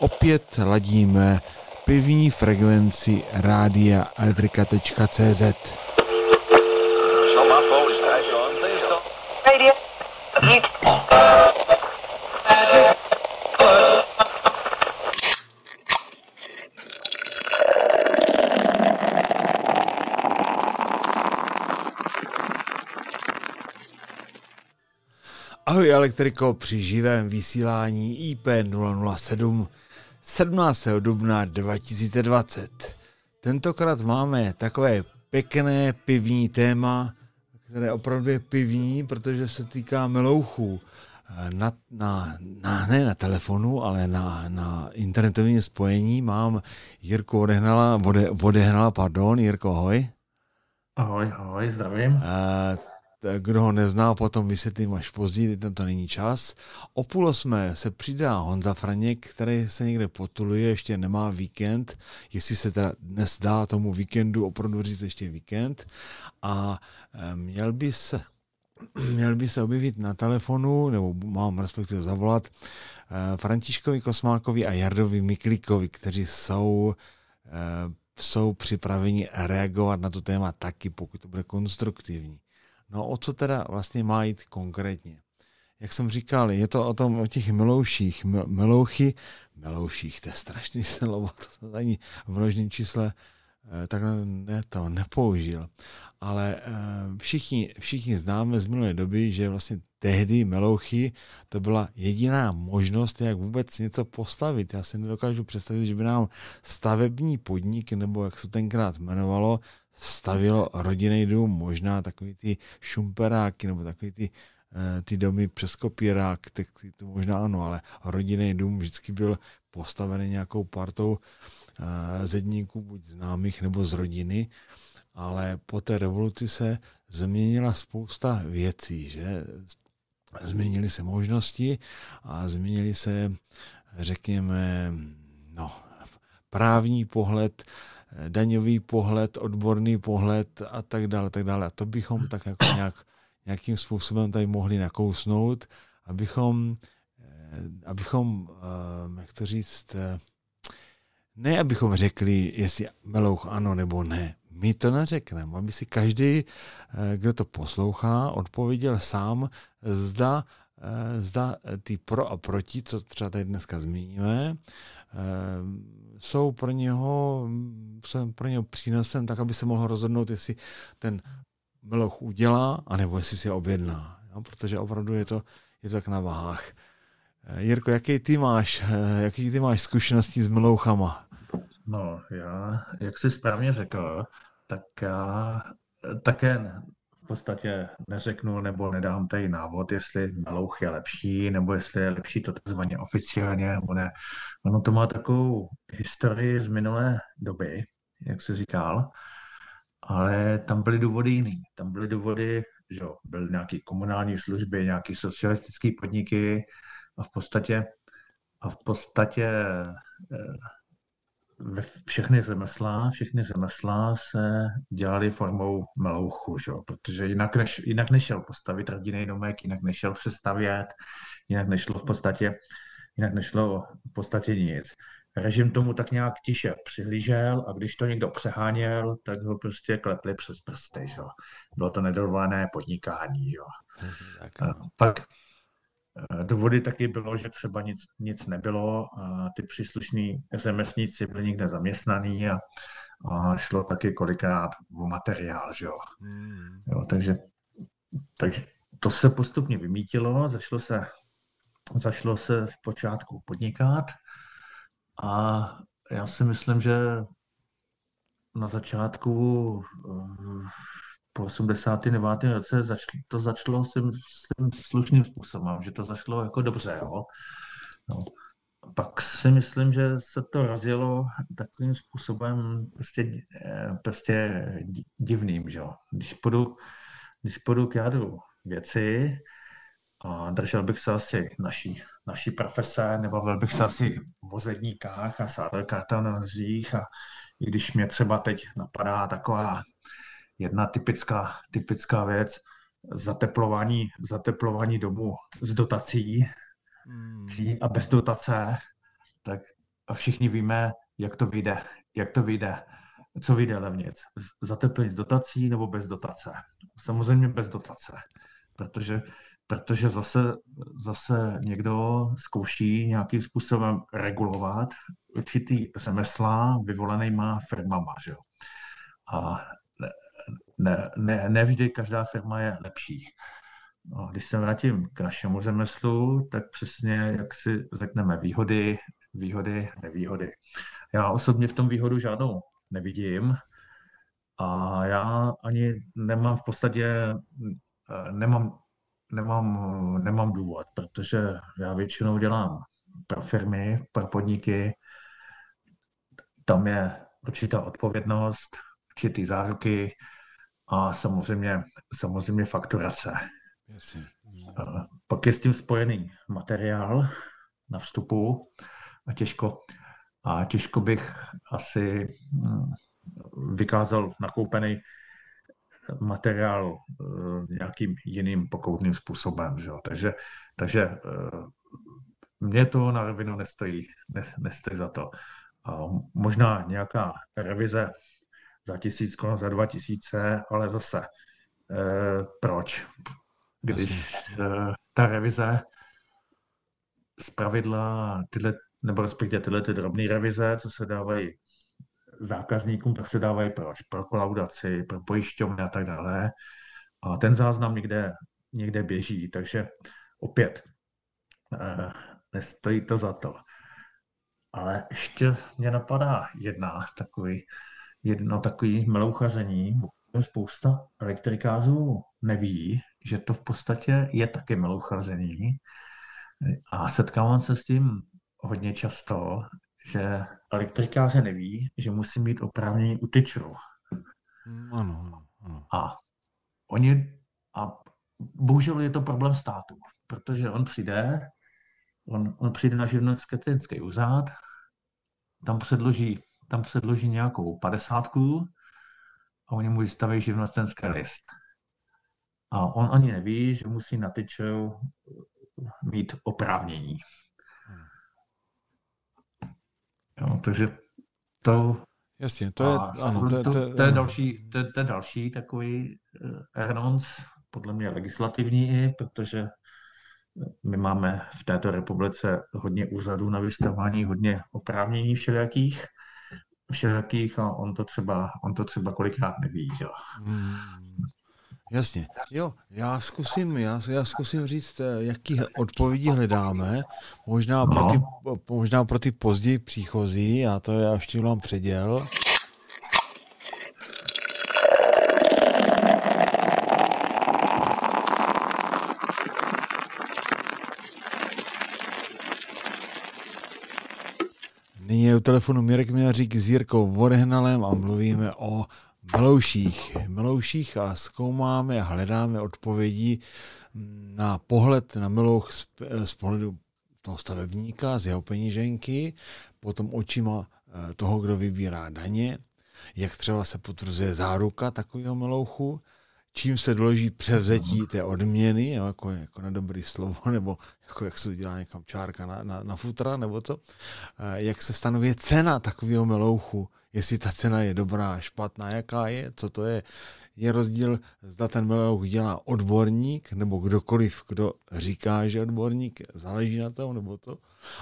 opět ladíme pivní frekvenci rádia elektrika.cz. Radio. Elektriko při živém vysílání IP 007 17. dubna 2020. Tentokrát máme takové pěkné pivní téma, které opravdu je pivní, protože se týká melouchů. Na, na, na, ne na telefonu, ale na, na internetovém spojení mám Jirku odehnala, ode, odehnala, pardon, Jirko, ahoj. Ahoj, ahoj, zdravím. Uh, kdo ho nezná, potom vysvětlím až později, teď to není čas. O půl osmé se přidá Honza Franěk, který se někde potuluje, ještě nemá víkend, jestli se teda dnes dá tomu víkendu opravdu říct ještě víkend. A eh, měl by se měl by se objevit na telefonu, nebo mám respektive zavolat, eh, Františkovi Kosmákovi a Jardovi Miklíkovi, kteří jsou, eh, jsou připraveni reagovat na to téma taky, pokud to bude konstruktivní. No o co teda vlastně má jít konkrétně? Jak jsem říkal, je to o tom, o těch melouších. Melouchy, melouších, to je strašný slovo, to jsem ani v množném čísle eh, tak ne, to nepoužil. Ale eh, všichni, všichni známe z minulé doby, že vlastně tehdy melouchy to byla jediná možnost, jak vůbec něco postavit. Já si nedokážu představit, že by nám stavební podnik, nebo jak se tenkrát jmenovalo, stavilo rodinný dům, možná takový ty šumperáky nebo takový ty, eh, ty domy přes kopírák, tak to možná ano, ale rodinný dům vždycky byl postavený nějakou partou eh, zedníků, buď známých nebo z rodiny, ale po té revoluci se změnila spousta věcí, že? Změnily se možnosti a změnily se, řekněme, no, právní pohled, daňový pohled, odborný pohled a tak dále, tak dále. A to bychom tak jako nějak, nějakým způsobem tady mohli nakousnout, abychom, eh, abychom, eh, jak to říct, eh, ne abychom řekli, jestli melouch ano nebo ne. My to neřekneme, aby si každý, kdo to poslouchá, odpověděl sám, zda, zda ty pro a proti, co třeba tady dneska zmíníme, jsou pro něho, jsou pro něho přínosem, tak aby se mohl rozhodnout, jestli ten meloch udělá, anebo jestli si je objedná. Jo? Protože opravdu je to, je to tak na váhách. Eh, Jirko, jaký ty máš, eh, jaký ty máš zkušenosti s melouchama? No, já, jak jsi správně řekl, tak já také v podstatě neřeknu nebo nedám tady návod, jestli melouch je lepší, nebo jestli je lepší to takzvaně oficiálně, nebo ne. Ono to má takovou historii z minulé doby, jak se říkal, ale tam byly důvody jiný. Tam byly důvody, že byly nějaké komunální služby, nějaké socialistické podniky a v podstatě a v podstatě eh, ve všechny řemesla, všechny řemesla se dělali formou melouchu, že? protože jinak, než, jinak nešel postavit rodinný domek, jinak nešel přestavět, jinak nešlo v podstatě, jinak nešlo v podstatě nic. Režim tomu tak nějak tiše přihlížel a když to někdo přeháněl, tak ho prostě klepli přes prsty. Že? Bylo to nedovolené podnikání. Že? Pak Eh, důvody taky bylo, že třeba nic, nic nebylo a ty příslušní řemeslníci byli někde zaměstnaný a, a šlo taky kolikrát o materiál, že jo. Hmm. jo takže, takže to se postupně vymítilo, začalo se, začalo se v počátku podnikat a já si myslím, že na začátku eh, po 89. roce začalo, to začalo s tím slušným způsobem, že to začalo jako dobře, jo. No. Pak si myslím, že se to rozjelo takovým způsobem prostě, eh, prostě divným, že. Když půjdu, když půjdu k jádru věci a držel bych se asi naší, naší profese, nebo byl bych se asi v vozedníkách a sádel kartonozích a i když mě třeba teď napadá taková jedna typická, typická věc, zateplování, zateplování domu s dotací hmm. a bez dotace, tak a všichni víme, jak to vyjde, jak to vyjde, co vyjde levnic. Zateplit z dotací nebo bez dotace. Samozřejmě bez dotace, protože, protože zase, zase někdo zkouší nějakým způsobem regulovat určitý řemesla vyvolenýma firmama. Že jo? A ne, ne, ne vždy každá firma je lepší. No, když se vrátím k našemu řemeslu, tak přesně jak si řekneme výhody, výhody, nevýhody. Já osobně v tom výhodu žádnou nevidím a já ani nemám v podstatě, nemám, nemám, nemám důvod, protože já většinou dělám pro firmy, pro podniky, tam je určitá odpovědnost, určitý záruky a samozřejmě, samozřejmě fakturace. Jasně. Pak je s tím spojený materiál na vstupu a těžko, a těžko bych asi hm, vykázal nakoupený materiál eh, nějakým jiným pokoutným způsobem. Že? Takže, takže eh, mě to na rovinu nestojí, nestojí za to. A možná nějaká revize za tisíc korun, za dva tisíce, ale zase eh, proč? Když ta revize z pravidla tyhle, nebo respektive tyhle ty drobné revize, co se dávají zákazníkům, tak se dávají proč? Pro kolaudaci, pro pojišťovny a tak dále. A ten záznam někde, někde běží, takže opět eh, nestojí to za to. Ale ještě mě napadá jedna takový, jedno takový melouchaření. Spousta elektrikářů neví, že to v podstatě je taky melouchaření. A setkávám se s tím hodně často, že elektrikáře neví, že musí mít oprávnění u tyčru. Ano, ano. A oni, a bohužel je to problém státu, protože on přijde, on, on přijde na živnostenský úřad, tam předloží, tam předloží nějakou padesátku a oni mu vystaví živnostenský list. A on ani neví, že musí na tyčou mít oprávnění. Jo, takže to... Jasně, to je, ano, to, to, to, to, je další, to, to je další takový uh, podle mě legislativní i, protože my máme v této republice hodně úřadů na vystavování, hodně oprávnění všelijakých, všelijakých a on to třeba, on to třeba kolikrát neví. Jo. Hmm. Jasně. Jo, já zkusím, já, já zkusím říct, eh, jaký odpovědi hledáme. Možná pro ty, možná pro ty později příchozí, já to já ještě vám předěl. Telefonu Mirek Měřík s Jirkou Vodehnalem a mluvíme o Melouších. Melouších a zkoumáme a hledáme odpovědi na pohled na Melouch z, z pohledu toho stavebníka, z jeho peníženky, potom očima eh, toho, kdo vybírá daně, jak třeba se potvrzuje záruka takového Melouchu, čím se doloží převzetí té odměny, jako, jako na dobrý slovo, nebo jako jak se udělá někam čárka na, na, na futra, nebo to, eh, jak se stanovuje cena takového melouchu, jestli ta cena je dobrá, špatná, jaká je, co to je. Je rozdíl, zda ten melouch dělá odborník, nebo kdokoliv, kdo říká, že odborník, záleží na tom, nebo to.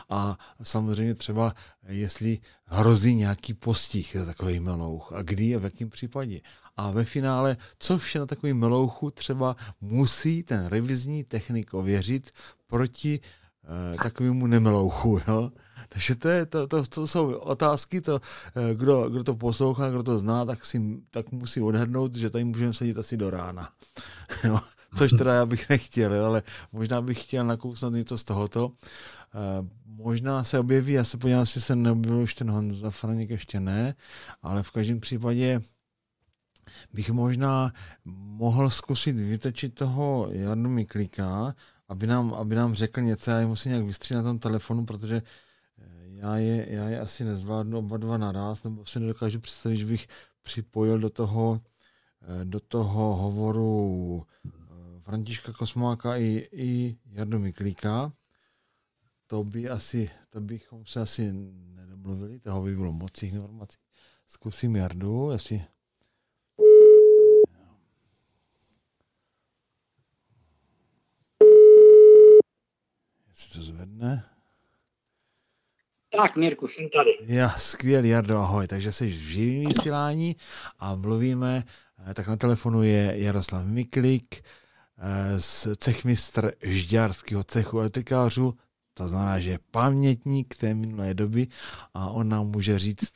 A samozřejmě třeba, jestli hrozí nějaký postih za takový melouch a kdy a v jakém případě. A ve finále, co vše na takový melouchu třeba musí ten revizní technik ověřit proti eh, takovému nemelouchu. Jo? Takže to, je, to, to, to jsou otázky, to, eh, kdo, kdo to poslouchá, kdo to zná, tak, si, tak musí odhadnout, že tady můžeme sedět asi do rána. jo? Což teda já bych nechtěl, jo? ale možná bych chtěl nakousnout něco z tohoto. Uh, možná se objeví, já se podívám, jestli se neobjevil už ten Honza Franěk, ještě ne, ale v každém případě bych možná mohl zkusit vytečit toho Jarnu Miklíka, aby nám, aby nám řekl něco, já je musím nějak vystřít na tom telefonu, protože eh, já je, já je asi nezvládnu oba dva naraz, nebo si nedokážu představit, že bych připojil do toho, eh, do toho hovoru eh, Františka Kosmáka i, i Jardu Miklíka. To by asi, to bychom se asi domluvili, toho by bylo moc informací. Zkusím Jardu, jestli... Jestli to zvedne. Tak, Mirku, jsem tady. Já, skvělý, Jardo, ahoj. Takže jsi v živém vysílání a mluvíme, eh, tak na telefonu je Jaroslav Miklik, eh, z cechmistr žďárského cechu elektrikářů, to znamená, že je pamětník té minulé doby a on nám může říct,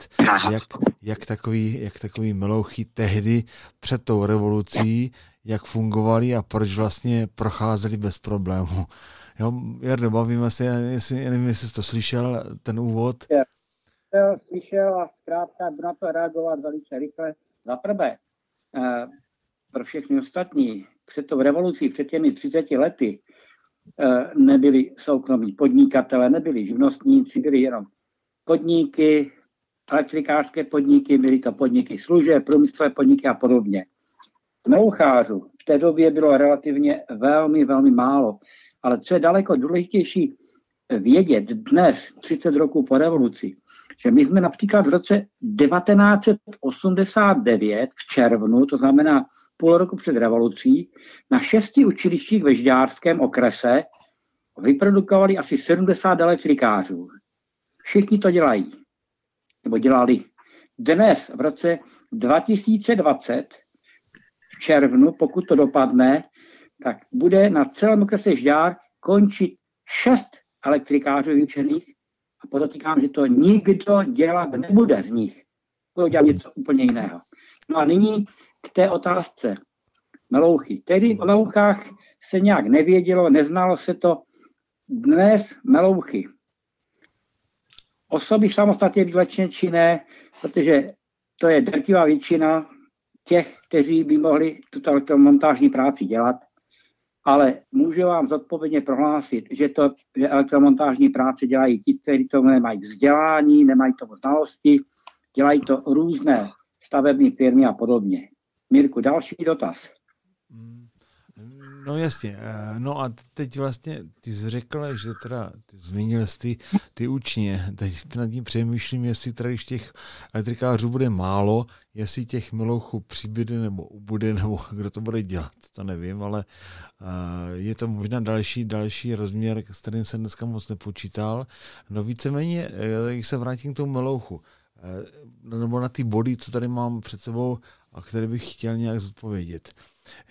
jak, jak, takový, jak takový melouchy tehdy před tou revolucí, jak fungovali a proč vlastně procházeli bez problémů. Jo, Jardo, bavíme se, jestli, nevím, jestli jsi to slyšel, ten úvod. Já jsem slyšel a zkrátka budu na to reagovat velice rychle. Za prvé, eh, pro všechny ostatní, před tou revolucí, před těmi 30 lety, eh, nebyli soukromí podnikatele, nebyli živnostníci, byli jenom podniky, elektrikářské podniky, byly to podniky služeb, průmyslové podniky a podobně. Melouchářů v té době bylo relativně velmi, velmi málo. Ale co je daleko důležitější vědět dnes, 30 roků po revoluci, že my jsme například v roce 1989 v červnu, to znamená půl roku před revolucí, na šesti učilištích ve Žďárském okrese vyprodukovali asi 70 elektrikářů. Všichni to dělají, nebo dělali. Dnes, v roce 2020, červnu, pokud to dopadne, tak bude na celém okrese Žďár končit šest elektrikářů vyučených a podotýkám, že to nikdo dělat nebude z nich. Budou dělat něco úplně jiného. No a nyní k té otázce melouchy. Tedy o melouchách se nějak nevědělo, neznalo se to. Dnes melouchy. Osoby samostatně výlečně činné, protože to je drtivá většina těch, kteří by mohli tuto elektromontážní práci dělat, ale můžu vám zodpovědně prohlásit, že to že elektromontážní práce dělají ti, kteří to nemají vzdělání, nemají to znalosti, dělají to různé stavební firmy a podobně. Mirku, další dotaz. Mm. No jasně, eh, no a teď vlastně ty jsi řekl, že teda ty zmínil jsi ty, ty učně, teď nad tím přemýšlím, jestli teda když těch elektrikářů bude málo, jestli těch milouchů přibyde nebo ubude, nebo kdo to bude dělat, to nevím, ale uh, je to možná další, další rozměr, s kterým jsem dneska moc nepočítal. No víceméně, eh, když se vrátím k tomu milouchu, nebo na ty body, co tady mám před sebou a které bych chtěl nějak zodpovědět.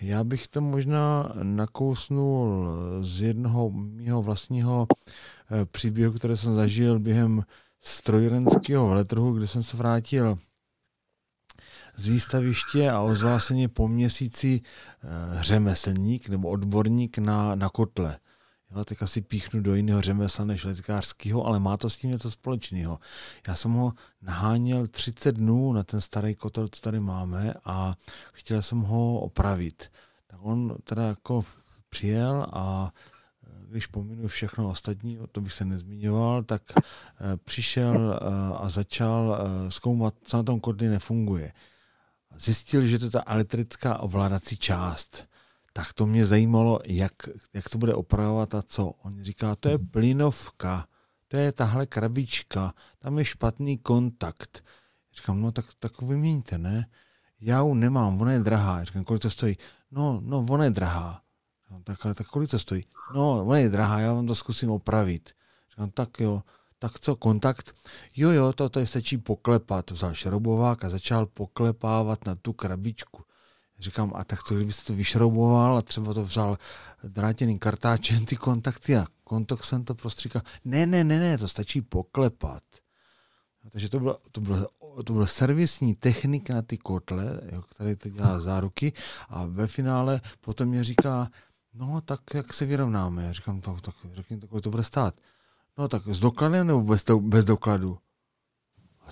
Já bych to možná nakousnul z jednoho mého vlastního eh, příběhu, který jsem zažil během strojírenského veletrhu, kde jsem se vrátil z výstaviště a ozval se mě po měsíci eh, řemeslník nebo odborník na, na kotle. Jo, tak asi píchnu do jiného řemesla než letkářského, ale má to s tím něco společného. Já jsem ho naháněl 30 dnů na ten starý kotel, co tady máme a chtěl jsem ho opravit. Tak on teda jako přijel a eh, když pominu všechno ostatní, o to bych se nezmiňoval, tak eh, přišel eh, a začal zkoumat, co na tom kotli nefunguje. Zjistil, že to je ta elektrická ovládací část tak to mě zajímalo, jak, jak to bude opravovat a co. On říká, to je plynovka, to je tahle krabička, tam je špatný kontakt. Říkám, no tak, tak vyměňte, ne? Já ju nemám, ona je drahá. Říkám, kolik to stojí? No, no, ona je drahá. Říkám, tak, tak kolik to stojí? No, ona je drahá, já vám to zkusím opravit. Říkám, tak jo, tak co, kontakt? Jo, jo, to tady stačí poklepat. Vzal šroubovák a začal poklepávat na tu krabičku. Říkám, a tak to, kdybyste to vyšrouboval a třeba to vzal drátěným kartáčem ty kontakty a kontakt jsem to prostříkal. Ne, ne, ne, ne, to stačí poklepat. Takže to byl, to byl, to byl servisní technik na ty kotle, jo, který to dělá záruky a ve finále potom mě říká, no tak jak se vyrovnáme? Já říkám, tak, tak kolik to bude stát. No tak s dokladem nebo bez, bez dokladu?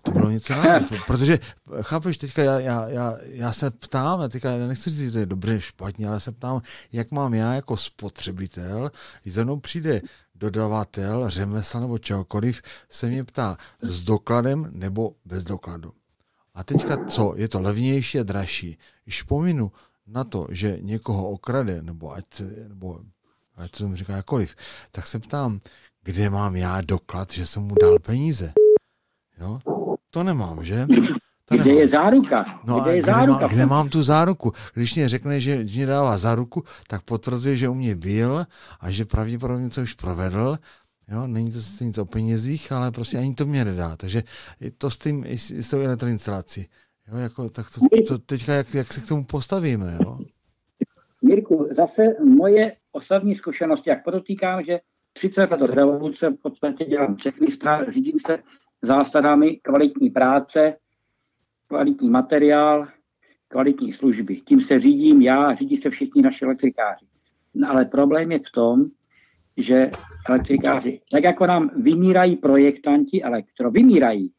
To bylo něco jiného, protože chápeš, teďka já, já, já, já se ptám, já teďka nechci říct, že to je dobře, špatně, ale se ptám, jak mám já jako spotřebitel, když za mnou přijde dodavatel, řemesla nebo čehokoliv, se mě ptá s dokladem nebo bez dokladu. A teďka co? Je to levnější a dražší. Když pominu na to, že někoho okrade, nebo ať, nebo ať to říká jakoliv, tak se ptám, kde mám já doklad, že jsem mu dal peníze. Jo? To nemám, že? To kde nemám. je záruka? No kde je kde, záruka? má, kde mám tu záruku? Když mě řekne, že mě dává záruku, tak potvrzuje, že u mě byl a že pravděpodobně něco už provedl. Jo, není to sice nic o penězích, ale prostě ani to mě nedá. Takže to s, tím, s tou elektroinstalací. Jo, jako, tak to, to teďka, jak, jak se k tomu postavíme, jo? Mirku, zase moje osobní zkušenosti, jak podotýkám, že 30 let od revoluce v podstatě dělám všechny strany, řídím se zásadami kvalitní práce, kvalitní materiál, kvalitní služby. Tím se řídím já, řídí se všichni naši elektrikáři. No, ale problém je v tom, že elektrikáři, tak jako nám vymírají projektanti elektro, vymírají,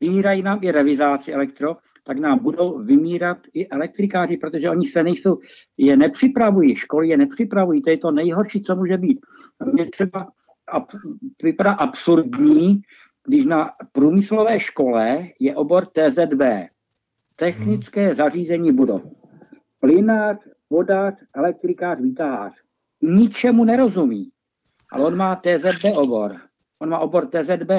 vymírají nám i revizáci elektro, tak nám budou vymírat i elektrikáři, protože oni se nejsou, je nepřipravují, školy je nepřipravují, to je to nejhorší, co může být. Mě třeba ab, vypadá absurdní, když na průmyslové škole je obor TZB, technické zařízení budov. Plynář, vodář, elektrikář, výtahář. Ničemu nerozumí, ale on má TZB obor. On má obor TZB.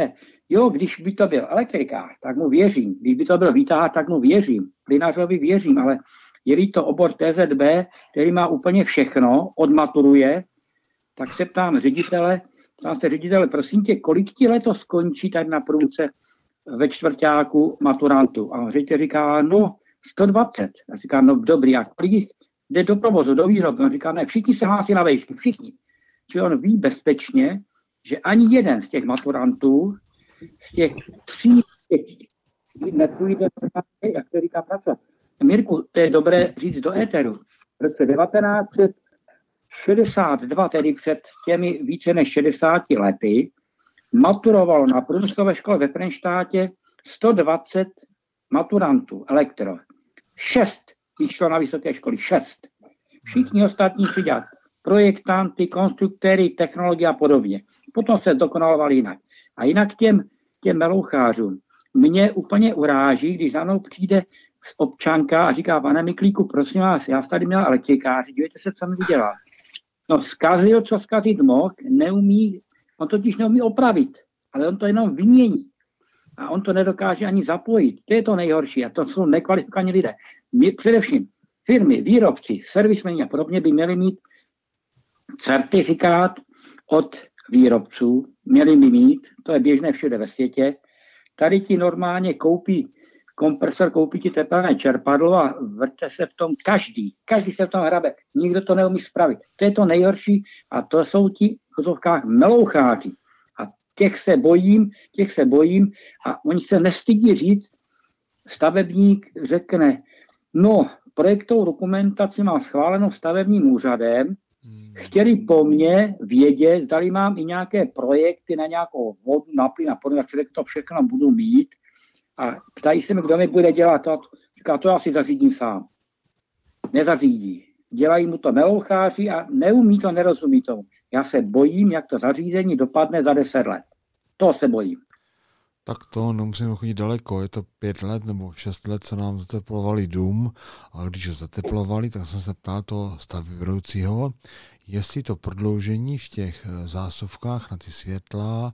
Jo, když by to byl elektrikář, tak mu věřím. Když by to byl výtahář, tak mu věřím. Plynářovi věřím, ale je to obor TZB, který má úplně všechno, odmaturuje, tak se ptám ředitele, ptám se ředitele, prosím tě, kolik ti letos skončí tady na průmce ve čtvrtáku maturantu? A ředitel říká, no 120. Já říkám, no dobrý, a kolik jde do provozu, do výroby? On říká, ne, všichni se hlásí na vejšky, všichni. Čili on ví bezpečně, že ani jeden z těch maturantů, z těch tří, těch jak se říká, pracovat. Mirku, to je dobré říct do éteru. V roce 1962, tedy před těmi více než 60 lety, maturovalo na průmyslové škole ve Frenštátě 120 maturantů elektro. Šest vyšlo na vysoké školy, šest. Všichni ostatní si dělat projektanty, konstruktéry, technologie a podobně. Potom se dokonalovali jinak. A jinak těm, těm melouchářům. Mě úplně uráží, když za mnou přijde občanka a říká, pane Miklíku, prosím vás, já tady měl elektrikáři, dívejte se, co mi udělal. No zkazil, co zkazit mohl, neumí, on totiž neumí opravit, ale on to jenom vymění. A on to nedokáže ani zapojit. To je to nejhorší a to jsou nekvalifikovaní lidé. My, především firmy, výrobci, servismeni a podobně by měli mít certifikát od výrobců, měli by mít, to je běžné všude ve světě, tady ti normálně koupí kompresor, koupí ti tepelné čerpadlo a vrte se v tom každý. Každý se v tom hrabe. Nikdo to neumí spravit. To je to nejhorší a to jsou ti v kotovkách meloucháři. A těch se bojím, těch se bojím a oni se nestydí říct, stavebník řekne, no, projektovou dokumentaci mám schválenou stavebním úřadem, chtěli po mně vědět, zdali mám i nějaké projekty na nějakou vodu, na plyn a podobně, jak to všechno budu mít. A ptají se mi, kdo mi bude dělat to. Říká, to já si zařídím sám. Nezařídí. Dělají mu to meloucháři a neumí to, nerozumí tomu. Já se bojím, jak to zařízení dopadne za deset let. To se bojím. Tak to nemusíme chodit daleko, je to pět let nebo šest let, co nám zateplovali dům a když ho zateplovali, tak jsem se ptal toho stavivroucího, jestli to prodloužení v těch zásuvkách na ty světla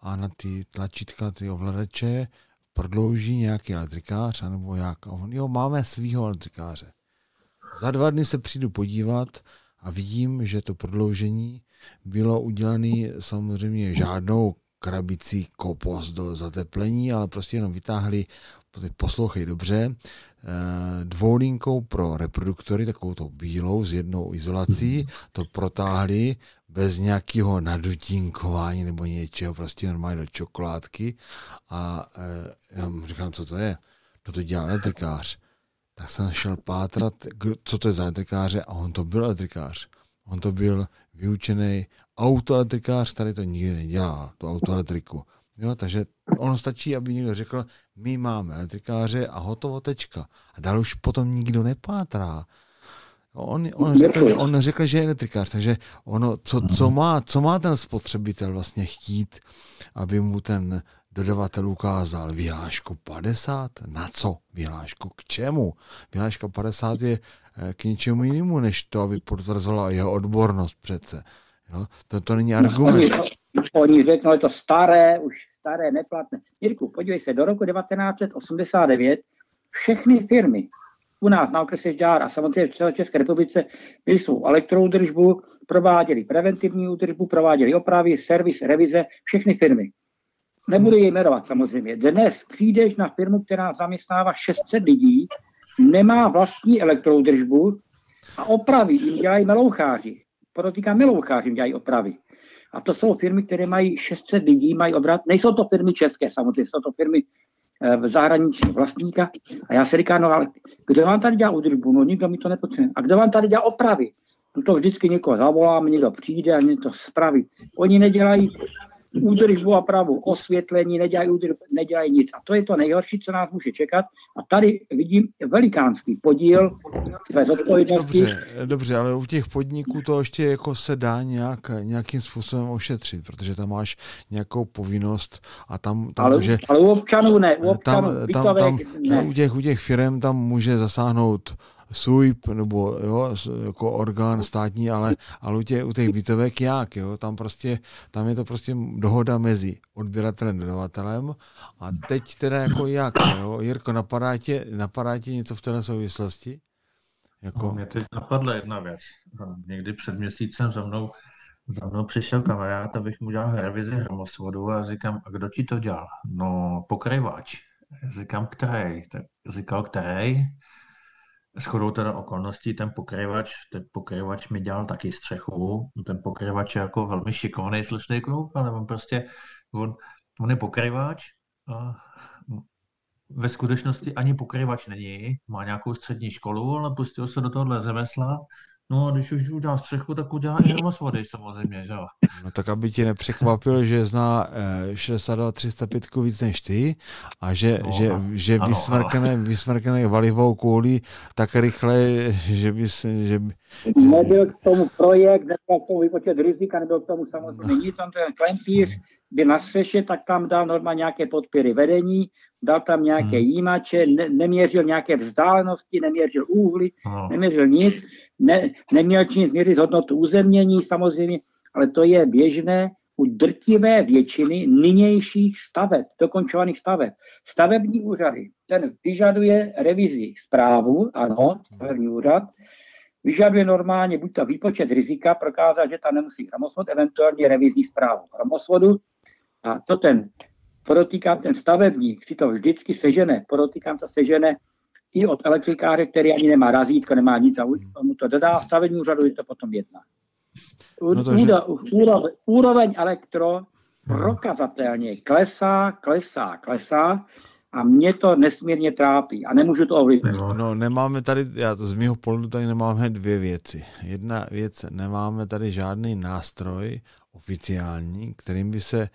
a na ty tlačítka, ty ovladače prodlouží nějaký elektrikář, anebo jak. A on, jo, máme svýho elektrikáře. Za dva dny se přijdu podívat a vidím, že to prodloužení bylo udělané samozřejmě žádnou krabicí kopos do zateplení, ale prostě jenom vytáhli, poslouchej dobře, dvoulinkou pro reproduktory, takovou to bílou s jednou izolací, to protáhli bez nějakého nadutínkování nebo něčeho, prostě normálně do čokoládky a já mu říkám, co to je? No to dělá elektrikář. Tak jsem šel pátrat, co to je za elektrikáře a on to byl elektrikář. On to byl vyučený autoelektrikář, tady to nikdy nedělá, tu autoelektriku. Jo, takže ono stačí, aby někdo řekl, my máme elektrikáře a hotovo tečka. A dál už potom nikdo nepátrá. On, on, řekl, on řekl, že je elektrikář, takže ono, co, co, má, co má ten spotřebitel vlastně chtít, aby mu ten dodavatel ukázal vyhlášku 50? Na co vyhlášku? K čemu? Vyhláška 50 je k něčemu jinému, než to, aby potvrzela jeho odbornost přece. Jo? To, to není argument. Oni, oni řeknou, je to staré, už staré, neplatné. Jirku, podívej se, do roku 1989 všechny firmy u nás na okrese Žďár a samozřejmě v celé České republice měli svou elektroudržbu, prováděli preventivní údržbu, prováděli opravy, servis, revize, všechny firmy. Nebudu je jmenovat samozřejmě. Dnes přijdeš na firmu, která zaměstnává 600 lidí, nemá vlastní elektroudržbu a opravy jim dělají meloucháři. Podotýkám, meloucháři jim dělají opravy. A to jsou firmy, které mají 600 lidí, mají obrat. Nejsou to firmy české samozřejmě, jsou to firmy eh, v zahraničí vlastníka. A já se říkám, no ale kdo vám tady dělá údržbu? No nikdo mi to nepotřebuje. A kdo vám tady dělá opravy? No to vždycky někoho zavolám, někdo přijde a něco spraví. Oni nedělají údržbu a pravu, osvětlení, nedělají, údržbu, nedělají nic. A to je to nejhorší, co nás může čekat. A tady vidím velikánský podíl své zodpovědnosti. Dobře, dobře, ale u těch podniků to ještě jako se dá nějak, nějakým způsobem ošetřit, protože tam máš nějakou povinnost a tam, tam ale, může... Ale u občanů ne, u občanů, tam, tam, tam, ne. U těch, u těch firm tam může zasáhnout SUIP nebo jo, jako orgán státní, ale, ale u, tě, u těch bytovek jak, jo, tam prostě, tam je to prostě dohoda mezi odběratelem a dodavatelem a teď teda jako jak, jo, Jirko, napadá tě, napadá tě něco v této souvislosti? Jako... No, mě teď napadla jedna věc. Někdy před měsícem za mnou, za mnou přišel kamarád, abych mu dělal revizi hromosvodu a říkám, a kdo ti to dělal? No, pokryvač. Říkám, který? Tak říkal, který? Shodou teda okolností ten pokryvač, ten pokryvač mi dělal taky střechu, ten pokryvač je jako velmi šikovný, slušný kluk, ale on prostě, on, on je pokryvač a ve skutečnosti ani pokryvač není, má nějakou střední školu, ale pustil se do tohohle řemesla No a když už udělá střechu, tak udělá i vody samozřejmě, že jo. No tak aby ti nepřekvapil, že zná eh, 62 305 víc než ty a že, no, že, ano, že vysmrkne, ano. vysmrkne valivou kouli tak rychle, že by se... Že by, Nebyl k tomu projekt, nebyl k tomu vypočet rizika, nebyl k tomu samozřejmě nic, on ten klempíř by na střeše, tak tam dal normálně nějaké podpěry vedení, dal tam nějaké hmm. jímače, ne, neměřil nějaké vzdálenosti, neměřil úhly, no. neměřil nic, ne, neměl čím změřit hodnotu uzemnění samozřejmě, ale to je běžné u drtivé většiny nynějších staveb, dokončovaných staveb. Stavební úřady, ten vyžaduje revizi zprávu, ano, stavební úřad, vyžaduje normálně buď to výpočet rizika, prokázat, že tam nemusí hromosvod, eventuálně revizní zprávu hromosvodu. A to ten, podotýkám, ten stavebník si to vždycky sežene, podotýkám to sežene i od elektrikáře, který ani nemá razítko, nemá nic a mu to dodá, stavební úřadu je to potom jedna. No to, že... úroveň, úroveň elektro prokazatelně klesá, klesá, klesá a mě to nesmírně trápí a nemůžu to ovlivnit. No, no nemáme tady, já z mého pohledu tady nemáme dvě věci. Jedna věc, nemáme tady žádný nástroj oficiální, kterým by se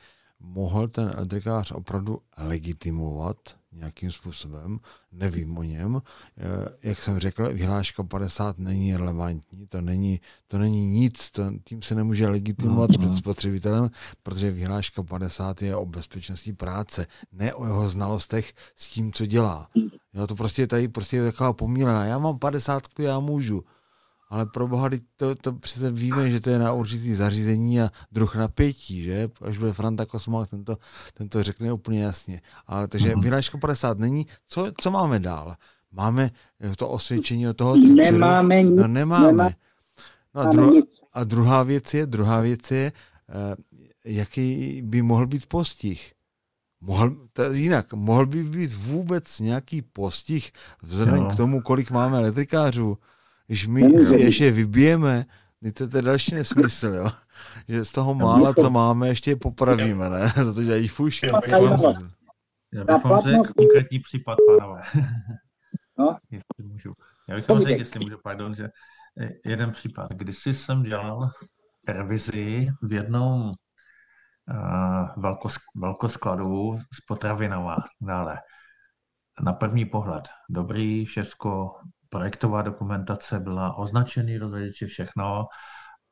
mohl ten elektrikář opravdu legitimovat nějakým způsobem, nevím o něm. Eh, jak jsem řekl, vyhláška 50 není relevantní, to není, to není nic, to, tím se nemůže legitimovat no, před spotřebitelem, protože vyhláška 50 je o bezpečnosti práce, ne o jeho znalostech s tím, co dělá. Jo, to prostě tady prostě je taková pomílená. Já mám 50, já můžu ale pro boha, to, to přece víme, že to je na určitý zařízení a druh napětí, že? Až bude Franta Kosmák, ten to, ten to řekne úplně jasně. Ale takže mm-hmm. vyhláška 50 není. Co, co máme dál? Máme to osvědčení od toho? Nemáme nic. No nemáme. Nemá, no a, dru, a druhá věc je, druhá věc je, uh, jaký by mohl být postih. Mohl, jinak, mohl by být vůbec nějaký postih vzhledem no. k tomu, kolik máme elektrikářů? Když my si ještě vybijeme, to je další nesmysl, jo. Že z toho mála, co máme, ještě je popravíme, ne? Za to dělají fušky. Já bych vám řekl konkrétní případ, pánové. No? jestli můžu. Já bych vám řekl, jestli můžu, pardon, že eh, jeden případ. Kdysi jsem dělal revizi v jednom uh, velkos, velkoskladu s potravinama dále. Na první pohled dobrý, všechno projektová dokumentace byla označený rozvěděče, všechno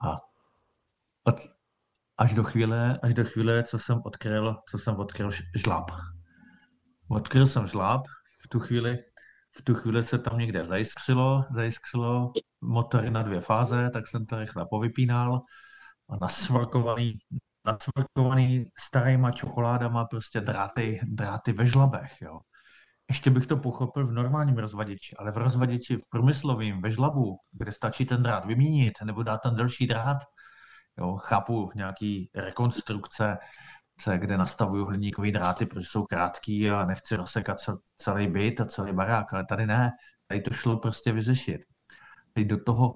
a od, až do chvíle, až do chvíle, co jsem odkryl, co jsem odkryl žlab. Odkryl jsem žlab, v tu chvíli, v tu chvíli se tam někde zajiskřilo, zajiskřilo motory na dvě fáze, tak jsem to rychle povypínal a nasvorkovaný nacvrkovaný starýma čokoládama prostě dráty, dráty ve žlabech, jo. Ještě bych to pochopil v normálním rozvaděči, ale v rozvaděči v průmyslovém ve žlabu, kde stačí ten drát vyměnit nebo dát tam další drát, jo, chápu nějaký rekonstrukce, kde nastavuju hliníkové dráty, protože jsou krátký a nechci rozsekat celý byt a celý barák, ale tady ne, tady to šlo prostě vyřešit. Teď do toho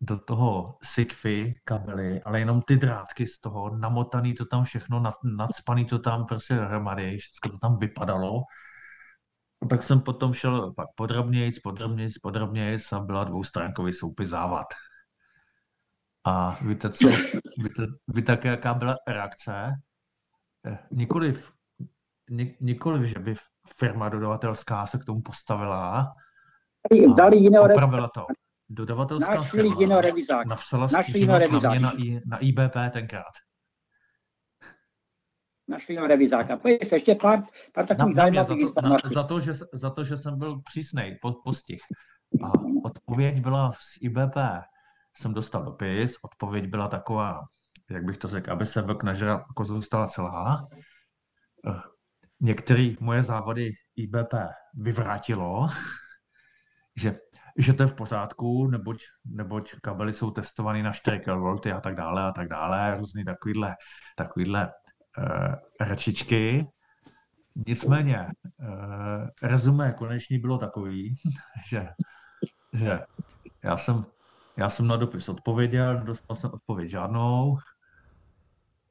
do toho sikvy kabely, ale jenom ty drátky z toho, namotaný to tam všechno, nad, nadspaný to tam prostě dohromady, všechno to tam vypadalo. Tak jsem potom šel pak podrobnějc, podrobnějc, podrobnějc a byla dvoustránkový soupis závad. A víte co, víte, víte jaká byla reakce? Eh, nikoliv, nikoliv, že by firma dodavatelská se k tomu postavila Dali jiného opravila to. Dodavatelská Našli firma jiného revizáka. napsala stížnost na mě na, I, na IBP tenkrát. Našli jiného revizáka. Pojď se ještě pár, pár takových zajímavých za, to, na, za, to, že, za to, že jsem byl přísnej, po, postih. A odpověď byla z IBP. Jsem dostal dopis, odpověď byla taková, jak bych to řekl, aby se vlk nažral, jako zůstala celá. Eh, některé moje závody IBP vyvrátilo, že že to je v pořádku, neboť, neboť kabely jsou testované na 4 kV a tak dále a tak dále, různý takovýhle, takovýhle uh, rečičky. Nicméně, uh, rezumé konečně bylo takový, že, že já jsem, já jsem na dopis odpověděl, dostal jsem odpověď žádnou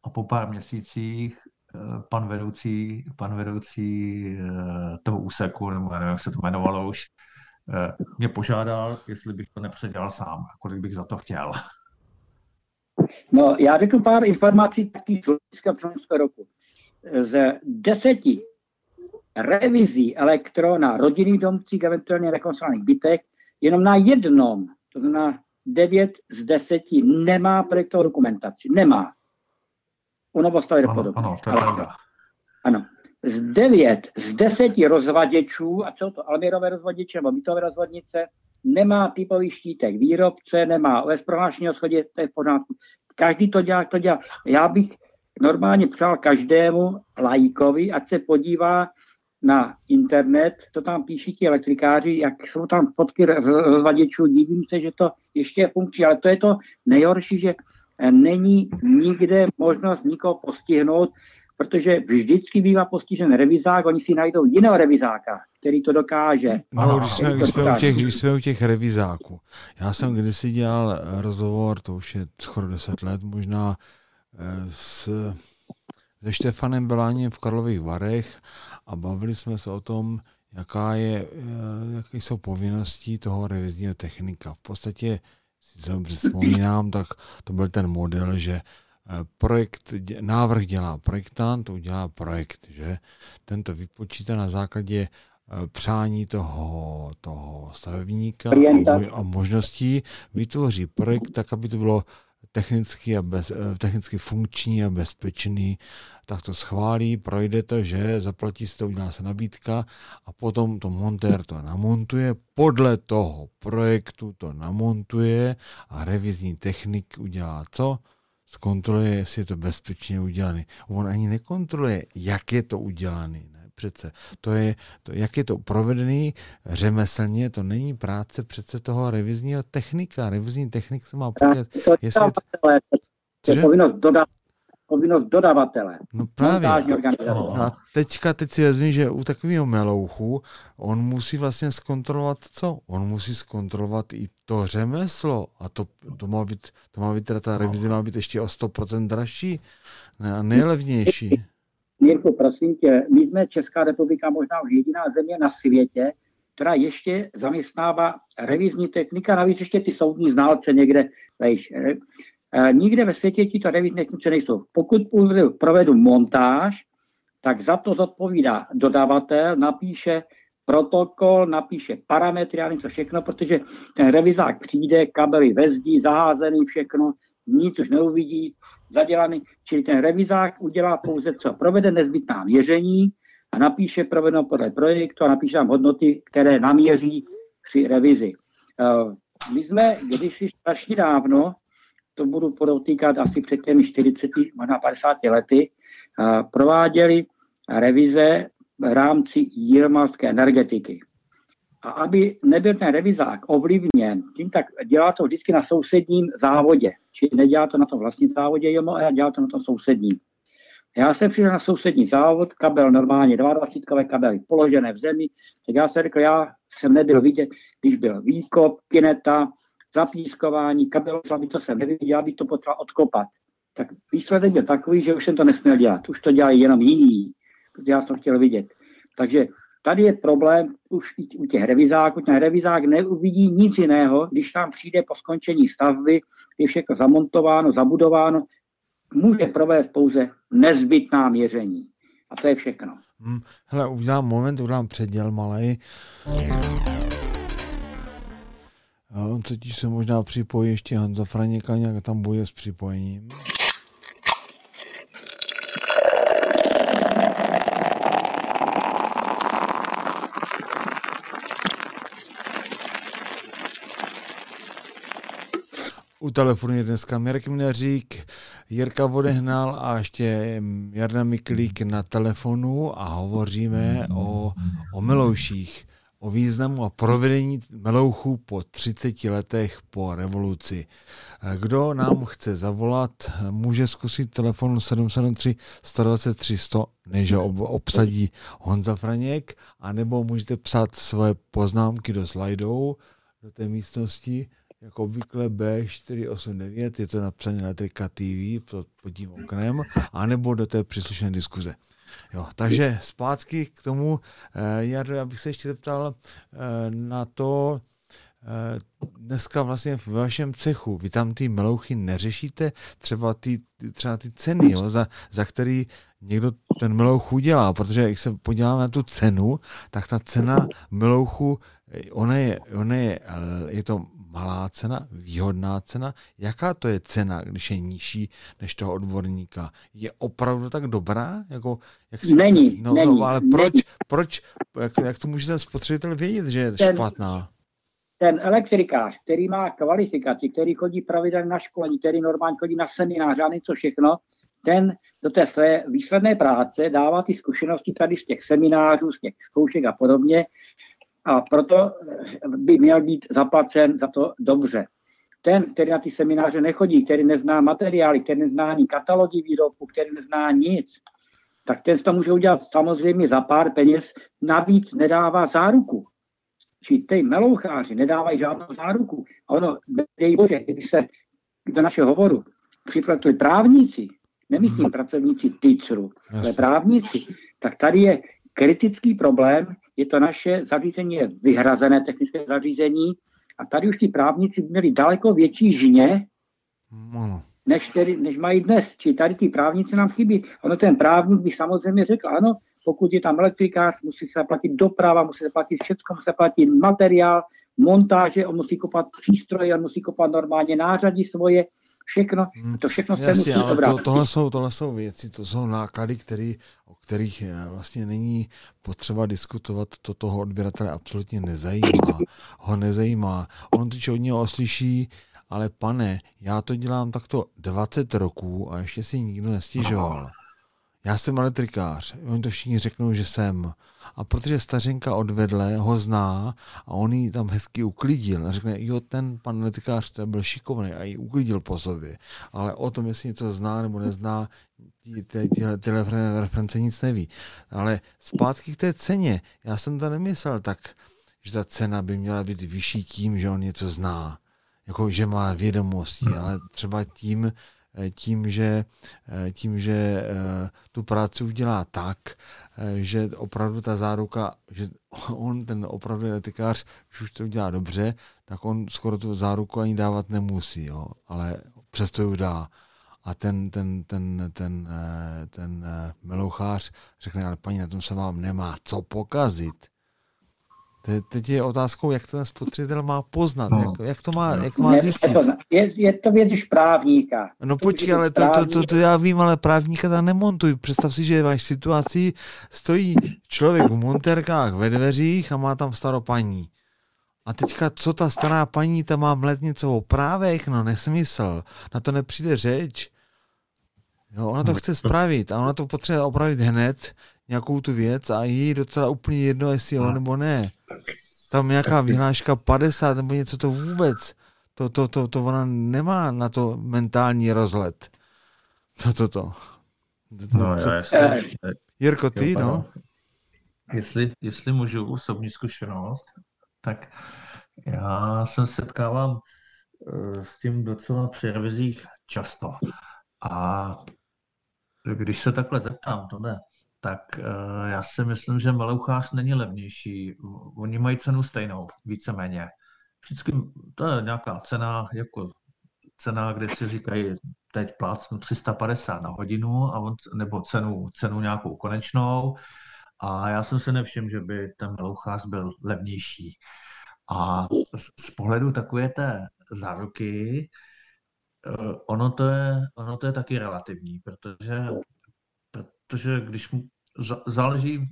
a po pár měsících uh, pan vedoucí, pan vedoucí toho úseku, nebo nevím, jak se to jmenovalo už, Eh, mě požádal, jestli bych to nepředělal sám kolik bych za to chtěl. No, já řeknu pár informací taky z hlediska roku. Z deseti revizí elektrona rodinných domcích, eventuálně rekonstruovaných bytech, jenom na jednom, to znamená 9 z 10, nemá projektovou dokumentaci. Nemá. U novostavy ano, ano, to je pravda. Ano z devět z deseti rozvaděčů, a co to Almirové rozvaděče nebo bytové rozvadnice, nemá typový štítek výrobce, nemá OS prohlášení o schodě, to je v pořádku. Každý to dělá, to dělá. Já bych normálně přál každému lajkovi, ať se podívá na internet, to tam píší ti elektrikáři, jak jsou tam fotky rozvaděčů, divím se, že to ještě je funkční, ale to je to nejhorší, že není nikde možnost nikoho postihnout, protože vždycky bývá postižen revizák, oni si najdou jiného revizáka, který to dokáže. No, když jsme, když, jsme u těch, když jsme u těch revizáků. Já jsem kdysi dělal rozhovor, to už je skoro 10 let možná, eh, s, se Štefanem Beláním v Karlových Varech a bavili jsme se o tom, jaká je, eh, jaké jsou povinnosti toho revizního technika. V podstatě, si to dobře vzpomínám, tak to byl ten model, že Eh, projekt, návrh dělá projektant, udělá projekt, že to vypočítá na základě eh, přání toho, toho stavebníka a možností, vytvoří projekt tak, aby to bylo technicky, a bez, eh, technicky funkční a bezpečný, tak to schválí, projde to, že zaplatí se to, udělá se nabídka a potom to montér to namontuje, podle toho projektu to namontuje a revizní technik udělá co? Zkontroluje, jestli je to bezpečně udělané. On ani nekontroluje, jak je to udělané. Ne? Přece to je, to, jak je to provedený řemeslně, to není práce přece toho revizního technika. Revizní technik se má podívat, jestli... Je to povinnost dodat povinnost dodavatele. No právě. No, a teďka, teď si vezmi, že u takového melouchu on musí vlastně zkontrolovat co? On musí zkontrolovat i to řemeslo a to, to má být, to má být teda ta revize má být ještě o 100% dražší a nejlevnější. Mirku, prosím tě, my jsme Česká republika možná už jediná země na světě, která ještě zaměstnává revizní technika, navíc ještě ty soudní znalce někde, vejš, Nikde ve světě tito revizní technici nejsou. Pokud provedu montáž, tak za to zodpovídá dodavatel, napíše protokol, napíše parametry a něco všechno, protože ten revizák přijde, kabely vezdí, zaházený všechno, nic už neuvidí, zadělaný. Čili ten revizák udělá pouze co? Provede nezbytná měření a napíše provedeno podle projektu a napíše tam hodnoty, které naměří při revizi. Eh, my jsme kdysi strašně dávno to budu podotýkat asi před těmi 40, možná 50 lety, prováděli revize v rámci jílmalské energetiky. A aby nebyl ten revizák ovlivněn, tím tak dělá to vždycky na sousedním závodě. Čili nedělá to na tom vlastním závodě, ale dělá to na tom sousedním. Já jsem přišel na sousední závod, kabel normálně, 22 kabely položené v zemi, tak já jsem řekl, já jsem nebyl vidět, když byl výkop, kineta, zapískování, kabelový, to jsem neviděl, já bych to potřeboval odkopat. Tak výsledek byl takový, že už jsem to nesměl dělat. Už to dělají jenom jiní, protože já jsem chtěl vidět. Takže tady je problém už i u těch revizáků. Ten revizák neuvidí nic jiného, když tam přijde po skončení stavby, je všechno zamontováno, zabudováno, může provést pouze nezbytná měření. A to je všechno. Hmm, hele, udělám moment, udělám předěl malej. On totiž se možná připojí ještě Honza Franěka, nějak tam bude s připojením. U telefonu je dneska Mirek Mneřík, Jirka Vodehnal a ještě Jarna Miklík na telefonu a hovoříme o, o Milouších o významu a provedení melouchů po 30 letech po revoluci. Kdo nám chce zavolat, může zkusit telefon 773 123 100, než ho obsadí Honza Franěk, anebo můžete psát svoje poznámky do slajdů, do té místnosti, jako obvykle B489, je to napsané na TV pod tím oknem, anebo do té příslušné diskuze. Jo, takže zpátky k tomu, eh, já bych se ještě zeptal eh, na to, eh, dneska vlastně v vašem cechu, vy tam ty melouchy neřešíte, třeba ty, třeba ty ceny, jo, za, za který někdo ten melouch udělá, protože jak se podíváme na tu cenu, tak ta cena melouchu, ona je, ona je, je to malá cena, výhodná cena. Jaká to je cena, když je nižší než toho odborníka? Je opravdu tak dobrá? Jako, jak si, není, no, není. No, ale proč, není. proč jak, jak to může ten spotřebitel vědět, že je ten, špatná? Ten elektrikář, který má kvalifikaci, který chodí pravidelně na školení, který normálně chodí na seminář a něco všechno, ten do té své výsledné práce dává ty zkušenosti tady z těch seminářů, z těch zkoušek a podobně a proto by měl být zaplacen za to dobře. Ten, který na ty semináře nechodí, který nezná materiály, který nezná ani katalogy výrobku, který nezná nic, tak ten to může udělat samozřejmě za pár peněz, navíc nedává záruku. Či ty meloucháři nedávají žádnou záruku. A ono, dej bože, kdyby se do našeho hovoru připlatili právníci, nemyslím hmm. pracovníci TICRu, ale právníci, tak tady je kritický problém, je to naše zařízení, je vyhrazené technické zařízení a tady už ti právníci měli daleko větší žně, než, tedy, než mají dnes. Či tady ty právníci nám chybí. Ono ten právník by samozřejmě řekl, ano, pokud je tam elektrikář, musí se platit doprava, musí se platit všechno, musí se platit materiál, montáže, on musí kopat přístroje, on musí kopat normálně nářadí svoje, všechno, hmm. to všechno se musí ale to, tohle, jsou, tohle jsou věci, to jsou náklady, který, o kterých eh, vlastně není potřeba diskutovat, to toho odběratele absolutně nezajímá. Ho nezajímá. On to od něho oslyší, ale pane, já to dělám takto 20 roků a ještě si nikdo nestěžoval já jsem elektrikář, oni to všichni řeknou, že jsem. A protože stařenka odvedle ho zná a on ji tam hezky uklidil a řekne, jo, ten pan elektrikář ten byl šikovný a ji uklidil po sobě. Ale o tom, jestli něco zná nebo nezná, tyhle, tyhle reference nic neví. Ale zpátky k té ceně. Já jsem to nemyslel tak, že ta cena by měla být vyšší tím, že on něco zná. Jako, že má vědomosti, ale třeba tím, tím, že, eh, tím, že eh, tu práci udělá tak, že opravdu ta záruka, že on, ten opravdu etikář, když už to udělá dobře, tak on skoro tu záruku ani dávat nemusí, jo, ale přesto ji dá. A ten, ten, ten, ten, ten, ten melouchář řekne, ale paní, na tom se vám nemá co pokazit. Teď je otázkou, jak ten spotřebitel má poznat, no. jak, jak to má, jak má zjistit. Je, je to věc už právníka. No počkej, ale to, to, to, to, já vím, ale právníka tam nemontuj. Představ si, že váš situaci stojí člověk v monterkách ve dveřích a má tam starou paní. A teďka, co ta stará paní tam má mlet něco o právech? No nesmysl. Na to nepřijde řeč. Jo, ona to No, chce spravit a ona to potřebuje opravit hned, nějakou tu věc a jí docela úplně jedno, jestli jo No. nebo ne. Tam nějaká vyhláška 50 nebo něco to vůbec, to, to, to, to ona nemá na to mentální rozhled. To, to, to. to, to, No, to. já, jestli, Eh, Jirko, ty, jo, no? Jestli, jestli můžu osobní zkušenost, tak já se setkávám eh, s tím docela při revizích často. A když se takhle zeptám, to ne, tak eh, já si myslím, že Melouchář není levnější. Oni mají cenu stejnou, víceméně. Vždycky to je nějaká cena, jako cena, kde si říkají, teď plácnu 350 na hodinu, a on, nebo cenu, cenu nějakou konečnou. A já jsem se nevšiml, že by ten melouchář byl levnější. A z, z pohledu takové té záruky, eh, ono to, je, ono to je taky relativní, protože, protože když mu, záleží,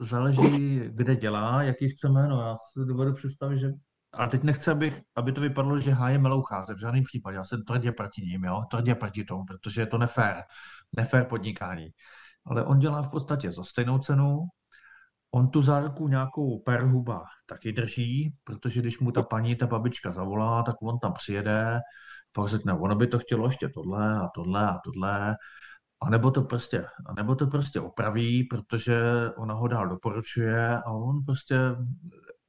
záleží, kde dělá, jaký chce jméno. Já si dovedu představit, že a teď nechci, abych, aby to vypadalo, že háje meloucháře, v žádném případě. Já jsem tvrdě proti ním, jo? tvrdě proti tomu, protože je to nefér, nefér podnikání. Ale on dělá v podstatě za stejnou cenu, on tu záruku nějakou per huba taky drží, protože když mu ta paní, ta babička zavolá, tak on tam přijede, pak řekne, ono by to chtělo ještě tohle a tohle a tohle, a nebo to prostě, a nebo to prostě opraví, protože ona ho dál doporučuje a on prostě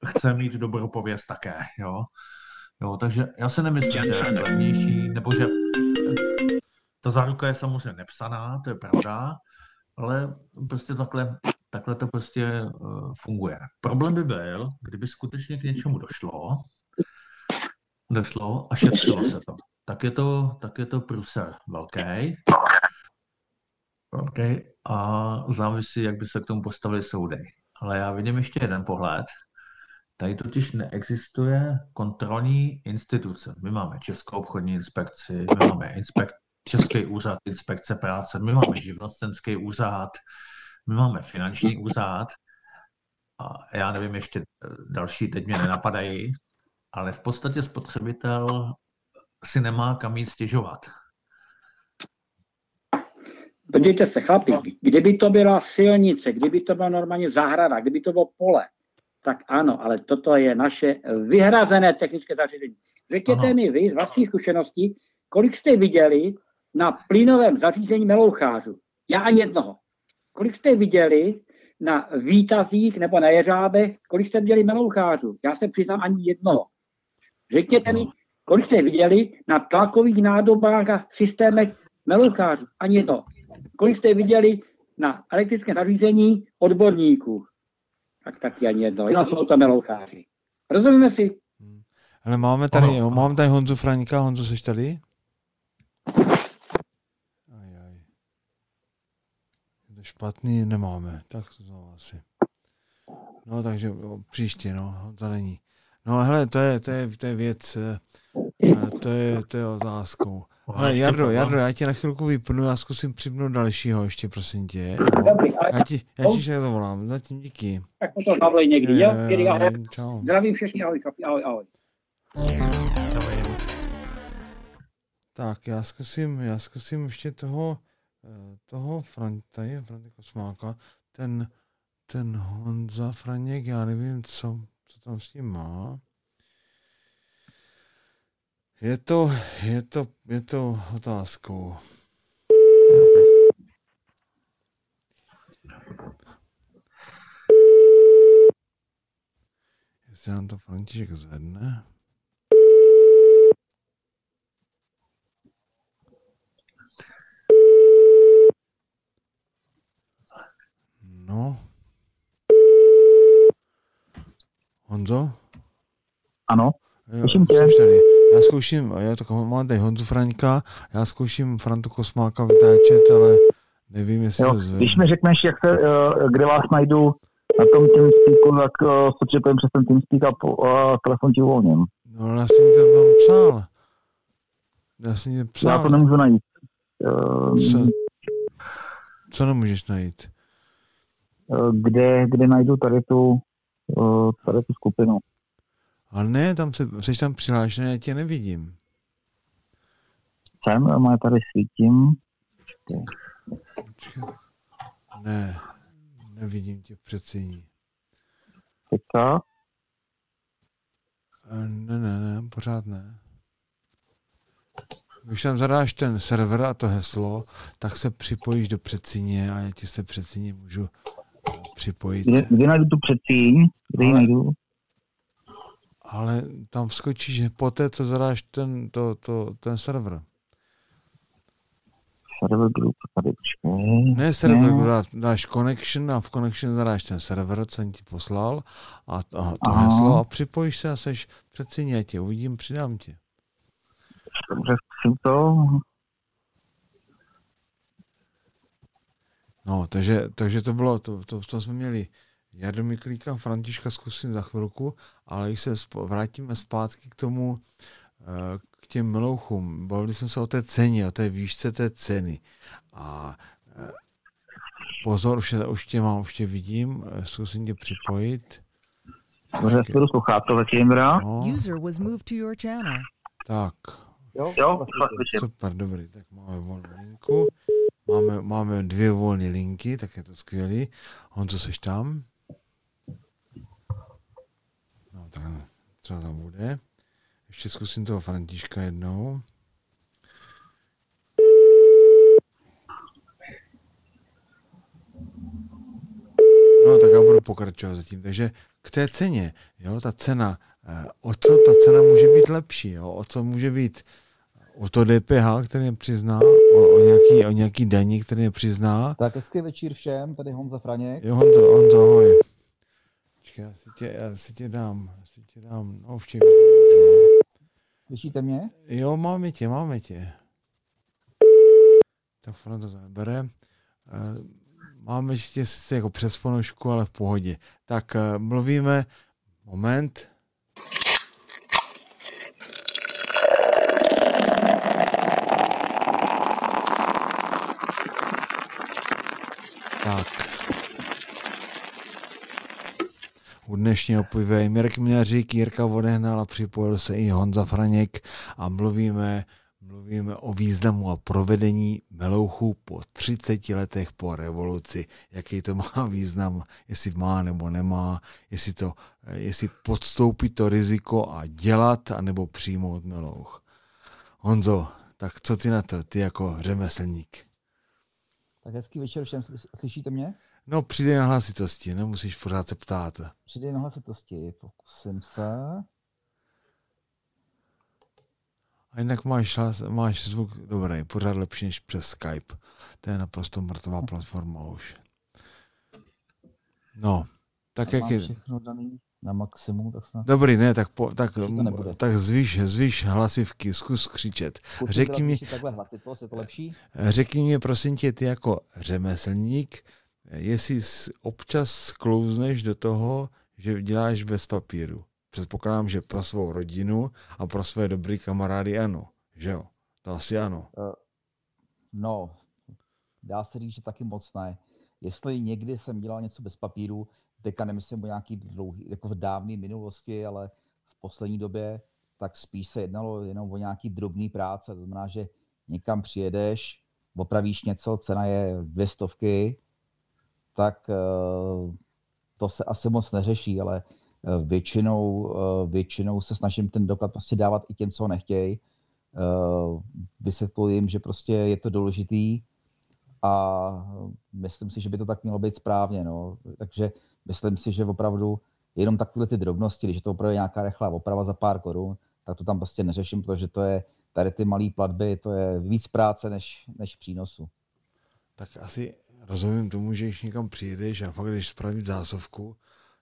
chce mít dobrou pověst také, jo. Jo, takže já si nemyslím, že je levnější, nebo že ta záruka je samozřejmě nepsaná, to je pravda, ale prostě takhle, takhle to prostě uh, funguje. Problém by byl, kdyby skutečně k něčemu došlo, došlo a šetřilo se to. Tak je to, tak je to pruser velký. Okay. A závisí, jak by se k tomu postavili soudy. Ale já vidím ještě jeden pohled. Tady totiž neexistuje kontrolní instituce. My máme Českou obchodní inspekci, my máme inspek- Český úřad inspekce práce, my máme živnostenský úřad, my máme finanční úřad a já nevím, ještě eh, další teď mě nenapadají, ale v podstatě spotřebitel si nemá kam jít stěžovat. Podívejte se, chlapi, kdyby to byla silnice, kdyby to byla normálně zahrada, kdyby to bylo pole, tak ano, ale toto je naše vyhrazené technické zařízení. Řekněte Ano. mi vy z vlastní zkušenosti, kolik jste viděli na plynovém zařízení melouchářů? Já ani jednoho. Kolik jste viděli na výtazích nebo na jeřábech, kolik jste viděli melouchářů? Já se přiznám ani jednoho. Řekněte mi, kolik jste viděli na tlakových nádobách a systémech melouchářů? Ani jednoho. Kolik jste viděli na elektrické zařízení odborníků? Tak taky ani jedno. Jenom jsou to meloucháři. Rozumíme si? Ale máme tady, Ano. jo, mám tady Honzu Fraňka. Honzu, jsi tady? Aj, aj. To špatný, nemáme. Tak to znovu asi. No, takže příště, no, to není. No, hele, to je, to je, to je věc, eh, to je, to je otázkou. Hele, Jardo, Jardo, já tě na chvilku vypnu, já zkusím připnout dalšího ještě, prosím tě. Dobrý, ale Já ti, já ti však zavolám, zatím díky. tak potom zavolej někdy, jo? Eh, Kdy, ahoj. Čau. Zdravím všechny, ahoj, chlapi, ahoj, ahoj. Tak, já zkusím, já zkusím ještě toho, eh, toho Franta, je Franta Kosmáka, ten, ten Honza Franěk, já nevím, co, co tam s tím má. Je to, je to, je to otázkou. Jestli nám to František zvedne. No. Honzo? Ano, Jo, Slyším tě. jsi tady. Já zkouším, já tak mám tady Honzu Fraňka, já zkouším Frantu Kosmáka vytáčet, ale nevím, jestli jo. to. Když mi řekneš, jak se, uh, kde vás najdu na tom TeamSpeaku, tak uh, se připojím přes ten TeamSpeak a po, uh, telefon ti uvolním. No, já jsem to tam psal. Já jsem Já psal. to nemůžu najít. Co, co nemůžeš najít? uh, kde, kde najdu tady tu, tady tu skupinu. Ale ne, tam se, jsi tam přihlášený, já tě nevidím. Jsem, má tady svítím. Počkej. Ne, nevidím tě v předsíní. Teďka? Ne, ne, ne, pořád ne. Když tam zadáš ten server a to heslo, tak se připojíš do předsíně a já ti se předsíně můžu eh, připojit. Kde, kde najdu tu předsíň? Kde ji najdu? Ale tam vskočíš po té, co zadáš ten, to, to, ten server. Server group, tady počkej. Ne server. Dá, dáš connection a v connection zadáš ten server, co jsem ti poslal a, a to Aha. heslo a připojíš se a seš předsíně, já tě uvidím, přidám tě. Dobře, zkusím to. No, takže, takže to bylo, to, to, to jsme měli Jardu Miklíka, Františka zkusím za chvilku, ale když se vrátíme zpátky k tomu, eh, k těm melouchům, bavili jsme se o té ceně, o té výšce té ceny. A eh, pozor, už, je, už tě mám, už tě vidím, eh, zkusím tě připojit. Dobře, zatím, Jindra. No, User was moved to your channel. tak, Jo, jo, super, dobrý, tak máme volnou linku. Máme, máme dvě volné linky, tak je to skvělý. Honzo, seš tam? No, tak třeba tam bude. Ještě zkusím toho Františka jednou. No, tak já budu pokračovat zatím. Takže k té ceně, jo, ta cena, eh, o co ta cena může být lepší, jo, o co může být o to DPH, který je přizná, o, o, nějaký, o nějaký daní, který je přizná. Tak hezký večír všem, tady Honza Franěk. Jo, Honzo, Honzo, ahoj. Počkej, já si tě, já si tě dám, já si tě dám, no vidím, Slyšíte mě? Jo, máme tě, máme tě. Tak Franta to nebere. Eh, Máme tě sice jako přes ponožku, ale v pohodě. Tak eh, mluvíme, moment. Dnešního pive Mirek Mňařík, Jirka Vodehnal a připojil se i Honza Franěk a mluvíme, mluvíme o významu a provedení melouchu po 30 letech po revoluci. Jaký to má význam, jestli má nebo nemá, jestli, to, jestli podstoupit to riziko a dělat, anebo přijmout melouch. Honzo, tak co ty na to, ty jako řemeslník? Tak hezký večer všem, Sly- slyšíte mě? No, přidej na hlasitosti, nemusíš pořád se ptát. Přidej na hlasitosti, pokusím se. A jinak máš, hlas, máš zvuk dobrý, pořád lepší než přes Skype. To je naprosto mrtvá platforma už. No, tak Tak jak je... všechno daný na maximum, tak snad. Dobrý, ne, tak, po, tak, tak zvýš, zvýš hlasivky, zkus křičet. Zkusím Řekni mi, takhle hlasitost, je to lepší? řekni mi, prosím tě, ty jako řemeslník, jestli občas sklouzneš do toho, že děláš bez papíru. Předpokládám, že pro svou rodinu a pro své dobrý kamarády ano, že jo? To asi ano. No, dá se říct, že taky moc ne. Jestli někdy jsem dělal něco bez papíru, teďka nemyslím o nějaký dlouhý, jako v dávné minulosti, ale v poslední době, tak spíš se jednalo jenom o nějaký drobný práce. To znamená, že někam přijedeš, opravíš něco, cena je dvě stovky, tak eh, to se asi moc neřeší, ale eh, většinou, eh, většinou se snažím ten doklad prostě dávat i těm, co ho nechtějí. Vysvětluji jim, že prostě je to důležitý a myslím si, že by to tak mělo být správně. No. Takže myslím si, že opravdu jenom takové ty drobnosti, když je to opravdu nějaká rychlá oprava za pár korun, tak to tam prostě neřeším, protože to je tady ty malé platby, to je víc práce než, než přínosu. Tak asi rozumím tomu, že když někam přijedeš a fakt jdeš spravit zásovku,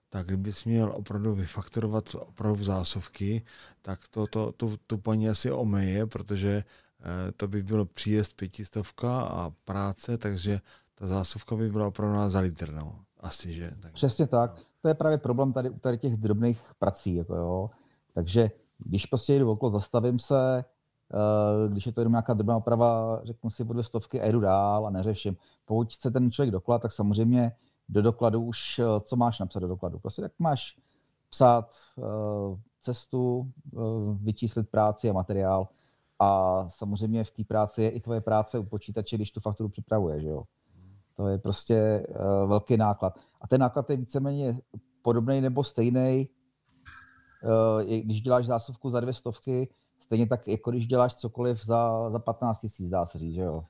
tak kdybys měl opravdu vyfaktorovat opravdu zásovky, tak to, to, tu, tu paní asi omeje, protože eh, to by bylo příjezd pětistovka a práce, takže ta zásuvka by byla opravdu za litr, no. Asi, že? Tak. Přesně tak. To je právě problém tady u tady těch drobných prací. Jako jo. Takže když prostě jdu okolo, zastavím se, když je to jenom nějaká drobná oprava, řeknu si po dvě stovky a jdu dál a neřeším. Pokud chce ten člověk doklad, tak samozřejmě do dokladu už, eh, co máš napsat do dokladu? Prostě tak máš psát, eh, cestu, eh, vyčíslit práci a materiál a samozřejmě v té práci je i tvoje práce u počítače, když tu fakturu připravuje, že jo. To je prostě velký náklad. A ten náklad je víceméně podobný nebo stejný, když děláš zásuvku za dvě stovky, stejně tak, jako když děláš cokoliv za, za 15 tisíc, dá se říct, že jo.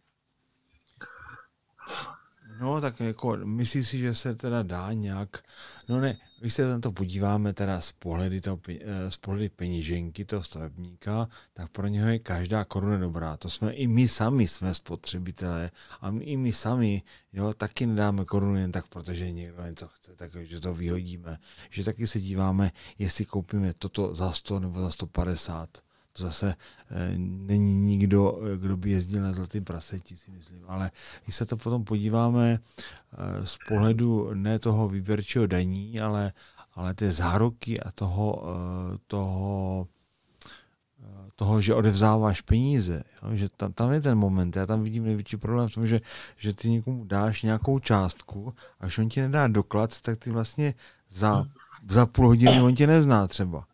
No, tak jako myslíš si, že se teda dá nějak, no ne, když se na to podíváme teda z pohledy, toho, eh, z pohledy peníženky toho stavebníka, tak pro něho je každá koruna dobrá. To jsme i my sami jsme spotřebitelé a my, i my sami, jo, taky nedáme korunu jen tak, protože někdo něco chce, takže to vyhodíme. Že taky se díváme, jestli koupíme toto za 100 nebo za 150 to zase e, není nikdo, eh, kdo by jezdil na zlatý praseti, si myslím. Ale když se to potom podíváme e, z pohledu ne toho výběrčího daní, ale, ale té záruky a toho, toho toho, že odevzáváš peníze, jo? že tam, tam je ten moment, já tam vidím největší problém v tom, že, že ty někomu dáš nějakou částku a když on ti nedá doklad, tak ty vlastně za, za půl hodiny on tě nezná třeba,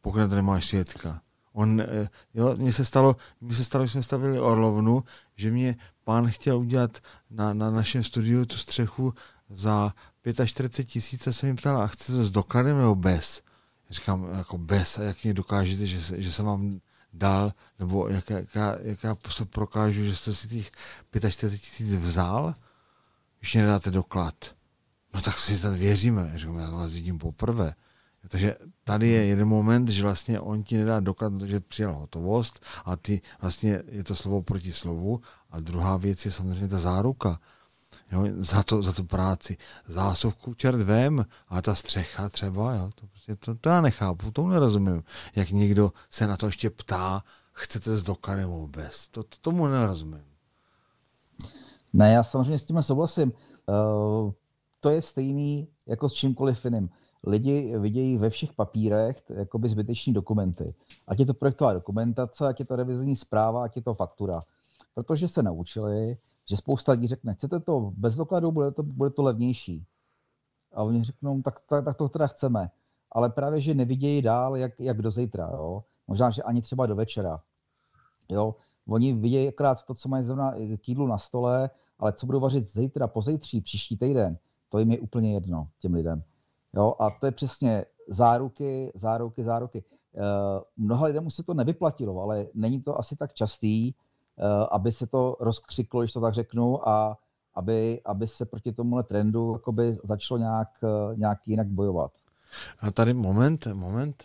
pokud nemáš svědka. On, eh, jo, mně se stalo, mně se stalo, že jsme stavili Orlovnu, že mě pán chtěl udělat na, na našem studiu tu střechu za 45 tisíc a se mi ptal, a chce to s dokladem nebo bez? Já říkám, jako bez, a jak mě dokážete, že, že jsem vám dal, nebo jak, jak, jak já prokážu, že jste si těch 45 tisíc vzal, když nedáte doklad. No tak si snad věříme. Já říkám, já vás vidím poprvé. Takže tady je jeden moment, že vlastně on ti nedá doklad, že přijal hotovost a ty vlastně je to slovo proti slovu. A druhá věc je samozřejmě ta záruka. Jo, za, to, za tu práci. Zásuvku čert vem, a ta střecha třeba, jo, to, prostě, to, to já nechápu, to nerozumím. Jak někdo se na to ještě ptá, chcete s nebo bez. To, to, tomu nerozumím. Ne, já samozřejmě s tím souhlasím. Uh, to je stejný jako s čímkoliv jiným lidi vidějí ve všech papírech jakoby zbyteční dokumenty. Ať je to projektová dokumentace, ať je to revizní zpráva, ať je to faktura. Protože se naučili, že spousta lidí řekne, chcete to bez dokladu, bude to, bude to levnější. A oni řeknou, tak, tak, tak to teda chceme. Ale právě, že nevidějí dál, jak, jak do zítra. Jo? Možná, že ani třeba do večera. Jo? Oni vidějí akorát to, co mají zrovna k jídlu na stole, ale co budou vařit zítra, pozítří, příští týden, to jim je úplně jedno, těm lidem. Jo, a to je přesně záruky, záruky, záruky. Uh, mnoha lidem už se to nevyplatilo, ale není to asi tak častý, uh, aby se to rozkřiklo, když to tak řeknu, a aby, aby se proti tomuhle trendu začalo nějak, uh, nějak jinak bojovat. A tady moment, moment.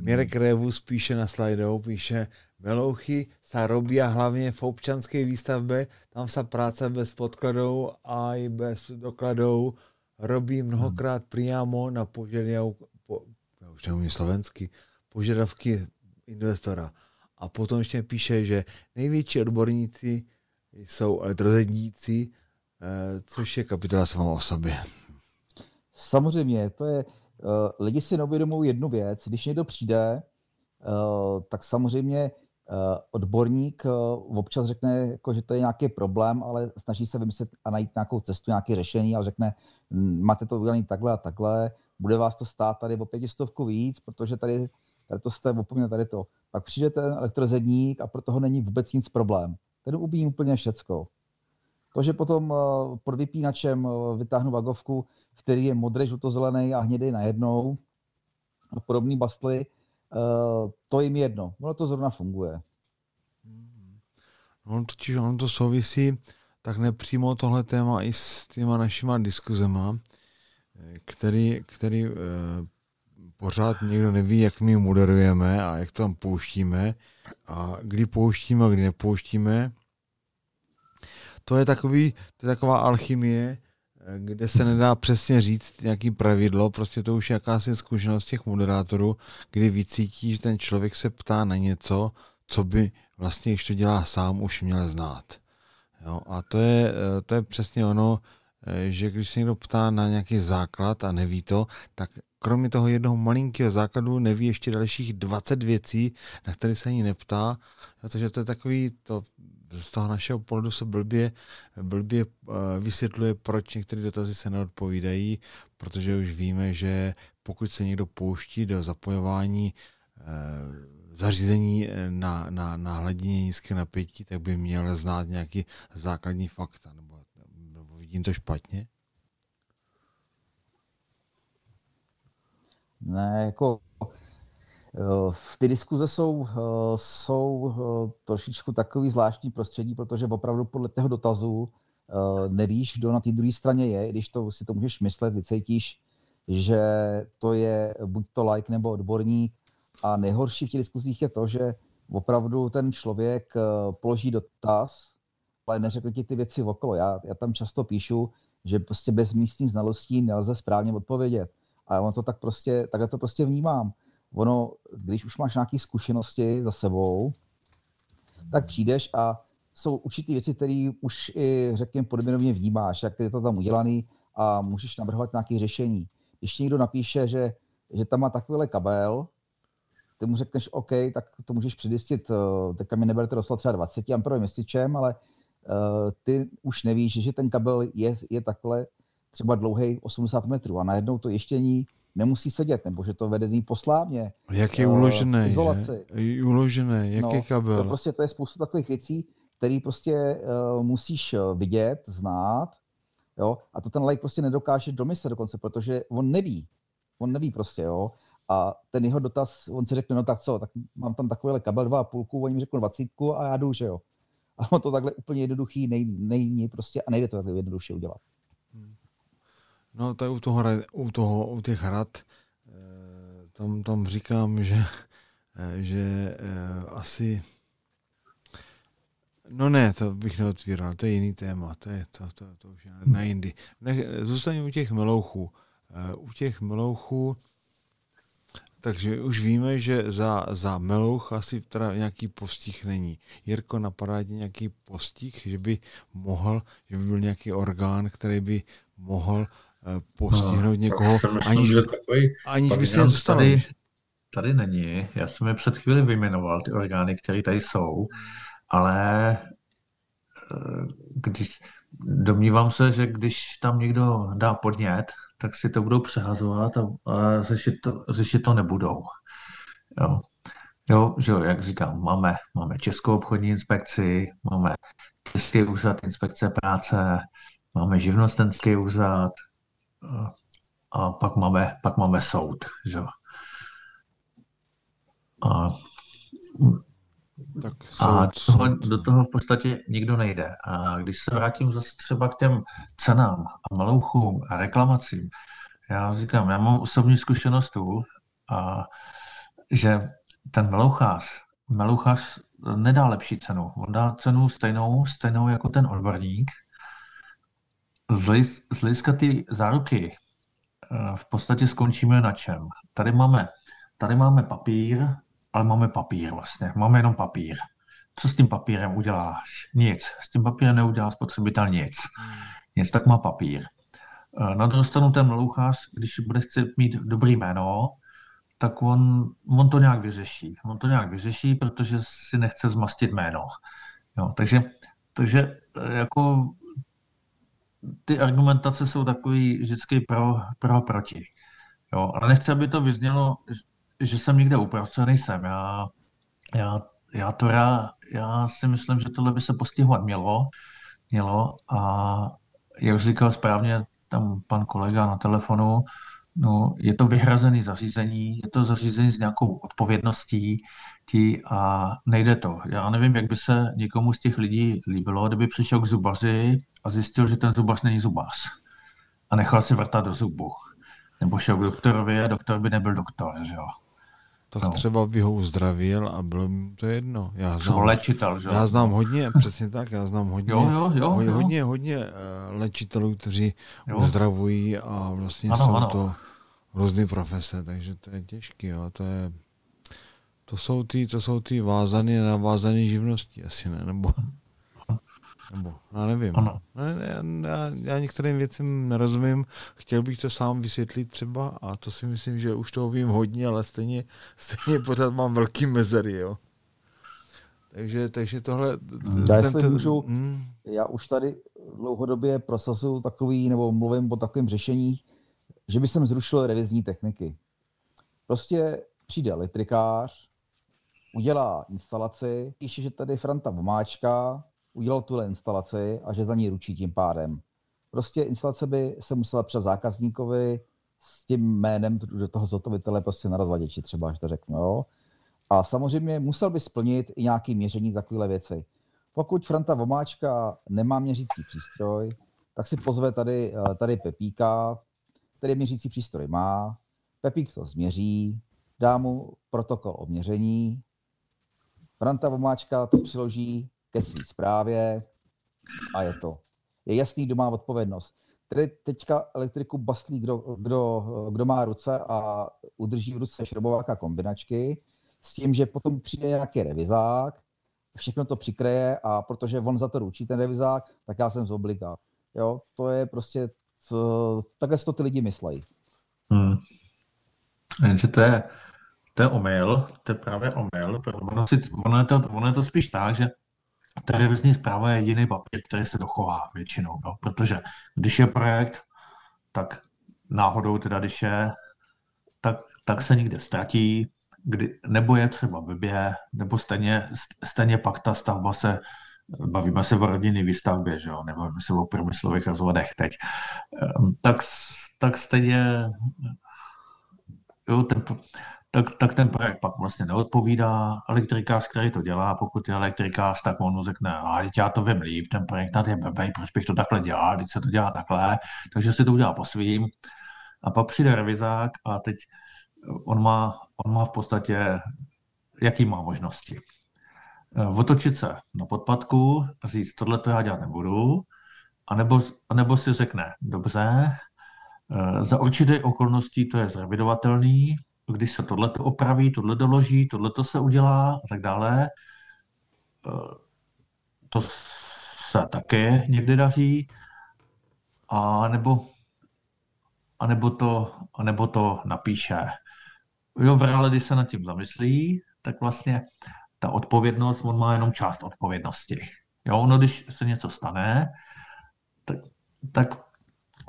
Mirek Revu spíše na slajdou píše, Melouchy sa robia hlavne v občanskej výstavbe, tam sa práca bez podkladov a aj bez dokladov robí mnohokrát priamo na požiadavku, po, ja už nevím slovensky, požiadavky investora. A potom ještě píše, že největší odborníci jsou elektrozedníci, eh, což je kapitola sama o sobě. Samozřejmě, to je, uh, lidi si neuvědomují jednu věc, když někdo přijde, uh, tak samozřejmě Eh, odborník eh, občas řekne, jako, že to je nějaký problém, ale snaží se vymyslet a najít nějakou cestu, nějaké řešení, ale řekne, hm, máte to udělané takhle a takhle, bude vás to stát tady o pětistovku víc, protože tady, tady to jste opomněl tady to. Pak přijde ten elektrozedník a pro toho není vůbec nic problém. Ten ubíjí úplně všecko. To, že potom eh, pod vypínačem vytáhnu vagovku, který je modrý, žlutozelený a hnědý najednou, a podobné bastly, to jim jedno. Ono to zrovna funguje. On totiž on to souvisí tak nepřímo tohle téma i s těma našima diskuzema, který, který eh, pořád někdo neví, jak my moderujeme a jak tam pouštíme a kdy pouštíme a kdy nepouštíme. To je, takový, to je taková alchymie, kde se nedá přesně říct nějaký pravidlo, prostě to už je jakási zkušenost těch moderátorů, kdy vycítí, že ten člověk se ptá na něco, co by vlastně, když to dělá sám, už měl znát. Jo? A to je, to je přesně ono, že když se někdo ptá na nějaký základ a neví to, tak kromě toho jednoho malinkého základu neví ještě dalších 20 věcí, na které se ani neptá. Takže to je takový to z toho našeho pohledu se blbě, blbě eh, vysvětluje, proč některé dotazy se neodpovídají, protože už víme, že pokud se někdo pouští do zapojování eh, zařízení eh, na, na, na hladině nízké napětí, tak by měl znát nějaký základní fakta, nebo, nebo vidím to špatně? Ne, jako ty diskuze jsou, eh, jsou eh, trošičku takový zvláštní prostředí, protože opravdu podle toho dotazu nevíš, kdo na té druhé straně je, když to si to můžeš myslet, vycítíš, že to je buď to like nebo odborník. A nejhorší v těch diskuzích je to, že opravdu ten člověk položí dotaz, ale neřekl ti ty věci okolo. Já, já tam často píšu, že prostě bez místních znalostí nelze správně odpovědět. A on to tak prostě, takhle to prostě vnímám ono, když už máš nějaké zkušenosti za sebou, tak přijdeš a jsou určitý věci, které už i, řekněme, podvědomě vnímáš, jak je to tam udělaný a můžeš navrhovat nějaké řešení. Když někdo napíše, že, že tam má takovýhle kabel, ty mu řekneš OK, tak to můžeš předjistit, eh, teďka mi neberte doslova třeba 20 amperovým měsíčem, ale uh, ty už nevíš, že ten kabel je, je takhle třeba dlouhý 80 metrů a najednou to ještění nemusí sedět, nebo že to vedený poslávně. Jak je uložené, izolaci. Že? Uložené, jaký no, kabel. To prostě to je spousta takových věcí, které prostě uh, musíš eh, vidět, znát, jo, a to ten like prostě nedokáže domyslet dokonce, protože on neví, on neví prostě, jo, a ten jeho dotaz, on si řekne, no tak co, tak mám tam takovýhle kabel 2,5, oni mi řeknou 20 a já jdu, že jo. A on to takhle úplně jednoduchý není prostě a nejde to takhle jednoduše udělat. No to je u toho, u, toho, u těch hrad, eh, tam, tam říkám, že, eh, že eh, asi No ne, to bych neotvíral, to je jiný téma, to, je, to, to, to už je na jindy. Ne, zůstaňme u těch melouchů. U těch melouchů, takže už víme, že za, za melouch asi teda nějaký postih není. Jirko, napadá ti nějaký postih, že by mohl, že by byl nějaký orgán, který by mohl postihnout no, někoho, myslím, aniž, že takový, aniž by se. Tady, tady není. Já jsem je před chvíli vyjmenoval, ty orgány, které tady jsou, ale eh, když domnívám se, že když tam někdo dá podnět, tak si to budou přehazovat a, a řešit, to, řešit to nebudou. Jo. Jo, že jo, jak říkám, máme, máme Českou obchodní inspekci, máme Český úřad inspekce práce, máme živnostenský úřad, a pak máme, pak máme soud. Že? A, tak soud, a toho, soud. do toho v podstatě nikdo nejde. A když se vrátím zase třeba k těm cenám a malouchům a reklamacím, já říkám, já mám osobní zkušenost tu, a, že ten melouchář, melouchář nedá lepší cenu. On dá cenu stejnou, stejnou jako ten odborník, z hlediska ty záruky eh, v podstatě skončíme na čem? Tady máme, tady máme papír, ale máme papír vlastně. Máme jenom papír. Co s tím papírem uděláš? Nic. S tím papírem neudělá spotřebitel nic. Nic, tak má papír. Eh, na druhou stranu ten melouchář, když bude chce mít dobrý jméno, tak on, on to nějak vyřeší. On to nějak vyřeší, protože si nechce zmastit jméno. Jo, takže, takže eh, jako ty argumentace jsou takový vždycky pro, pro proti. Jo, ale nechci, aby to vyznělo, že jsem někde uprostřed, nejsem. Já, já, já, to já, já si myslím, že tohle by se postihovat mělo, mělo a jak říkal správně tam pan kolega na telefonu, no, je to vyhrazené zařízení, je to zařízení s nějakou odpovědností tí a nejde to. Já nevím, jak by se někomu z těch lidí líbilo, kdyby přišel k zubaři a zjistil, že ten zubař není zubař a nechal si vrtat do zubu. Nebo šel k doktorovi a doktor by nebyl doktor, že jo. Tak no. třeba by ho uzdravil a bylo mu to jedno. Já znám, léčitel, že? Já znám hodně, přesně tak, já znám hodně, jo, jo, jo, hodně, jo. hodně, hodně uh, léčitelů, kteří jo. uzdravují a vlastně ano, jsou ano. to různé profese, takže to je těžké, jo, to je to jsou ty, to jsou ty vázané, navázané živnosti asi, ne? Nebo, nebo já nevím. Ano. Ne, ne, já, já některým věcem nerozumím. Chtěl bych to sám vysvětlit třeba a to si myslím, že už toho vím hodně, ale stejně, stejně pořád mám velký mezery, jo. Takže, takže tohle... Já jestli můžu, hmm. já už tady dlouhodobě prosazuju takový, nebo mluvím o takovém řešení, že by jsem zrušil revizní techniky. Prostě přijde elektrikář, udělá instalaci, píše, že tady Franta Vomáčka udělal tuhle instalaci a že za ní ručí tím pádem. Prostě instalace by se musela před zákazníkovi s tím jménem do toho zhotovitele prostě na rozvaděči třeba, až to řeknu. Jo? A samozřejmě musel by splnit i nějaké měření takovéhle věci. Pokud Franta Vomáčka nemá měřící přístroj, tak si pozve tady, eh, tady Pepíka, který měřící přístroj má, Pepík to změří, dá mu protokol o měření, Franta Vomáčka to přiloží ke své zprávě a je to. Je jasný, kdo má odpovědnost. Tedy teďka elektriku baslí, kdo, kdo, kdo má ruce a udrží v ruce šrobováka kombinačky, s tím, že potom přijde nějaký revizák, všechno to přikreje a protože on za to ručí ten revizák, tak já jsem z obliga. Jo, to je prostě, to, takhle si to ty lidi myslejí. Hmm. Jenže to je, to je omyl, to je právě omyl. Ono, si, ono, je to, ono je to spíš tak, že ta revizní zpráva je jediný papír, který se dochová většinou, no? protože když je projekt, tak náhodou teda, když je, tak, tak se někde ztratí, kdy, nebo je třeba blbě, nebo stejně, stejně pak ta stavba se, bavíme se o rodinné výstavbě, že jo, nebo se o průmyslových rozvodech teď, ehm, tak, tak stejně jo, ten, tak, tak ten projekt pak vlastně neodpovídá. Elektrikář, který to dělá, pokud je elektrikář, tak on řekne, a teď já to vím líp, ten projekt je blbej, proč bych to takhle dělal, teď se to dělá takhle, takže si to udělá po svým. A pak přijde revizák a teď on má, on má v podstatě, jaký má možnosti. Otočit se na podpadku, říct, tohle to já dělat nebudu, anebo, anebo si řekne, dobře, za určité okolností to je zrevidovatelný, když se tohle opraví, tohle doloží, tohle se udělá a tak dále. Eh, to se také někdy daří. A nebo, a nebo, to, a nebo to napíše. Jo, v reále, když se nad tím zamyslí, tak vlastně ta odpovědnost, on má jenom část odpovědnosti. Jo, ono, když se něco stane, tak, tak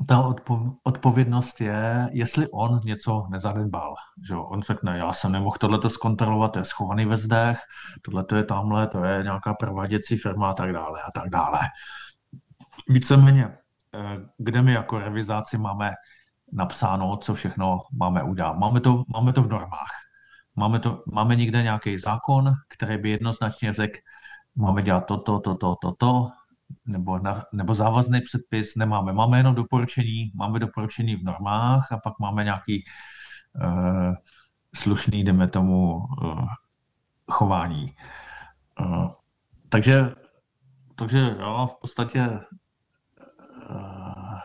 ta odpo- odpovědnost je, jestli on něco nezanedbal. Že on řekne, já jsem nemohl tohleto zkontrolovat, to je schovaný ve zdech, tohle je tamhle, to je nějaká prováděcí firma a tak dále a tak dále. Víceméně, eh, kde my jako revizáci máme napsáno, co všechno máme udělat. Máme to, máme to v normách. Máme, to, máme někde nějaký zákon, který by jednoznačně řekl, máme dělat toto, toto, toto, to, nebo, na, nebo závazný předpis nemáme. Máme jenom doporučení, máme doporučení v normách a pak máme nějaký uh, slušný, jdeme tomu, uh, chování. Uh, takže, takže jo, v podstatě uh,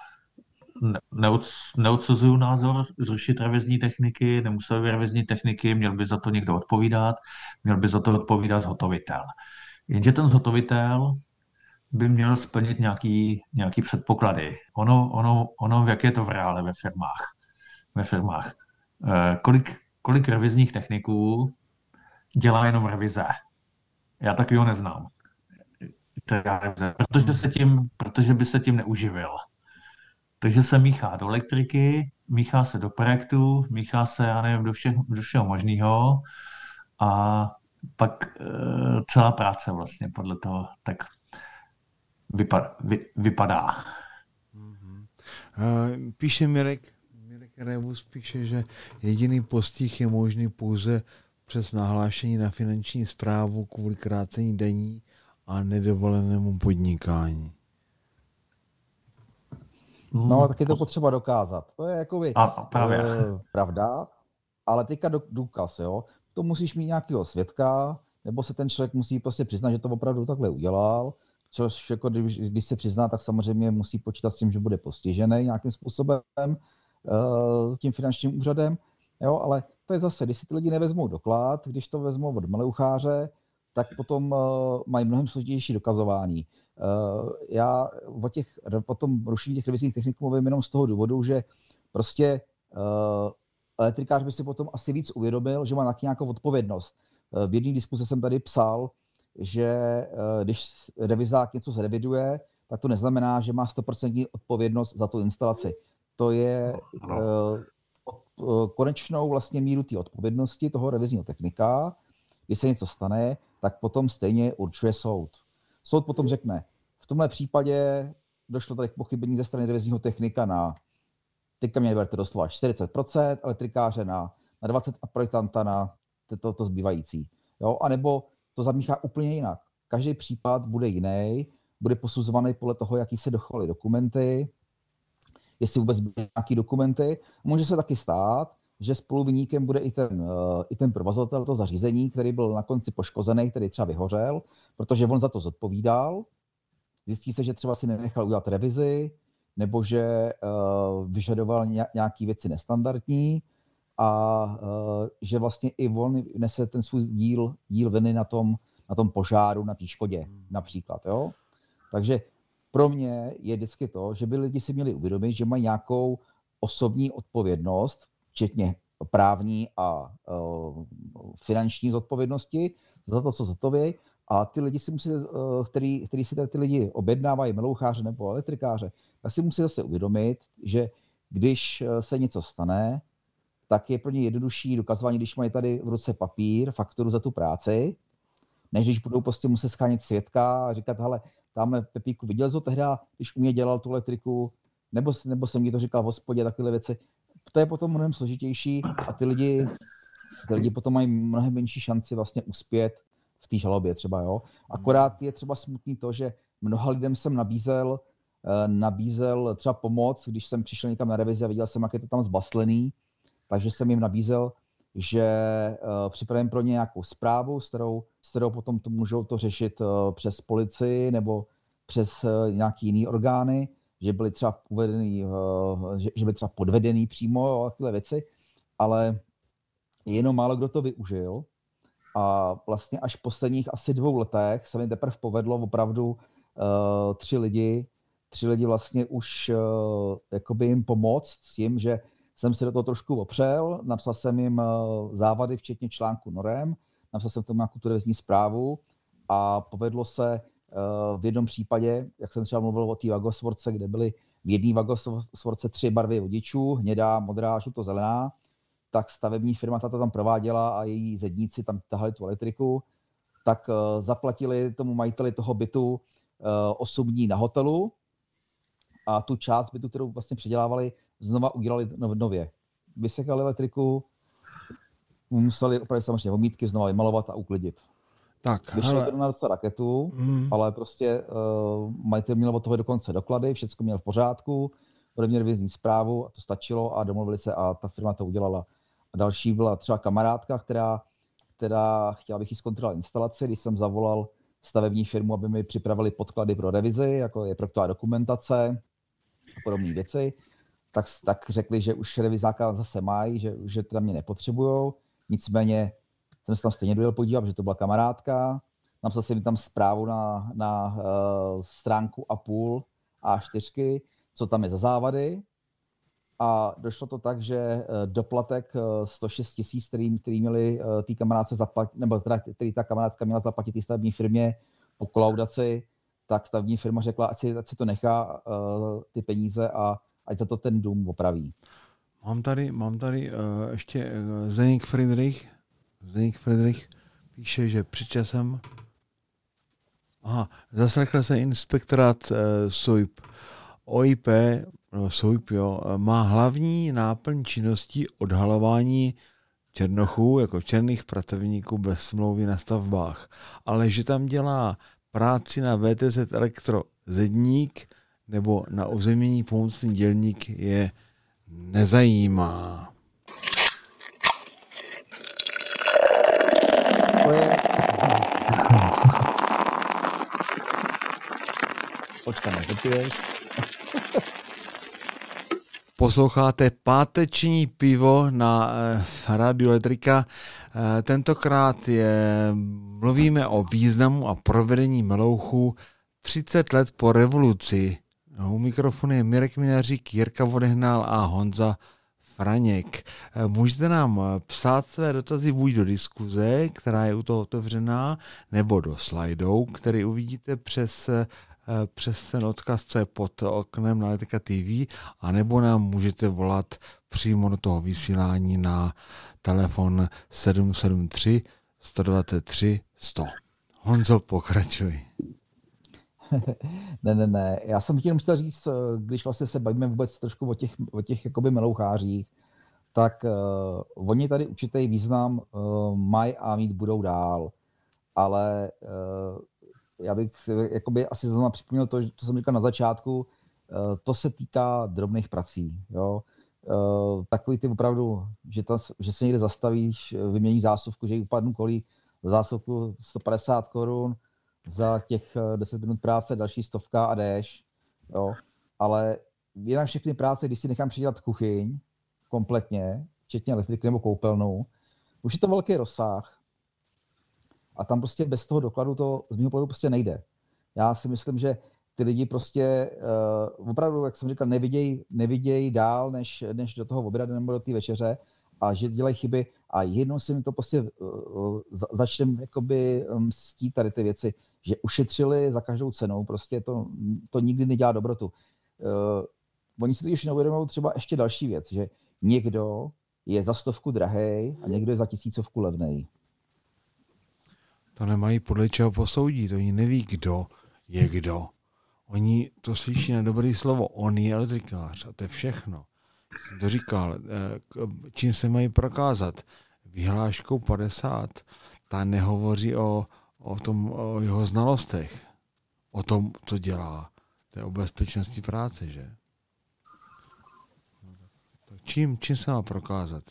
neodsuzuju názor zrušit revizní techniky, nemusel by revizní techniky, měl by za to někdo odpovídat, měl by za to odpovídat zhotovitel. Jenže ten zhotovitel by měl splnit nějaký, nějaký předpoklady. Ono, ono, ono, jak je to v reále ve firmách. Ve firmách. E, kolik, kolik revizních techniků dělá jenom revize? Já ho neznám. Revize, protože, se tím, protože by se tím neuživil. Takže se míchá do elektriky, míchá se do projektu, míchá se, já nevím, do, všech, do všeho možného a pak e, celá práce vlastně podle toho tak vypadá. Vy, vypadá. Mm-hmm. Píše Mirek, Mirek Rebus píše, že jediný postih je možný pouze přes nahlášení na finanční zprávu kvůli krácení daní a nedovolenému podnikání. No, tak je to potřeba dokázat. To je jako by právě. Uh, pravda, ale teďka důkaz, jo. To musíš mít nějakého svědka, nebo se ten člověk musí prostě přiznat, že to opravdu takhle udělal, což jako když, když se přizná, tak samozřejmě musí počítat s tím, že bude postižený nějakým způsobem uh, tím finančním úřadem, jo, ale to je zase, když si ty lidi nevezmou doklad, když to vezmou od meleucháře, tak potom uh, mají mnohem složitější dokazování. Uh, já o, těch, o tom rušení těch revizních techniků mluvím jenom z toho důvodu, že prostě elektrikář by si potom asi víc uvědomil, že má nějakou odpovědnost. V jedné diskuse jsem tady psal, že eh, když revizák něco zreviduje, tak to neznamená, že má 100% odpovědnost za tu instalaci. To je eh, od- konečnou vlastně míru té odpovědnosti toho revizního technika. Když se něco stane, tak potom stejně určuje soud. Soud potom řekne, v tomhle případě došlo tady k pochybení ze strany revizního technika na, teďka mě neberte doslova, 40%, elektrikáře na, na 20% a projektanta na to, to zbývající. Jo? A nebo to zamíchá úplně jinak. Každý případ bude jiný, bude posuzovaný podle toho, jaký se dochovaly dokumenty, jestli vůbec byly nějaké dokumenty. Může se taky stát, že spoluviníkem bude i ten, eh, i ten provozovatel toho zařízení, který byl na konci poškozený, který třeba vyhořel, protože on za to zodpovídal. Zjistí se, že třeba si nenechal udělat revizi, nebo že uh, vyžadoval nějaké věci nestandardní a uh, že vlastně i on nese ten svůj díl, díl viny na tom, na tom požáru, na té škodě například. Jo? Takže pro mě je vždycky to, že by lidi si měli uvědomit, že mají nějakou osobní odpovědnost, včetně právní a uh, finanční zodpovědnosti za to, co zhotoví. A ty lidi si musí, uh, který, který si ty lidi objednávají, meloucháře nebo elektrikáře, tak si musí zase uvědomit, že když se něco stane, tak je pro ně jednodušší dokazování, když mají tady v ruce papír, fakturu za tu práci, než když budou prostě muset schánit svědka a říkat, hele, tamhle Pepíku, viděl to tehdy, když u mě dělal tu elektriku, nebo, nebo jsem mi to říkal v hospodě, takové věci. To je potom mnohem složitější a ty lidi, ty lidi potom mají mnohem menší šanci vlastně uspět v té žalobě třeba, jo. Akorát je třeba smutný to, že mnoha lidem jsem nabízel, nabízel třeba pomoc, když jsem přišel někam na revizi a viděl jsem, jak je to tam zbaslený, takže jsem jim nabízel, že uh, připravím pro ně nějakou zprávu, s kterou, s kterou potom to můžou to řešit uh, přes policii nebo přes uh, nějaký jiný orgány, že byli třeba uvedený, že, že byli třeba podvedený přímo a tyhle věci, ale jenom málo kdo to využil. A vlastně až v posledních asi dvou letech se mi teprve povedlo opravdu tři lidi, tři lidi vlastně už jakoby jim pomoct s tím, že jsem si do toho trošku opřel, napsal jsem jim závady, včetně článku norem, napsal jsem tomu nějakou televizní zprávu a povedlo se v jednom případě, jak jsem třeba mluvil o té vagosvorce, kde byly v jedné vagosvorce tři barvy vodičů, hnědá, modrá, žluto, zelená, tak stavební firma ta to tam prováděla a její zedníci tam tahali tu elektriku, tak zaplatili tomu majiteli toho bytu 8 dní na hotelu a tu část bytu, kterou vlastně předělávali, znova udělali nově. Vysekali elektriku, museli opravdu samozřejmě omítky znova vymalovat a uklidit. Tak, hele. to na docela raketu, mm. ale prostě uh, majitel měl od toho dokonce doklady, všechno měl v pořádku, ode mě revizní zprávu a to stačilo a domluvili se a ta firma to udělala. A další byla třeba kamarádka, která, která chtěla bych jí zkontrolovat instalaci, když jsem zavolal stavební firmu, aby mi připravili podklady pro revizi, jako je projektová dokumentace a podobné věci tak, tak řekli, že už revizáka zase mají, že, že teda mě nepotřebujou. Nicméně jsem se tam stejně dojel podívat, že to byla kamarádka. Napsal jsem mi tam zprávu na, na uh, stránku a půl A4, co tam je za závady. A došlo to tak, že uh, doplatek uh, 106 tisíc, který, který měli té kamarádce zaplatit, nebo teda, který ta kamarádka měla zaplatit té stavební firmě po kolaudaci, tak stavební firma řekla, ať si, ať si to nechá uh, ty peníze a ať za to ten dům opraví. Mám tady, mám tady uh, ještě uh, Zdeněk Friedrich. Zdeněk Friedrich píše, že před časem Aha, zaslechl se inspektorát uh, SOIP. OIP, no SOIP, jo, má hlavní náplň činností odhalování černochů, jako černých pracovníků bez smlouvy na stavbách. Ale že tam dělá práci na VTZ Elektro Zedník, nebo na ozemnění pomocný dělník je nezajímá. Počkej, nepopiješ. Posloucháte páteční pivo na eh, Radio Elektrika. Eh, tentokrát je, mluvíme o významu a provedení melouchu 30 let po revoluci. U mikrofonu je Mirek Minařík, Jirka Vodehnal a Honza Franěk. Eh, můžete nám eh, psát své dotazy buď do diskuze, která je u toho otevřená, nebo do slajdou, který uvidíte přes eh, přes ten odkaz, co je pod oknem na Letika TV, anebo nám můžete volat přímo do toho vysílání na telefon 773 123 100. Honzo, pokračuj. ne, ne, ne. Já jsem chtěl chtěl říct, když vlastně se bavíme vůbec trošku o těch, o těch jakoby melouchářích, tak uh, oni tady určitý význam uh, mají a mít budou dál. Ale uh, já bych jakoby asi znovu připomněl to, co jsem říkal na začátku, uh, to se týká drobných prací. Jo? Uh, takový ty opravdu, že, ta, že se někde zastavíš, vymění zásuvku, že jí upadnu kolí, zásuvku 150 korun, za těch 10 minut práce další stovka a jdeš. Jo? Ale jinak všechny práce, když si nechám přidělat kuchyň, kompletně, včetně elektriky nebo koupelnou. Už je to velký rozsah a tam prostě bez toho dokladu to z mého pohledu prostě nejde. Já si myslím, že ty lidi prostě uh, opravdu, jak jsem říkal, nevidějí neviděj dál, než, než do toho oběda nebo do té večeře a že dělají chyby a jednou si mi to prostě uh, začne jakoby mstít tady ty věci, že ušetřili za každou cenou, prostě to, to nikdy nedělá dobrotu. Uh, oni si už neuvědomují třeba ještě další věc, že někdo je za stovku drahej a někdo je za tisícovku levnej. To nemají podle čeho posoudit. Oni neví, kdo je kdo. Oni to slyší na dobré slovo. On je elektrikář a to je všechno. Jsem to říkal. Eh, čím se mají prokázat? Vyhláškou 50. Ta nehovoří o, o, tom, o jeho znalostech. O tom, co dělá. To je o bezpečnosti práce, že? Čím, čím se má prokázat?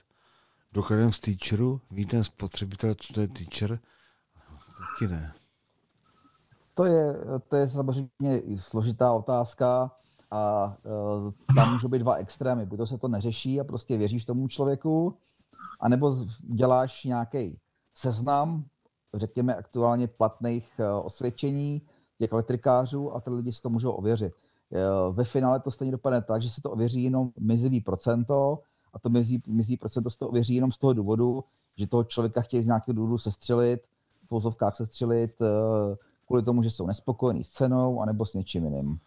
Dokladem z teacheru? Ví ten spotřebitel, co to je teacher? Taky ne. To je, to je samozřejmě složitá otázka a uh, tam můžou být dva extrémy. Buď to se to neřeší a prostě věříš tomu člověku, anebo děláš nějaký seznam, řekněme aktuálně platných uh, osvědčení těch elektrikářů a ty lidi si to můžou ověřit. Ve finále to stejně dopadne tak, že se to ověří jenom mizivý procento a to mizí, mizí procento se to ověří jenom z toho důvodu, že toho člověka chtějí z nějakého důvodu sestřelit, v vozovkách sestřelit kvůli tomu, že jsou nespokojení s cenou anebo s něčím jiným.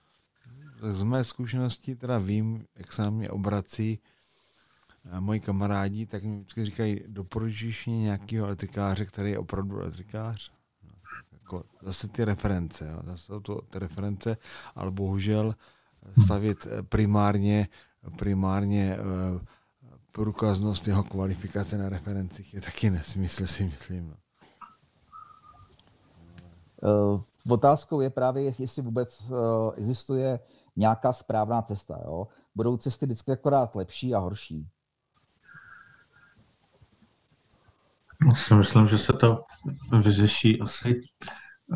Z mé zkušenosti teda vím, jak se na mě obrací eh, moji kamarádi, tak mi vždycky říkají, doporučíš mě nějakého elektrikáře, který je opravdu elektrikář? jako zase ty reference, jo, zase to ty reference, ale bohužel stavit primárně, primárně uh, průkaznost jeho kvalifikace na referencích je taky nesmysl, si myslím. No. Uh, otázkou je právě, jestli vůbec uh, existuje nějaká správná cesta. Jo? Budou cesty vždycky akorát lepší a horší. Já si myslím, že se to vyřeší asi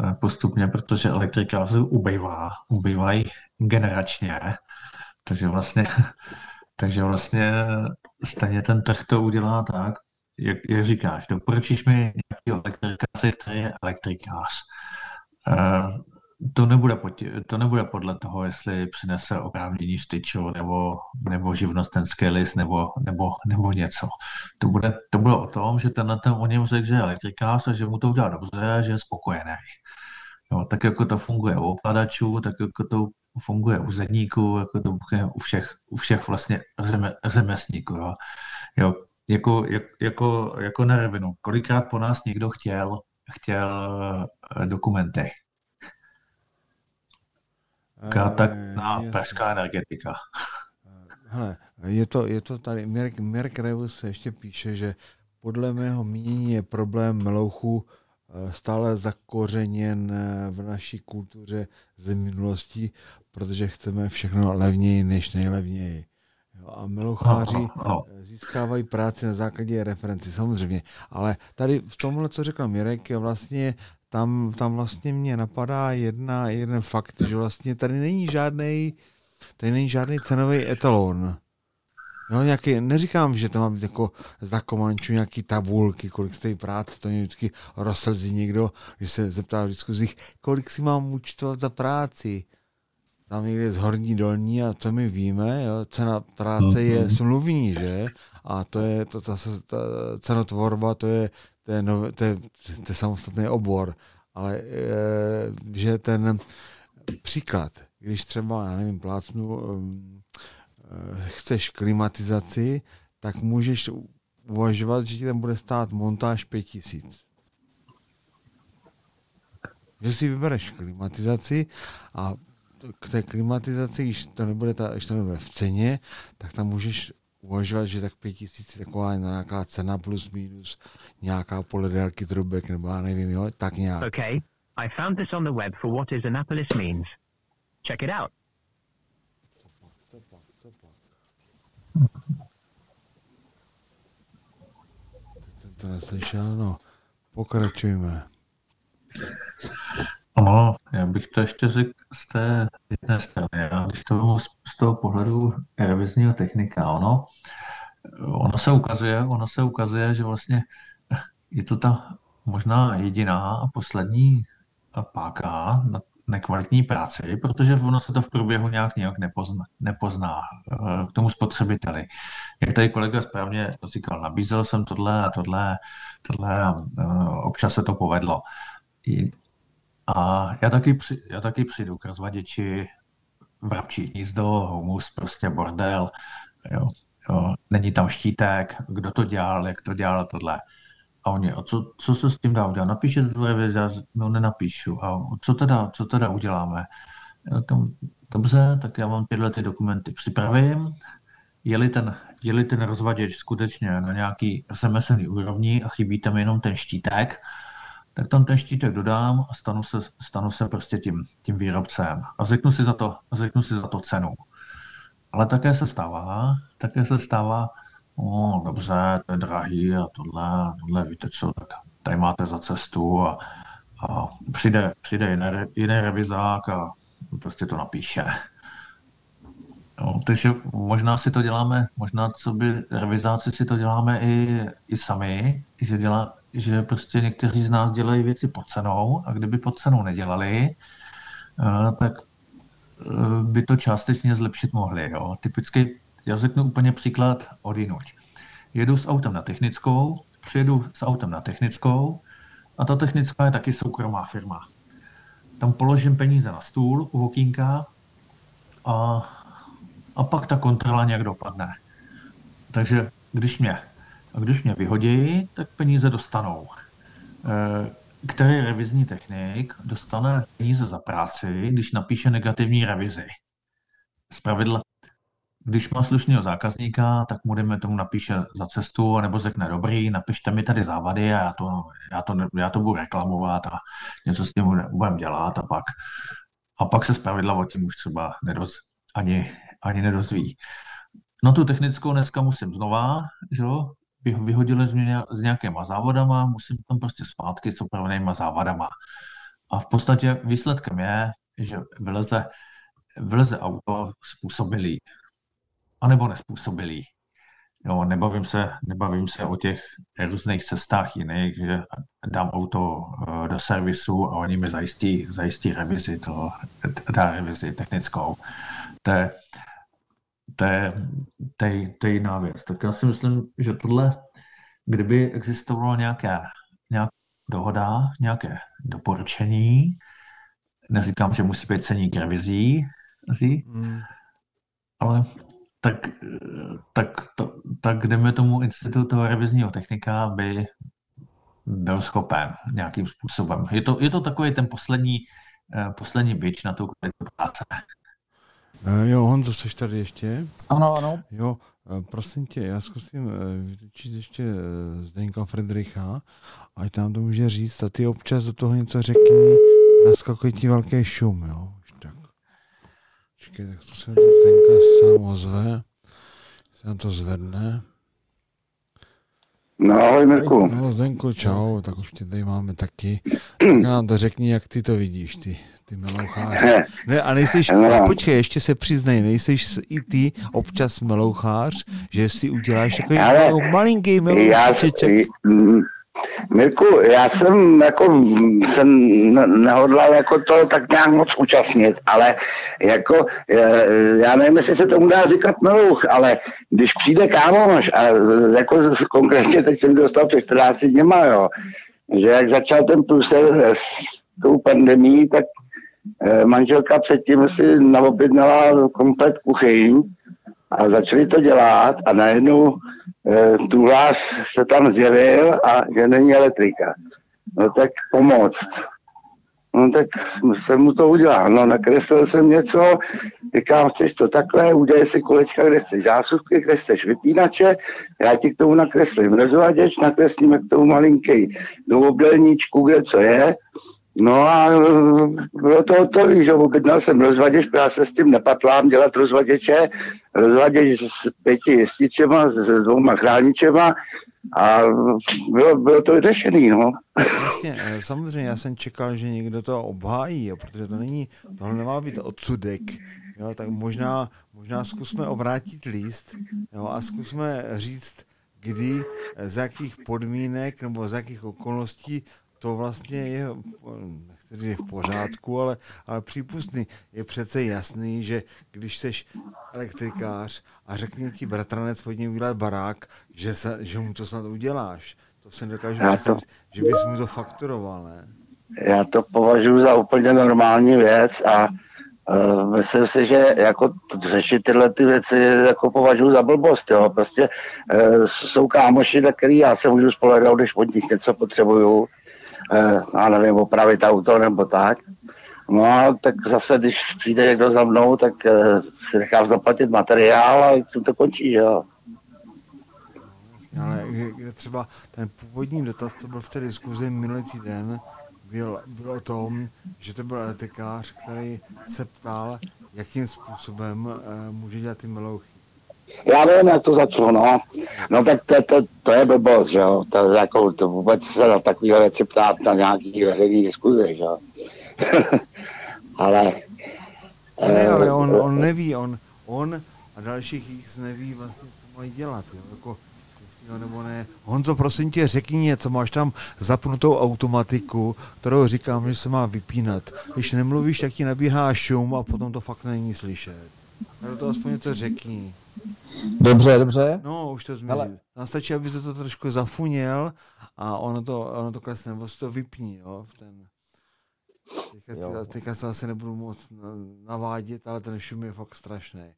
eh, postupně, protože elektrikářů ubývá, ubývají generačně, takže vlastně, takže vlastně stejně ten trh to udělá tak, jak, jak říkáš, doporučíš mi nějaký elektrikáře, který je elektrikář. To nebude, to nebude podle toho, jestli přinese oprávnění styču nebo, nebo živnostenský list nebo, nebo, nebo něco. To bude, to bude o tom, že ten, ten o něm řekl, že je elektrikář že mu to udělá dobře a že je spokojený. Jo, tak jako to funguje u okladačů, tak jako to funguje u zedníků, jako to funguje u všech, u všech vlastně zeme, řemesníků. Jo. Jo, jako, jak, jako, jako na revinu. Kolikrát po nás někdo chtěl, chtěl eh, dokumenty tak na pražská energetika. Hele, je to, je to tady, Mirek, Mirek Reus ještě píše, že podle mého mínění je problém melouchu eh, stále zakořeněn eh, v naší kultuře z minulosti, protože chceme všechno levněji než nejlevněji. Jo, a meloucháři získávají práci na základě referenci, samozřejmě. Ale tady v tomhle, co řekl Mirek, vlastně tam, tam vlastně mě napadá jedna, jeden fakt, že vlastně tady není žádný tady není žádný cenový etalon. Jo, nějaký, neříkám, že to má být jako za komanču nějaký tabulky, kolik stojí práce, to mě vždycky rozslzí někdo, když se zeptá v diskuzích, kolik si mám účtovat za práci. tam někde z horní dolní a co my víme, jo, cena práce je Mhm. smluvní, že? A to je, to, ta, ta cenotvorba, to je, to je, nové, to je, to je samostatný obor. Ale e, že ten příklad, když třeba, já nevím, plácnu, e, chceš klimatizaci, tak můžeš uvažovat, že ti tam bude stát montáž 5000. Že si vybereš klimatizaci a k té klimatizaci, když to nebude, ta, když to nebude v ceně, tak tam můžeš uvažovat, že tak 5000 je taková nějaká cena plus minus nějaká podle délky trubek, nebo já nevím, jo, tak nějak. Okay, I found this on the web for what is Annapolis means. Check it out. Jsem to neslyšel, no. Pokračujme. No, já bych to ještě řekl z té jedné strany. Já, když to vezmu z, z toho pohledu revizního technika, ono, ono se ukazuje, ono se ukazuje, že vlastně je to ta možná jediná a poslední páka na nekvalitní práci, protože ono se to v průběhu nějak nějak nepozná, nepozná eh, k tomu spotřebiteli. Jak tady kolega správně to říkal, nabízel jsem tohle a tohle, tohle a eh, občas se to povedlo. A já taky, při, já taky přijdu k rozvaděči vrabčí hnízdo, humus, prostě bordel, jo, jo, není tam štítek, kdo to dělal, jak to dělal, tohle. A oni, a co, co se s tím dá udělat? Napíšete to revizi, já no nenapíšu. A co teda, co teda uděláme? Já říkám, dobře, tak já vám tyhle ty dokumenty připravím. Je-li ten, je-li ten rozvaděč skutečně na nějaký řemeslný úrovni a chybí tam jenom ten štítek, tak tam ten štítek dodám a stanu se, stanu se prostě tím, tím výrobcem. A řeknu si, za to, řeknu si za to cenu. Ale také se stává, také se stává, o, dobře, to je drahý a tohle, tohle, víte co, tak tady máte za cestu a, a přijde, přijde jiný, jiný revizák a prostě to napíše. No, takže možná si to děláme, možná co by revizáci si to děláme i, i sami, že, dělá, že prostě někteří z nás dělají věci pod cenou a kdyby pod cenou nedělali, eh, tak eh, by to částečně zlepšit mohli. Jo. Typicky, já řeknu úplně příklad odjinuť. Jedu s autem na technickou, přijedu s autem na technickou a ta technická je taky soukromá firma. Tam položím peníze na stůl u okýnka a, a pak ta kontrola nějak dopadne. Takže když mě, a když mě vyhodí, tak peníze dostanou. Eh, Který revizní technik dostane peníze za práci, když napíše negativní revizi? Zpravidla, když má slušného zákazníka, tak mu dejme tomu napíše za cestu, nebo řekne dobrý, napište mi tady závady a já to, já to, já to budu reklamovat a něco s tím bude- budeme dělat a pak, a pak se zpravidla o tím už třeba nedoz, ani, ani nedozví. No tu technickou dneska musím znova, že jo, vyhodili s nějakýma závodama, musím tam prostě zpátky s opravenýma závadama. A v podstatě výsledkem je, že vyleze, vyleze auto způsobilý, anebo nespůsobilý. Jo, nebavím se, nebavím se o těch různých cestách jiných, že dám auto eh, do servisu a oni mi zajistí, zajistí revizi, to, ta revizi technickou. To je, to je, to je, to je jiná věc. Tak já si myslím, že tohle, kdyby existovalo nějaké, nějaká dohoda, nějaké doporučení, neříkám, že musí být ceník revizí, zí, Hmm. ale tak, tak, to, tak dejme tomu institut toho revizního technika by byl schopen nějakým způsobem. Je to, je to takový ten poslední, eh, poslední bič na tu kvalitu práce. Eh, Jo, Honzo, jsi tady ještě? Ano, ano. Jo, eh, prosím tě, já zkusím eh, vytočit ještě Zdeňka Friedricha, ať nám to může říct a ty občas do toho něco řekni, naskakuje ti velký šum, jo, už tak. Čekej, tak to se do Zdeňka se nám ozve, se nám to zvedne. No ahoj Mirku. No, Zdenko, čau, tak už tě tady máme taky. Tak nám to řekni, jak ty to vidíš, ty, ty meloucháře. Ne, a nejseš, No. a počkej, ještě se přiznej, nejseš s- i ty občas melouchář, že si uděláš takový Ale malinký mm, Mirku, já jsem jako jsem ne- nehodlal jako to tak nějak moc účastnit, ale jako eh, já nevím, jestli se tomu dá říkat melouch, ale když přijde kámoš a jako konkrétně teď jsem dostal před 14 dněma, jo, že jak začal ten průser s tou pandemí, tak manželka předtím si naobjednala komplet kuchyň a začali to dělat a najednou eh, truhlář se tam zjevil a že není elektrika. No tak pomoct. No tak jsem mu to udělal. No nakreslil jsem něco, říkám, chceš to takhle, udělej si kolečka, kde chceš zásuvky, kde chceš vypínače, já ti k tomu nakreslím rozvaděč, nakreslíme k tomu malinký do obdelníčku, kde co je. No a bylo to hotový, že objednal jsem rozvaděč, já se s tím nepatlám dělat rozvaděče, rozvaděč s pěti jestičema, s dvouma chráničema a bylo, bylo to vyřešený, no. Jasně, eh, samozřejmě já jsem čekal, že někdo to obhájí, jo, protože to není, tohle nemá být odsudek, jo, tak možná, možná zkusme obrátit list jo, a zkusme říct, kdy, eh, za jakých podmínek nebo za jakých okolností to vlastně je, nechci říct v pořádku, ale, ale přípustný. Je přece jasný, že když seš elektrikář a řekne ti bratranec hodně udělat barák, že, se, že mu to snad uděláš. To si nedokážu Já to- představit, že bys mu to fakturoval, ne? Já to považuji za úplně normální věc a uh, myslím si, že jako řešit tyhle ty věci jako považuji za blbost, jo. Prostě uh, jsou kámoši, na který já se můžu spolehnout, když od nich něco potřebuju, já nevím, opravit auto nebo tak. No tak zase, když přijde někdo za mnou, tak uh, si nechám zaplatit materiál a tím to končí, jo. Ale třeba ten původní dotaz, co byl v té diskuzi minulý týden, byl, byl o tom, že to byl elektrikář, který se ptal, jakým způsobem uh, může dělat ty melouchy. Já vím, jak to začalo, no. No tak to, to, to je blbost, že jo. To, jako, to vůbec se na takové věci ptát na nějaký veřejný diskuzi, že jo. ale... Ne, eh, ale on, on neví, on, on a dalších X neví vlastně, co mají dělat, jo, jako, jestli jo nebo ne. Honzo, prosím tě, řekni něco, máš tam zapnutou automatiku, kterou říkám, že se má vypínat. Když nemluvíš, tak ti nabíhá šum a potom to fakt není slyšet. Ale to aspoň něco řekni. Dobře, dobře. No, už to zmizí. Hele. Tam stačí, aby to, to trošku zafuněl a ono to, ono to klesne, nebo to vypní, jo, v ten... Teďka, Jo. teďka se asi nebudu moc na- navádět, ale ten šum je fakt strašný.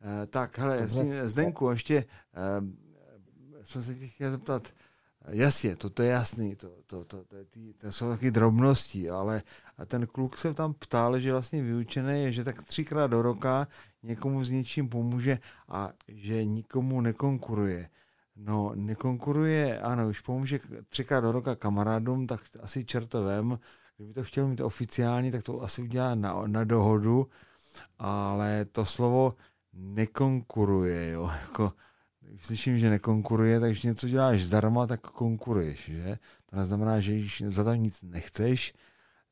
Eh, tak, hele, Zdenku, ještě eh, jsem se tě chtěl zeptat, eh, jasně, to, to je jasný, to, to, to, to, to, to jsou taky drobnosti, ale ten kluk se tam ptal, že vlastně vyučený je, že tak třikrát do roka někomu s něčím pomůže a že nikomu nekonkuruje. No, nekonkuruje, ano, už pomůže třikrát do roka kamarádům, tak asi čertovem. Kdyby to chtěl mít oficiálně, tak to asi udělá na, na dohodu, ale to slovo nekonkuruje, jo, jako když slyším, že nekonkuruje, tak když něco děláš zdarma, tak konkuruješ, že? To neznamená, že když za to nic nechceš,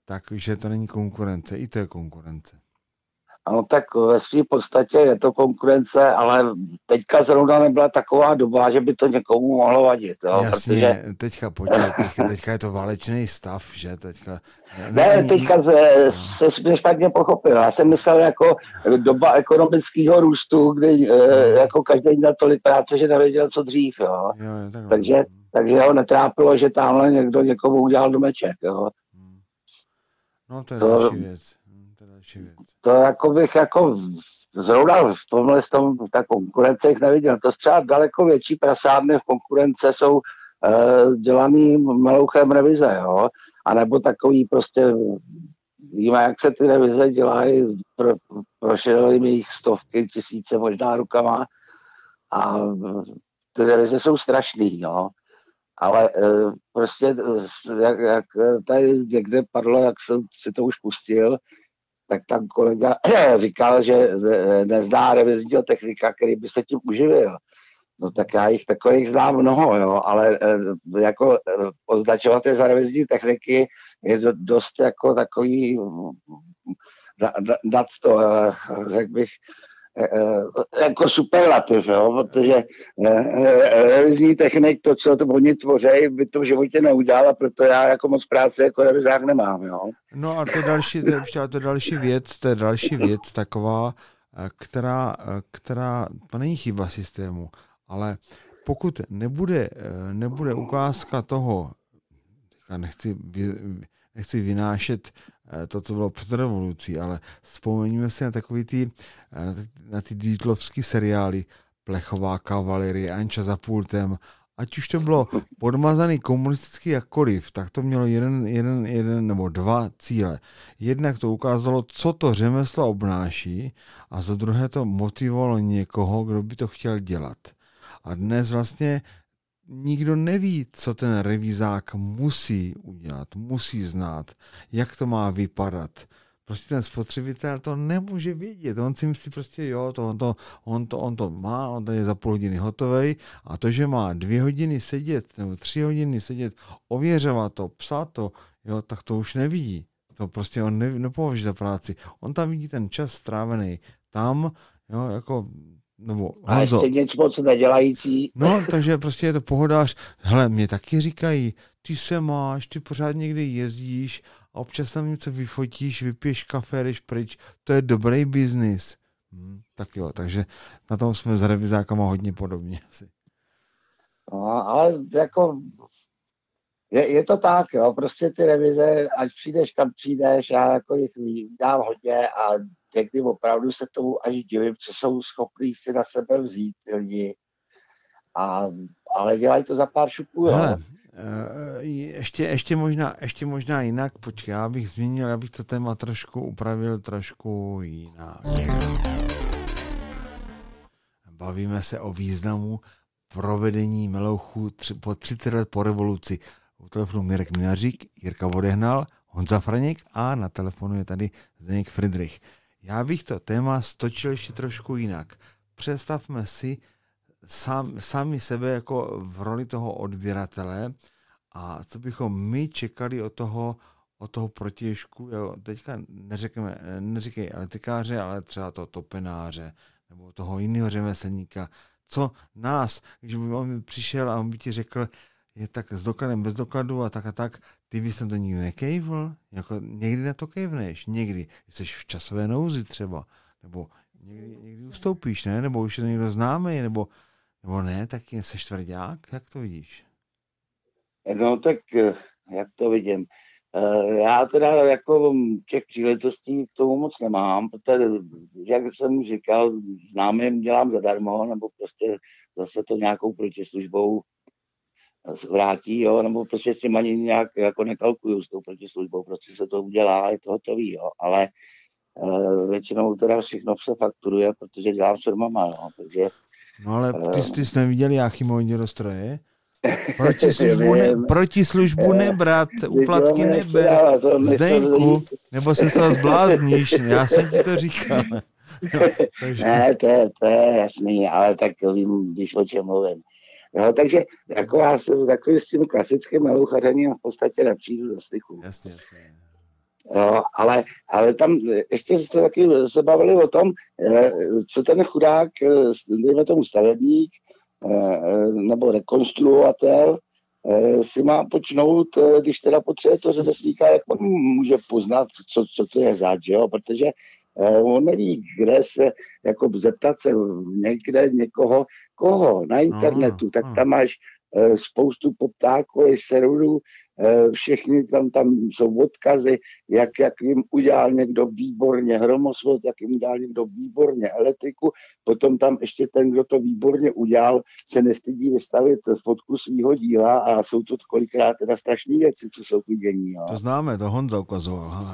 takže to není konkurence, i to je konkurence. No tak ve své podstatě je to konkurence, ale teďka zrovna nebyla taková doba, že by to někomu mohlo vadit, jo, Jasně, protože... teďka počkej, teďka, teďka je to válečný stav, že? Teďka, Ne, teďka se, se mě špatně pochopil. Já jsem myslel jako doba ekonomického růstu, kdy eh, jako každý měl tolik práce, že nevěděl, co dřív, jo. Jo, takhle. Takže, takže ho netrápilo, že tamhle někdo někomu udělal domeček, jo. No to je to- další věc. To jako bych jako zrovna v tomhle tom, ta konkurence jich neviděl. To třeba daleko větší prasárny v konkurence jsou uh, dělaný melouchem revize, jo. A nebo takový prostě, víme, jak se ty revize dělají, pro, prošly jich stovky, tisíce možná rukama a ty revize jsou strašný, jo. Ale eh, prostě, eh, jak, jak tady někde padlo, jak jsem si to už pustil, tak tam kolega říkal, že eh, nezná revizního technika, který by se tím uživil. No tak já jich takových znám mnoho, jo, ale eh, jako eh, označovat je za revizní techniky je do, dost jako takový na- na- nad to, řekl bych, jako superlativ, jo, protože eh, eh, revizní technik, to, co to oni tvoří, by to v životě neudělal a proto já jako moc práce jako revizák nemám, jo. No a to další, to to další věc, to je další věc taková, eh, která, eh, která, to není chyba systému, ale pokud nebude, eh, nebude ukázka toho, nechci, nechci vynášet eh, to, co bylo před revolucí, ale vzpomeňme si na takový ty, eh, na ty, na ty seriály, Plechová kavalerie, Anča za pultem, ať už to bylo podmazaný komunistický jakkoliv, tak to mělo jeden, jeden, jeden nebo dva cíle. Jednak to ukázalo, co to řemeslo obnáší a za druhé to motivovalo někoho, kdo by to chtěl dělat. A dnes vlastně nikdo neví, co ten revizák musí udělat, musí znát, jak to má vypadat. Prostě ten spotřebitel to nemůže vědět. On si myslí prostě, jo, to, on, to, on, to, on to má, on to je za půl hodiny hotovej a to, že má dvě hodiny sedět nebo tři hodiny sedět, ověřovat to, psát to, jo, tak to už nevidí. To prostě on ne, nepovažuje za práci. On tam vidí ten čas strávený tam, jo, jako, nebo A Honzo, ještě nic moc nedělající. No, takže prostě je to pohodář. Hele, mě taky říkají, ty se máš, ty pořád někdy jezdíš a občas tam něco vyfotíš, vypiješ kafe, jdeš pryč. To je dobrý biznis. Hm, tak jo, takže na tom jsme s revizákama hodně podobně asi. No, ale jako je, je to tak, jo, prostě ty revize, ať přijdeš kam přijdeš, já jako jich dám hodně a někdy opravdu se tomu až divím, co jsou schopní si na sebe vzít ty lidi. A, ale dělají to za pár šupů. Hele, eh, ještě, ještě, možná, ještě možná jinak, počkej, já bych změnil, já bych to téma trošku upravil trošku jinak. Bavíme se o významu provedení melouchů tři, po 30 let po revoluci. U telefonu Mirek Minařík, Jirka Vodehnal, Honza Franěk a na telefonu je tady Zdeněk Friedrich. Já bych to téma stočil ještě trošku jinak. Představme si sám, sami sebe jako v roli toho odběratele a co bychom my čekali od toho, od toho protěžku, jo, teďka neřekneme, neříkej elektrikáře, ale třeba toho topenáře nebo toho jiného řemeslníka, co nás, když by on přišel a on by ti řekl, je tak s dokladem, bez dokladu a tak a tak, ty bys to nikdy nekejvl, jako někdy na to kejvneš, někdy, jsi v časové nouzi třeba, nebo někdy, někdy ustoupíš, ne, nebo už je to někdo známý, nebo, nebo ne, tak jsi tvrdák, jak to vidíš? No tak eh, jak to vidím. Eh, Já teda jako těch příležitostí k tomu moc nemám, protože, jak jsem říkal, známým dělám zadarmo, nebo prostě zase to nějakou protislužbou vrátí, jo, nebo prostě s tím ani nějak jako nekalkuju s tou protislužbou, prostě se to udělá, je to hotový, jo, ale uh, většinou teda všechno se fakturuje, protože dělám s firmama, jo, takže No ale ty, ty jsi neviděl Jáchymovi dělostroje? Proti službu, ne, proti službu nebrat, to neber. Zdeňku, vzít. nebo se z toho zblázníš, já jsem ti to říkal. Takže, Ne, to je, to je jasný, ale tak vím, když o čem mluvím. Jo, takže jako já se s takovým s tím klasickým meluchařením v podstatě nepřijdu do styku. jasně, jasně. Jo, ale, ale tam ještě jste taky se bavili o tom, eh, co ten chudák, eh, dejme tomu stavebník eh, nebo rekonstruovatel, si má počnout, když teda potřebuje to řemeslníka, jak on může poznat, co, co to je zač, jo? protože on neví, kde se, jako zeptat se někde někoho, koho na internetu, tak aha. tam máš eh, spoustu poptákových serverů, eh, všechny tam, tam jsou odkazy, jak, jak jim udělal někdo výborně hromosvod, jak jim udělal někdo výborně elektriku, potom tam ještě ten, kdo to výborně udělal, se nestydí vystavit fotku svého díla a jsou to kolikrát teda strašné věci, co jsou k vidění. Jo. To známe, to Honza ukazoval.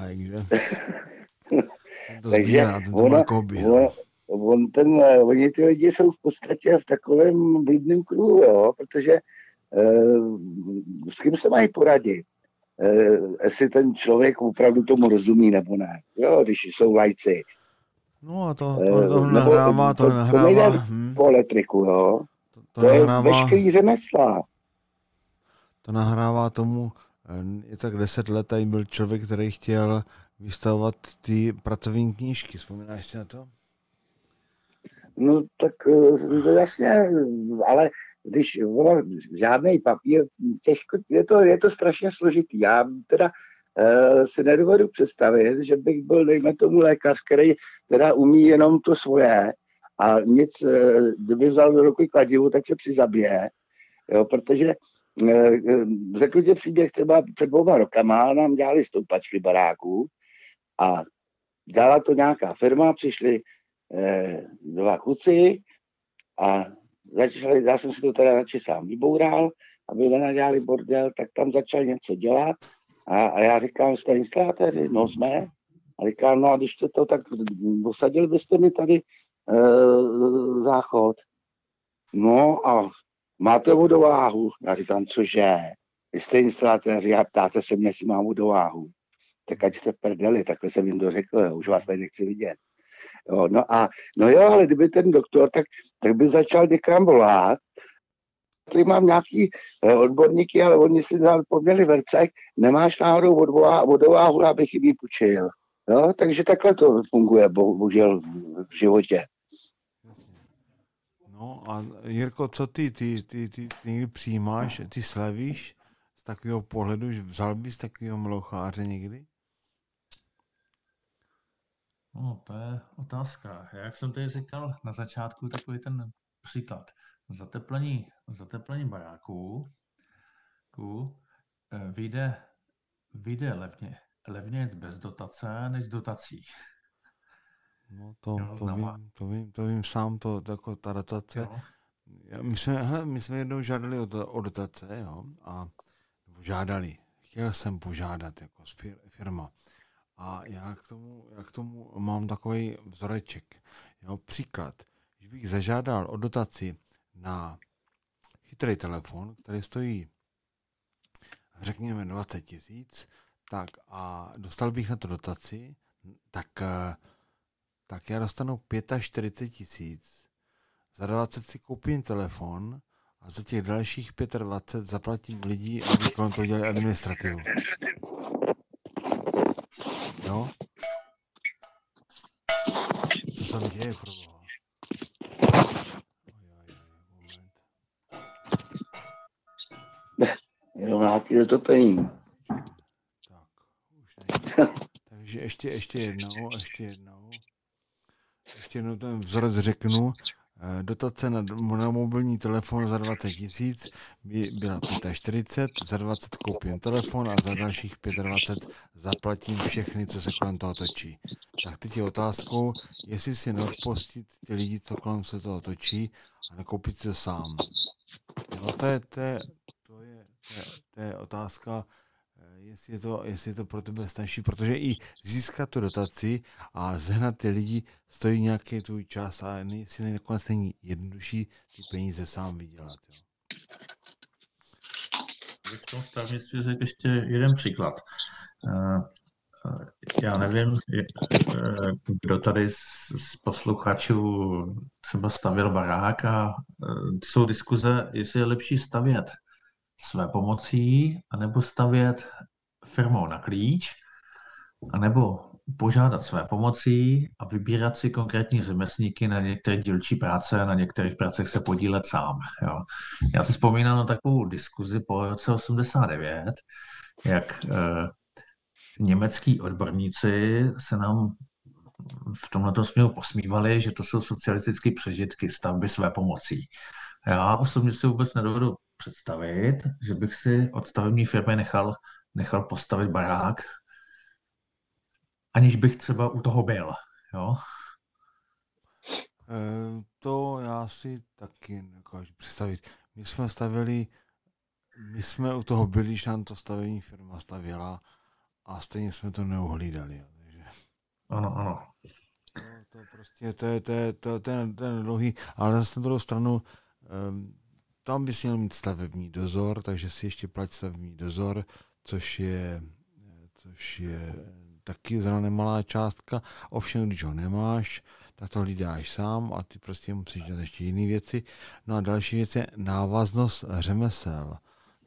To Takže sbírá, ten to ona, koby. On, ten, eh, oni ty lidi jsou v podstatě v takovém bludném kruhu, jo, protože eh, s kým se mají poradit? Eh, jestli ten člověk opravdu tomu rozumí nebo ne. Jo, když jsou lajci. No a to, to, to nahrává, to to- to nahrává, nejde hm, Po elektriku, jo. to To je nahrává, veškerý řemesla. to nahrává tomu, je tak deset let, tady byl člověk, který chtěl vystavovat ty pracovní knížky, vzpomínáš si na to? No tak eh, jasně, ale když ono, žádný papír, těžko, je to, je to strašně složitý. Já teda uh, si nedovedu představit, že bych byl, dejme tomu, lékař, který teda umí jenom to svoje a nic, uh, kdyby vzal do ruky kladivu, tak se přizabije, jo, protože uh, řekl ti příběh třeba před dvouma rokama, nám dělali stoupačky baráků a dělala to nějaká firma, přišli dva kluci a začali, já jsem si to teda radši sám vyboural, aby nenadělali bordel, tak tam začal něco dělat a, a já říkám, jste instalatéři? No jsme. A říkám, no a když to, to tak posadili byste mi tady e, záchod. No a máte vodováhu? Já říkám, cože? Vy jste instalatéři a ptáte se mě, jestli mám vodováhu. Tak ať jste prdeli, takhle jsem jim to řekl, už vás tady nechci vidět. Jo, no a no jo, ale kdyby ten doktor, tak, tak by začal někam volat, tady mám nějaký eh, odborníky, ale oni si poměrně vercek, nemáš náhodou vodová hula, abych jim ji půjčil. Jo, takže takhle to funguje, bohužel v životě. No a Jirko, co ty, ty, ty, ty, ty někdy přijímáš, ty slevíš z takového pohledu, vzal bys takového mloucháře někdy? No, to je otázka. Jak jsem tady říkal na začátku, takový ten příklad. Zateplení, zateplení baráků ku, eh, vyjde, vyjde levně, levně bez dotace než s dotací. No to, jo, to, vím, to, vím, to vím sám, to, jako ta dotace. Jo. My jsme, hele, my jsme jednou žádali o, o dotace, jo, a žádali. Chtěl jsem požádat jako firma. A já k tomu, já k tomu mám takový vzoreček. Jo, příklad. Když bych zažádal o dotaci na chytrý telefon, který stojí řekněme 20 tisíc, tak a dostal bych na to dotaci, tak, tak já dostanu 45 tisíc. Za 20 si koupím telefon a za těch dalších 25 zaplatím lidí, aby kolem toho dělali administrativu. Jo? Co se tam děje, pro boha? Jenom nějaký dotopení. Tak, už nejde. Takže ještě, ještě jednou, ještě jednou. Ještě jednou ten vzorec řeknu. Eh, dotace na, na mobilní telefon za 20 tisíc by byla 45, za 20 koupím telefon a za dalších 25 zaplatím všechny, co se kolem toho točí. Tak teď je otázkou, jestli si neodpostit ty lidi, co kolem se toho točí a nekoupit to sám. No to je, to je, to je, to je, to je otázka, jestli je, to, jestli je to pro tebe snažší, protože i získat tu dotaci a zehnat ty lidi stojí nějaký tvůj čas a jestli nakonec není jednodušší ty peníze sám vydělat. Jo. V tom stavnictví řekl ještě jeden příklad. Eh, eh, já nevím, eh, kdo tady z posluchačů třeba stavil barák a jsou diskuze, jestli je lepší stavět své pomocí, anebo stavět firmou na klíč, anebo požádat své pomocí a vybírat si konkrétní řemeslníky na některé dílčí práce, na některých pracech se podílet sám. Jo. Já si vzpomínám na takovou diskuzi po roce 89, jak eh, německý odborníci se nám v tomto směru posmívali, že to jsou socialistické přežitky stavby své pomocí. Já osobně si vůbec nedovedu představit, že bych si od stavební firmy nechal nechal postavit barák, aniž bych třeba u toho byl. Jo? E, to já si taky nekážu představit. My jsme stavili, my jsme u toho byli, když nám to stavební firma stavěla a stejně jsme to neuhlídali. Takže... Ano, ano. To, to prostě, to je, to je, to, ten, ten dlouhý, ale zase na druhou stranu, um, tam bys měl mít stavební dozor, takže si ještě plať stavební dozor, což je, což je taky zrovna nemalá částka. Ovšem, když ho nemáš, tak to hlídáš sám a ty prostě musíš dělat ještě jiné věci. No a další věc je návaznost řemesel.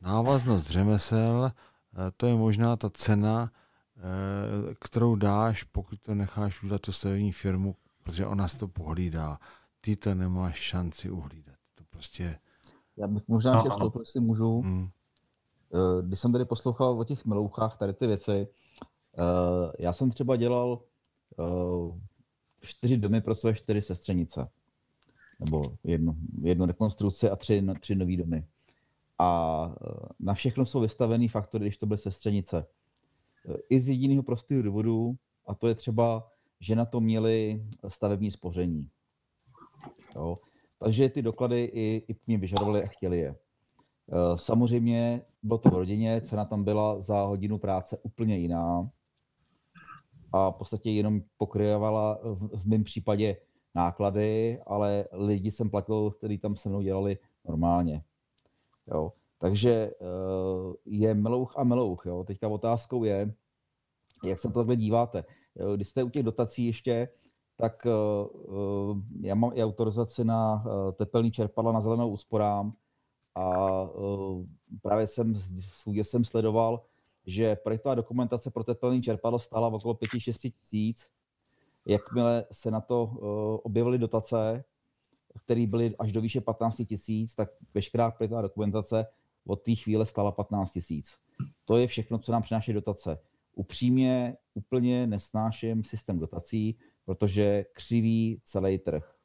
Návaznost řemesel, eh, to je možná ta cena, eh, kterou dáš, pokud to necháš udělat tu stavební firmu, protože ona si to pohlídá. ty to nemáš šanci uhlídat. To prostě... Já bych možná ještě Aha. vstoupil, jestli můžu. Mm. Eh, Když jsem tady poslouchal o těch melouchách, tady ty věci, eh, já jsem třeba dělal eh, čtyři domy pro své čtyři sestřenice. Nebo jednu, jednu rekonstrukci a tři, tři nový domy. A na všechno jsou vystavený faktory, když to byly sestřenice. I z jediného prostého důvodu, a to je třeba, že na to měli stavební spoření. Jo? Takže ty doklady i, i mě vyžadovali a chtěli je. Eh, Samozřejmě bylo to v rodině, cena tam byla za hodinu práce úplně jiná a v podstatě jenom pokryvala v, mém případě náklady, ale lidi jsem platil, kteří tam se mnou dělali normálně. Jo. Takže eh, je melouch a melouch. Jo. Teďka otázkou je, jak se to takhle díváte. Když jste u těch dotací ještě, tak eh, já mám i autorizaci na tepelný čerpadla na zelenou úsporám a eh, právě jsem s úděsem sledoval, že projektová dokumentace pro tepelný čerpadlo stála v okolo 5-6 tisíc. Jakmile se na to eh, objevily dotace, které byly až do výše 15 tisíc, tak veškerá projektová dokumentace od té chvíle stála 15 tisíc. To je všechno, co nám přináší dotace. Upřímně úplně nesnáším systém dotací, protože křiví celý trh.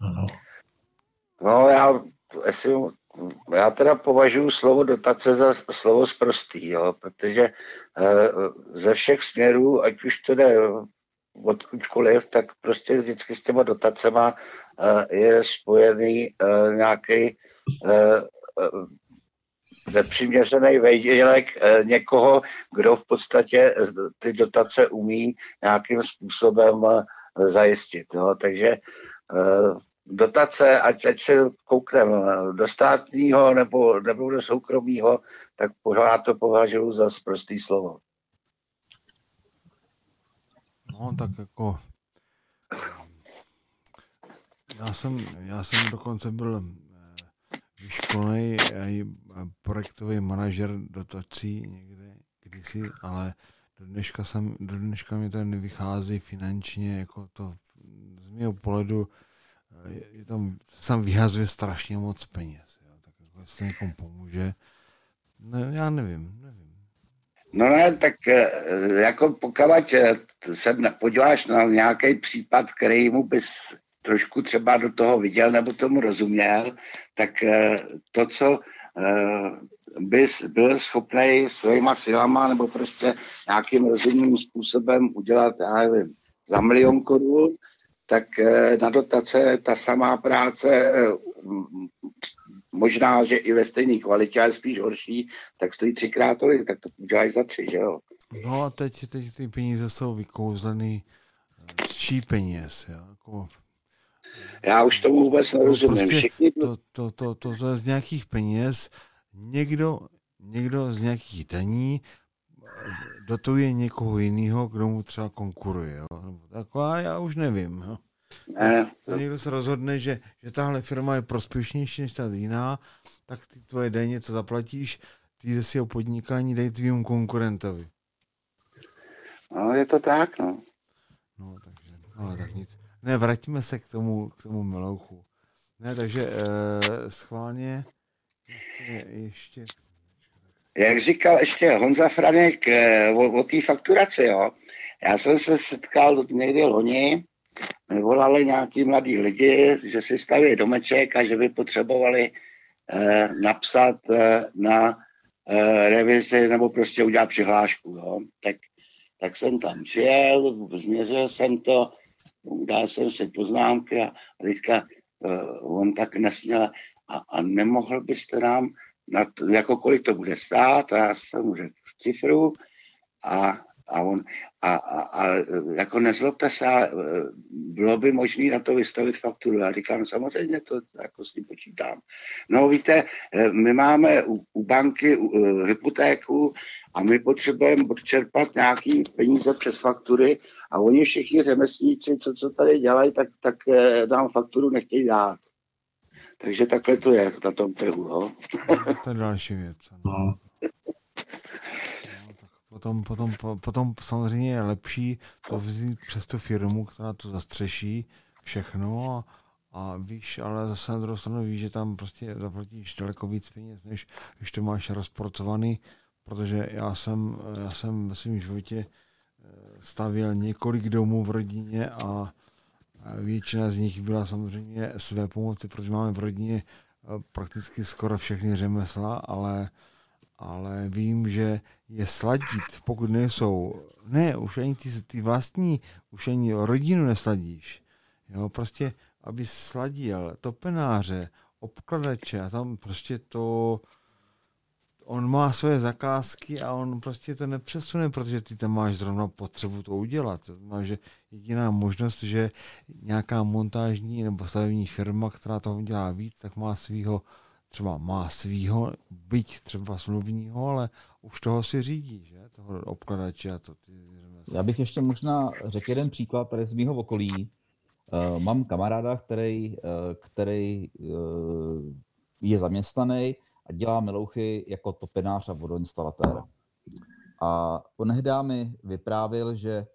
Ano. No já, jestli, já teda považuji slovo dotace za slovo zprostý, jo, protože eh, ze všech směrů, ať už to jde odkudkoliv, tak prostě vždycky s těma dotacema eh, je spojený eh, nějaký nepřiměřený výdělek eh, někoho, kdo v podstatě ty dotace umí nějakým způsobem zajistit. Jo. Takže dotace, ať, ať se koukneme eh, do státního nebo, nebo do soukromého, tak pořád to považuji za prostý slovo. No, tak jako... Já jsem, já jsem dokonce byl eh, vyškolený i projektový manažer dotací někde kdysi, ale do dneška, jsem, do dneška mi to nevychází finančně, jako to z mého pohledu eh, je, je tam, tam vyhazuje strašně moc peněz. Jo. Tak jako jestli někomu pomůže, ne, já nevím, nevím. No ne, tak eh, jako pokud eh, se podíváš na nějaký případ, který mu bys trošku třeba do toho viděl nebo tomu rozuměl, tak eh, to, co bys byl schopný svýma silama nebo prostě nějakým rozumným způsobem udělat, já nevím, za milion korun, tak eh, na dotace ta samá práce, eh, možná, že i ve stejné kvalitě, ale spíš horší, tak stojí třikrát tolik, tak to udělají za tři, že jo? No a teď, teď ty peníze jsou vykouzlený eh, z čí peněz, jo? Jako, Já už tomu vůbec nerozumím. prostě Všichni, to, to, to, to, to je z nějakých peněz, někdo, někdo z nějakých daní dotuje někoho jiného, kdo mu třeba konkuruje. Jo? Taková, já už nevím. Jo? ne, To někdo se rozhodne, že, že tahle firma je prospěšnější než ta jiná, tak ty tvoje daně, co zaplatíš, ty ze svého podnikání dej tvýmu konkurentovi. no, je to tak, no. No, takže, ale tak nic. Ne, vraťme se k tomu, k tomu melouchu. Ne, takže eh, schválně ještě, ještě Jak říkal ještě Honza Franek eh, o, o té fakturaci, jo. Já jsem se setkal někdy loni, mi volali nějaký mladí lidi, že si staví domeček a že by potřebovali eh, napsat eh, na eh, revizi nebo prostě udělat přihlášku. Jo. Tak, tak jsem tam přijel, změřil jsem to, dal jsem si poznámky a, a teďka eh, on tak nesměl a, a nemohl byste nám na to, jako kolik to bude stát a já jsem mu řekl cifru a, a on a, a, a jako nezlobte se, eh, bylo by možné na to vystavit fakturu. Já říkám, samozřejmě to jako s tím počítám. No víte, eh, my máme u, u banky u, uh, hypotéku a my potřebujeme odčerpat nějaký peníze přes faktury a oni všichni řemeslníci, co, co tady dělají, tak, tak nám fakturu nechtějí dát. Takže takhle to je na tom trhu. Jo. to je další věc. No. No, tak potom, potom, po- potom samozřejmě je lepší to vzít přes tu firmu, která to zastřeší všechno a, a víš, ale zase na druhou stranu víš, že tam prostě zaplatíš daleko víc peněz, než když to máš rozporcovaný, protože já jsem, já jsem ve svém životě eh, stavěl několik domů v rodině a většina z nich byla samozřejmě své pomoci, protože máme v rodině eh, prakticky skoro všechny řemesla, ale, ale vím, že je sladit, pokud nejsou, ne, už ani ty, ty vlastní, už ani rodinu nesladíš. Jo, prostě, aby sladil topenáře, obkladače a tam prostě to, on má své zakázky a on prostě to nepřesune, protože ty tam máš zrovna potřebu to udělat. To znamená, že jediná možnost, že nějaká montážní nebo stavební firma, která toho dělá víc, tak má svýho, třeba má svýho, byť třeba smluvního, ale už toho si řídí, že? Toho obkladače a to ty Já bych ještě možná řekl jeden příklad tady z mého okolí. Uh, mám kamaráda, který, uh, který uh, je zaměstnaný a dělá melouchy jako topenář a vodoinstalatér. A onehdá mi vyprávěl, že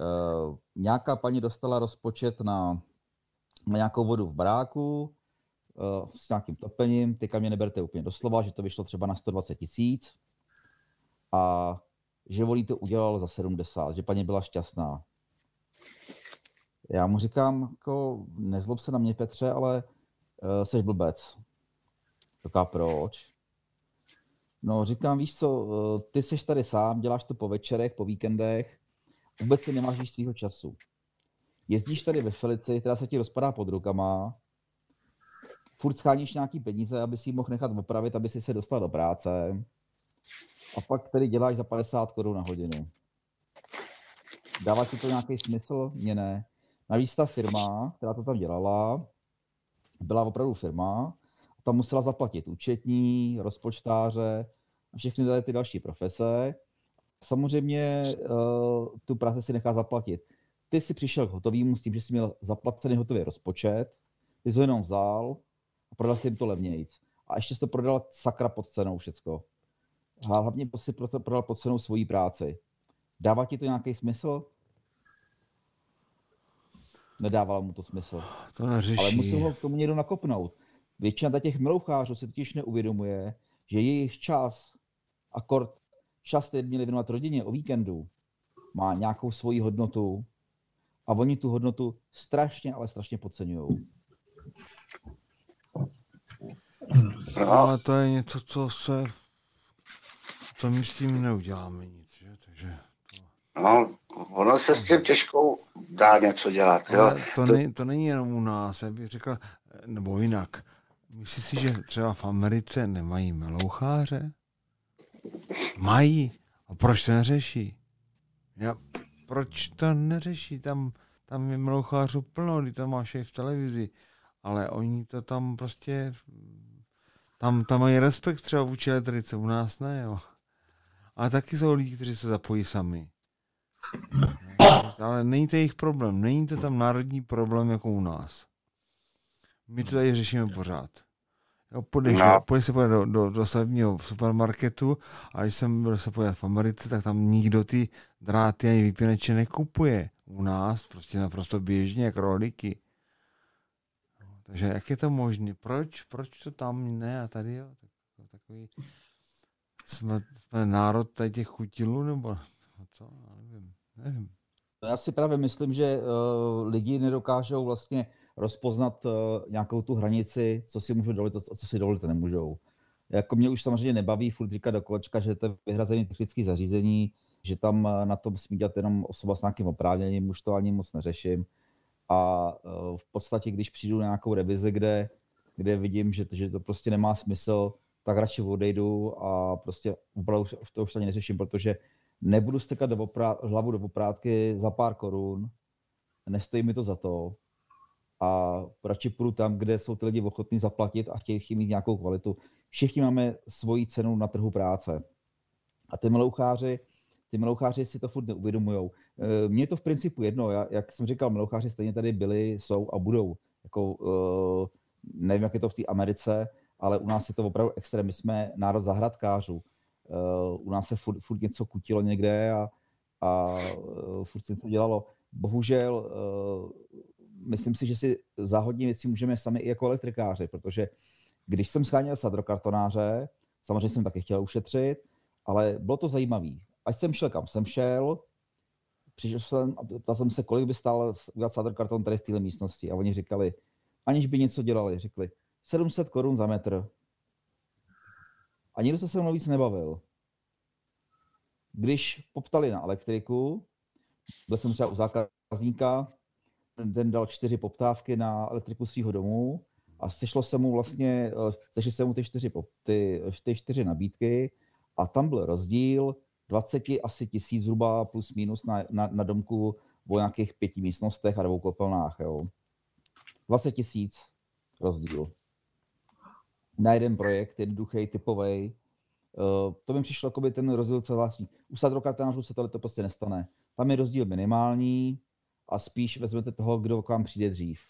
uh, nějaká paní dostala rozpočet na, na nějakou vodu v baráku uh, s nějakým topením, teďka mě neberte úplně doslova, že to vyšlo třeba na 120 tisíc a že volí to udělal za 70, že paní byla šťastná. Já mu říkám, jako nezlob se na mě Petře, ale uh, seš blbec. Říká, proč? No, říkám, víš co, eh, ty seš tady sám, děláš to po večerech, po víkendech, vůbec si nemáš svého času. Jezdíš tady ve Felici, která se ti rozpadá pod rukama, furt scháníš nějaký peníze, aby si ji mohl nechat opravit, aby si se dostal do práce. A pak tady děláš za 50 korun na hodinu. Dává ti to nějaký smysl? Mně ne. Navíc ta firma, která to tam dělala, byla opravdu firma, tam musela zaplatit účetní, rozpočtáře a všechny ty další profese. Samozřejmě uh, tu práci si nechá zaplatit. Ty si přišel k hotovýmu s tím, že jsi měl zaplacený hotový rozpočet, ty jsi ho jenom vzal a prodal si jim to levnějc. A ještě jsi to prodal sakra pod cenou všecko. A hlavně si prodal pod cenou svojí práci. Dává ti to nějaký smysl? Nedávalo mu to smysl. To neřeší. Ale musím ho k tomu někdo nakopnout. Většina těch melouchářů si totiž neuvědomuje, že jejich čas, akord čas, který měli věnovat rodině o víkendu, má nějakou svoji hodnotu a oni tu hodnotu strašně, ale strašně podceňují. No, ale to je něco, co se, co my s tím neuděláme nic, že? Takže to... No, ono se s tím těžko dá něco dělat. Jo? Ale to, ne, to není jenom u nás, já bych řekl, nebo jinak. Myslíš si, že třeba v Americe nemají meloucháře? Mají. A proč to neřeší? Já, proč to neřeší? Tam, tam je melouchářů plno, kdy to máš i v televizi. Ale oni to tam prostě... Tam, tam mají respekt třeba vůči letrice, u nás ne, jo. Ale taky jsou lidi, kteří se zapojí sami. Ale není to jejich problém. Není to tam národní problém jako u nás. My to tady řešíme pořád. Jo, půjdeš, no. půjdeš se podívat do, do, do stavebního supermarketu a když jsem byl se podívat v Americe, tak tam nikdo ty dráty ani vypínače nekupuje. U nás prostě naprosto běžně, jak roliky. Takže jak je to možné? Proč? Proč to tam ne a tady jo? Takový jsme, jsme národ tady těch chutilů nebo co? Já nevím. nevím. Já si právě myslím, že uh, lidi nedokážou vlastně rozpoznat uh, nějakou tu hranici, co si můžou dovolit a co si dovolit nemůžou. Jako mě už samozřejmě nebaví furt říkat do kolečka, že to je vyhrazené technické zařízení, že tam eh, na to smí dělat jenom osoba s nějakým oprávněním, už to ani moc neřeším. A uh, v podstatě, když přijdu na nějakou revizi, kde, kde vidím, že, že to prostě nemá smysl, tak radši odejdu a prostě opravdu to už ani neřeším, protože nebudu strkat do oprát, hlavu do oprátky za pár korun, nestojí mi to za to a radši půjdu tam, kde jsou ty lidi ochotní zaplatit a chtějí mít nějakou kvalitu. Všichni máme svoji cenu na trhu práce. A ty meloucháři, ty meloucháři si to furt neuvědomují. E, mně je to v principu jedno, já, jak jsem říkal, meloucháři stejně tady byli, jsou a budou. Jako, uh, nevím, jak je to v té Americe, ale u nás je to opravdu extrém. My jsme národ zahradkářů. Uh, u nás se furt, furt něco kutilo někde a, a furt se něco dělalo. Bohužel myslím si, že si za hodně věcí můžeme sami i jako elektrikáři, protože když jsem scháněl sadrokartonáře, samozřejmě jsem taky chtěl ušetřit, ale bylo to zajímavé. Až jsem šel, kam jsem šel, přišel jsem a ptal jsem se, kolik by stál udělat sadrokarton tady v téhle místnosti. A oni říkali, aniž by něco dělali, řekli, 700 korun za metr. A nikdo se se mnou víc nebavil. Když poptali na elektriku, byl jsem třeba u zákazníka, ten dal čtyři poptávky na elektriku svého domu a sešlo se mu vlastně, sešly se mu ty čtyři, pop, ty, ty čtyři nabídky a tam byl rozdíl 20 asi tisíc zhruba plus minus na, na, na domku o nějakých pěti místnostech a dvou kopelnách. Jo. 20 tisíc rozdíl. Na jeden projekt, jednoduchý, typový. Uh, to mi přišlo jako by ten rozdíl celý vlastní. U sadrokartářů se tohle to prostě nestane. Tam je rozdíl minimální a spíš vezmete toho, kdo k vám přijde dřív.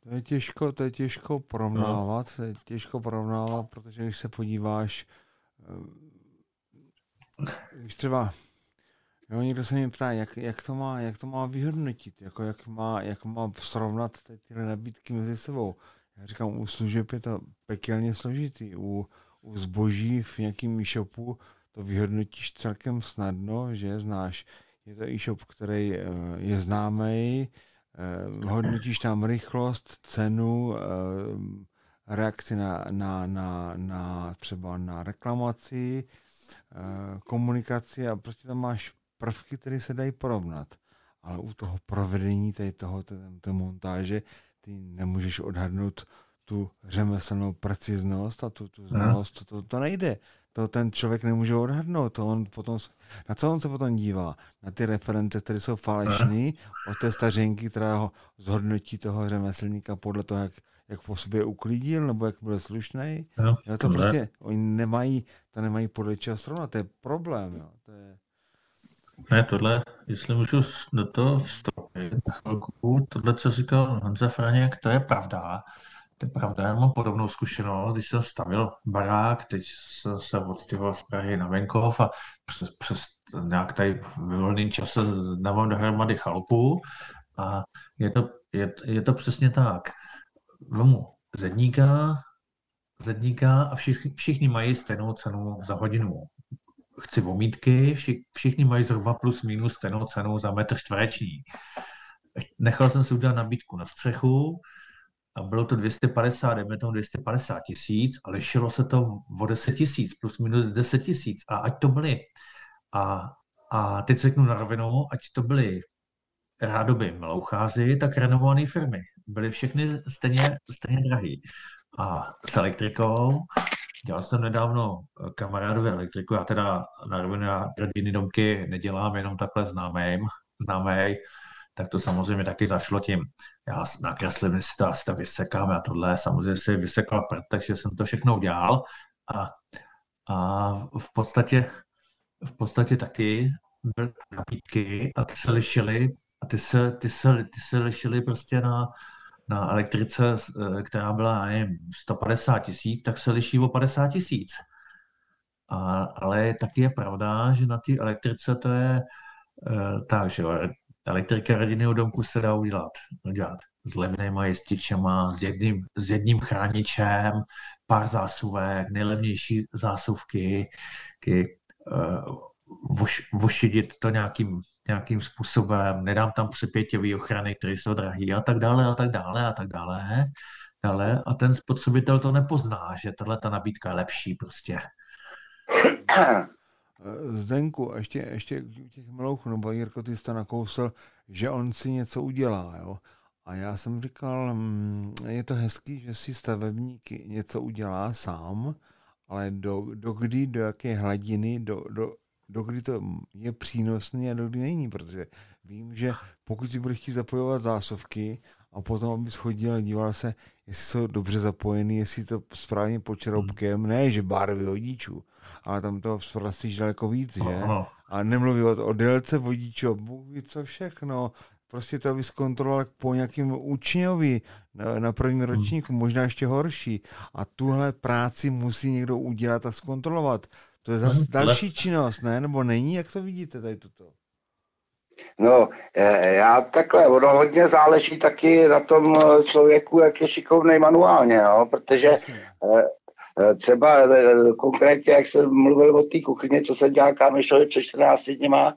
To je těžko, to je těžko porovnávat, to je těžko porovnávat, protože když se podíváš, eh, když třeba, jo, někdo se mě ptá, jak, jak, to má, jak to má vyhodnotit, jako jak má, jak má srovnat ty, tyhle nabídky mezi sebou. Já říkám, u služeb je to pekelně složitý, u, u zboží v nějakém e-shopu to vyhodnotíš celkem snadno, že znáš, je to e-shop, který eh, je známý, eh, hodnotíš tam rychlost, cenu, eh, reakci na, na, na, na třeba na reklamaci, komunikaci a prostě tam máš prvky, které se dají porovnat. Ale u toho provedení tady toho, té, té montáže, ty nemůžeš odhadnout tu řemeslnou preciznost a tu, tu znalost, to, to nejde. To ten člověk nemůže odhadnout. To on potom, na co on se potom dívá? Na ty reference, které jsou falešné, od té stařenky, která ho zhodnotí toho řemeslníka podle toho, jak, jak po sobě uklidil, nebo jak byl slušný. No, jo, to prostě, oni nemají, to nemají podle čeho srovnat, to je problém. Jo. To je... Ne, tohle, jestli můžu do toho vstoupit tohle, co říkal Honza Franěk, to je pravda. To je pravda, já mám podobnou zkušenost, když jsem stavil barák, teď jsem se odstěhoval z Prahy na venkov a přes, přes nějak tady ve volném čase dávám dohromady chalupu a je to, je, je to přesně tak. Vemu zedníka, zedníka a všichni, všichni mají stejnou cenu za hodinu. Chci omítky, vši, všichni mají zhruba plus minus stejnou cenu za metr čtvereční. Nechal jsem si udělat nabídku na střechu, a bylo to 250, dejme tomu 250 tisíc, ale šilo se to o 10 tisíc, plus minus 10 tisíc. A ať to byly, a, a teď řeknu na rovinu, ať to byly rádoby meloucházy, tak renovované firmy. Byly všechny stejně, stejně drahý. A s elektrikou, dělal jsem nedávno kamarádové elektriku, já teda na rovinu já domky nedělám, jenom takhle známým, známej, tak to samozřejmě taky zašlo tím, já nakreslím si to, asi to vysekám, já tohle samozřejmě si vysekal prd, takže jsem to všechno udělal a, a v podstatě v podstatě taky byly nabídky a ty se lišily a ty se, ty se, ty se lišily prostě na, na elektrice, která byla, nevím, 150 tisíc, tak se liší o 50 tisíc. Ale taky je pravda, že na té elektrice to je uh, tak, že Elektrika rodinného domku se dá udělat, udělat s levnýma jističema, s jedním, s jedním chráničem, pár zásuvek, nejlevnější zásuvky, kdy, uh, vošidit to nějakým, nějakým způsobem, nedám tam přepěťový ochrany, které jsou drahé a tak dále a tak dále a tak dále. dále a ten spotřebitel to nepozná, že tahle ta nabídka je lepší prostě. Eh, Zdenku, ještě, ještě těch melouchů, nebo Jirko, ty jste nakousl, že on si něco udělá, jo. A já jsem říkal, mm, je to hezký, že si stavebník něco udělá sám, ale do, do kdy, do jaké hladiny, do, do, do kdy to je přínosné a do kdy není, protože vím, že pokud si budeš chtít zapojovat zásuvky a potom, aby schodil a díval se, jestli jsou dobře zapojený, jestli to správně počeroubkem, hmm. ne, že barvy vodičů, ale tam to zprastíš daleko víc, že? A nemluví o, o délce vodičů, Bůh ví co všechno, prostě to, aby zkontroloval po nějakým učňovi na, na prvním hmm. ročníku, možná ještě horší. A tuhle práci musí někdo udělat a zkontrolovat. To je zase hmm. další činnost, ne? Nebo není, jak to vidíte tady toto? No, eh, já takhle, ono hodně záleží taky na tom eh, člověku, jak je šikovný manuálně, jo, protože eh, třeba konkrétně, jak jsem mluvil o té kuchyně, co se dělá kámešovi před 14 dněma,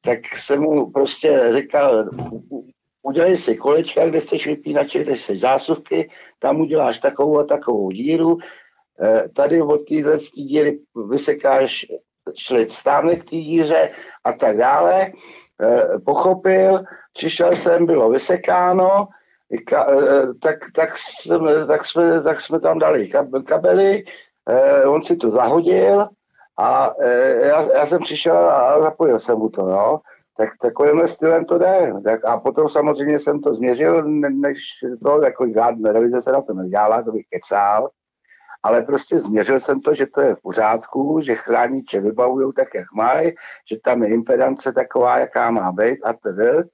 tak jsem mu prostě říkal, udělej si kolečka, kde chceš vypínače, kde chceš zásuvky, tam uděláš takovou a takovou díru, tady od téhle díry vysekáš šlit stánek té díře a tak dále. Eh, Pochopil, přišel jsem, bylo vysekáno, ka, eh, tak, tak, jsme, tak, jsme, tak jsme tam dali kab- kabely, eh, on si to zahodil a eh, já, já jsem přišel a zapojil jsem mu to, no. Tak takovýmhle stylem to jde. Tak, a potom samozřejmě jsem to změřil, ne- než to, jako žádná revize se na to nedělala, to bych kecal, ale prostě změřil jsem to, že to je v pořádku, že chrániče vybavují tak, jak mají, že tam je impedance taková, jaká má být a tedy.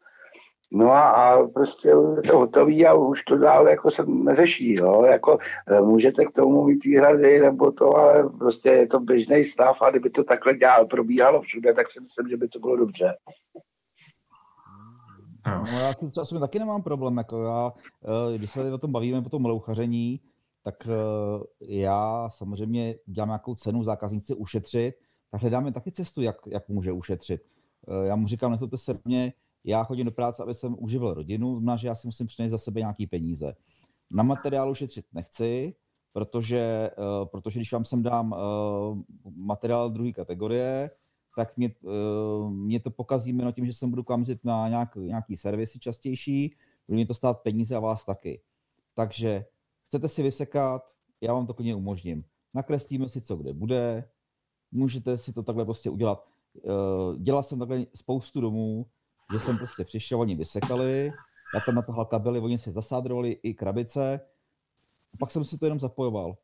No a, a prostě je to hotový a už to dál jako se neřeší, jo. Jako, eh, můžete k tomu mít výhrady nebo to, ale prostě je to běžný stav a kdyby to takhle dělal, probíhalo všude, tak si myslím, že by to bylo dobře. No. Já s tím taky nemám problém, jako já, eh, když se o tom bavíme po tom louchaření, tak eh, já samozřejmě dělám nějakou cenu, zákazníci ušetřit, tak hledáme taky cestu, jak, jak může ušetřit. Eh, Já mu říkám, nezlobte se mě, já chodím do práce, aby jsem uživil rodinu, znamená, že já si musím přinést za sebe nějaký peníze. Na materiálu šetřit nechci, protože, eh, protože když vám sem dám materiál druhé kategorie, tak mě, mě to pokazí jméno tím, že jsem budu kamzit na nějak, nějaký servisy častější, bude mě to stát peníze a vás taky. Takže chcete si vysekat, já vám to klidně umožním. Nakreslíme si, co kde bude, můžete si to takhle prostě udělat. Eh, Dělal jsem takhle spoustu domů, že jsem prostě přišel, oni vysekali, já tam natahal kabely, oni si zasádrovali i krabice, a pak jsem si to jenom zapojoval.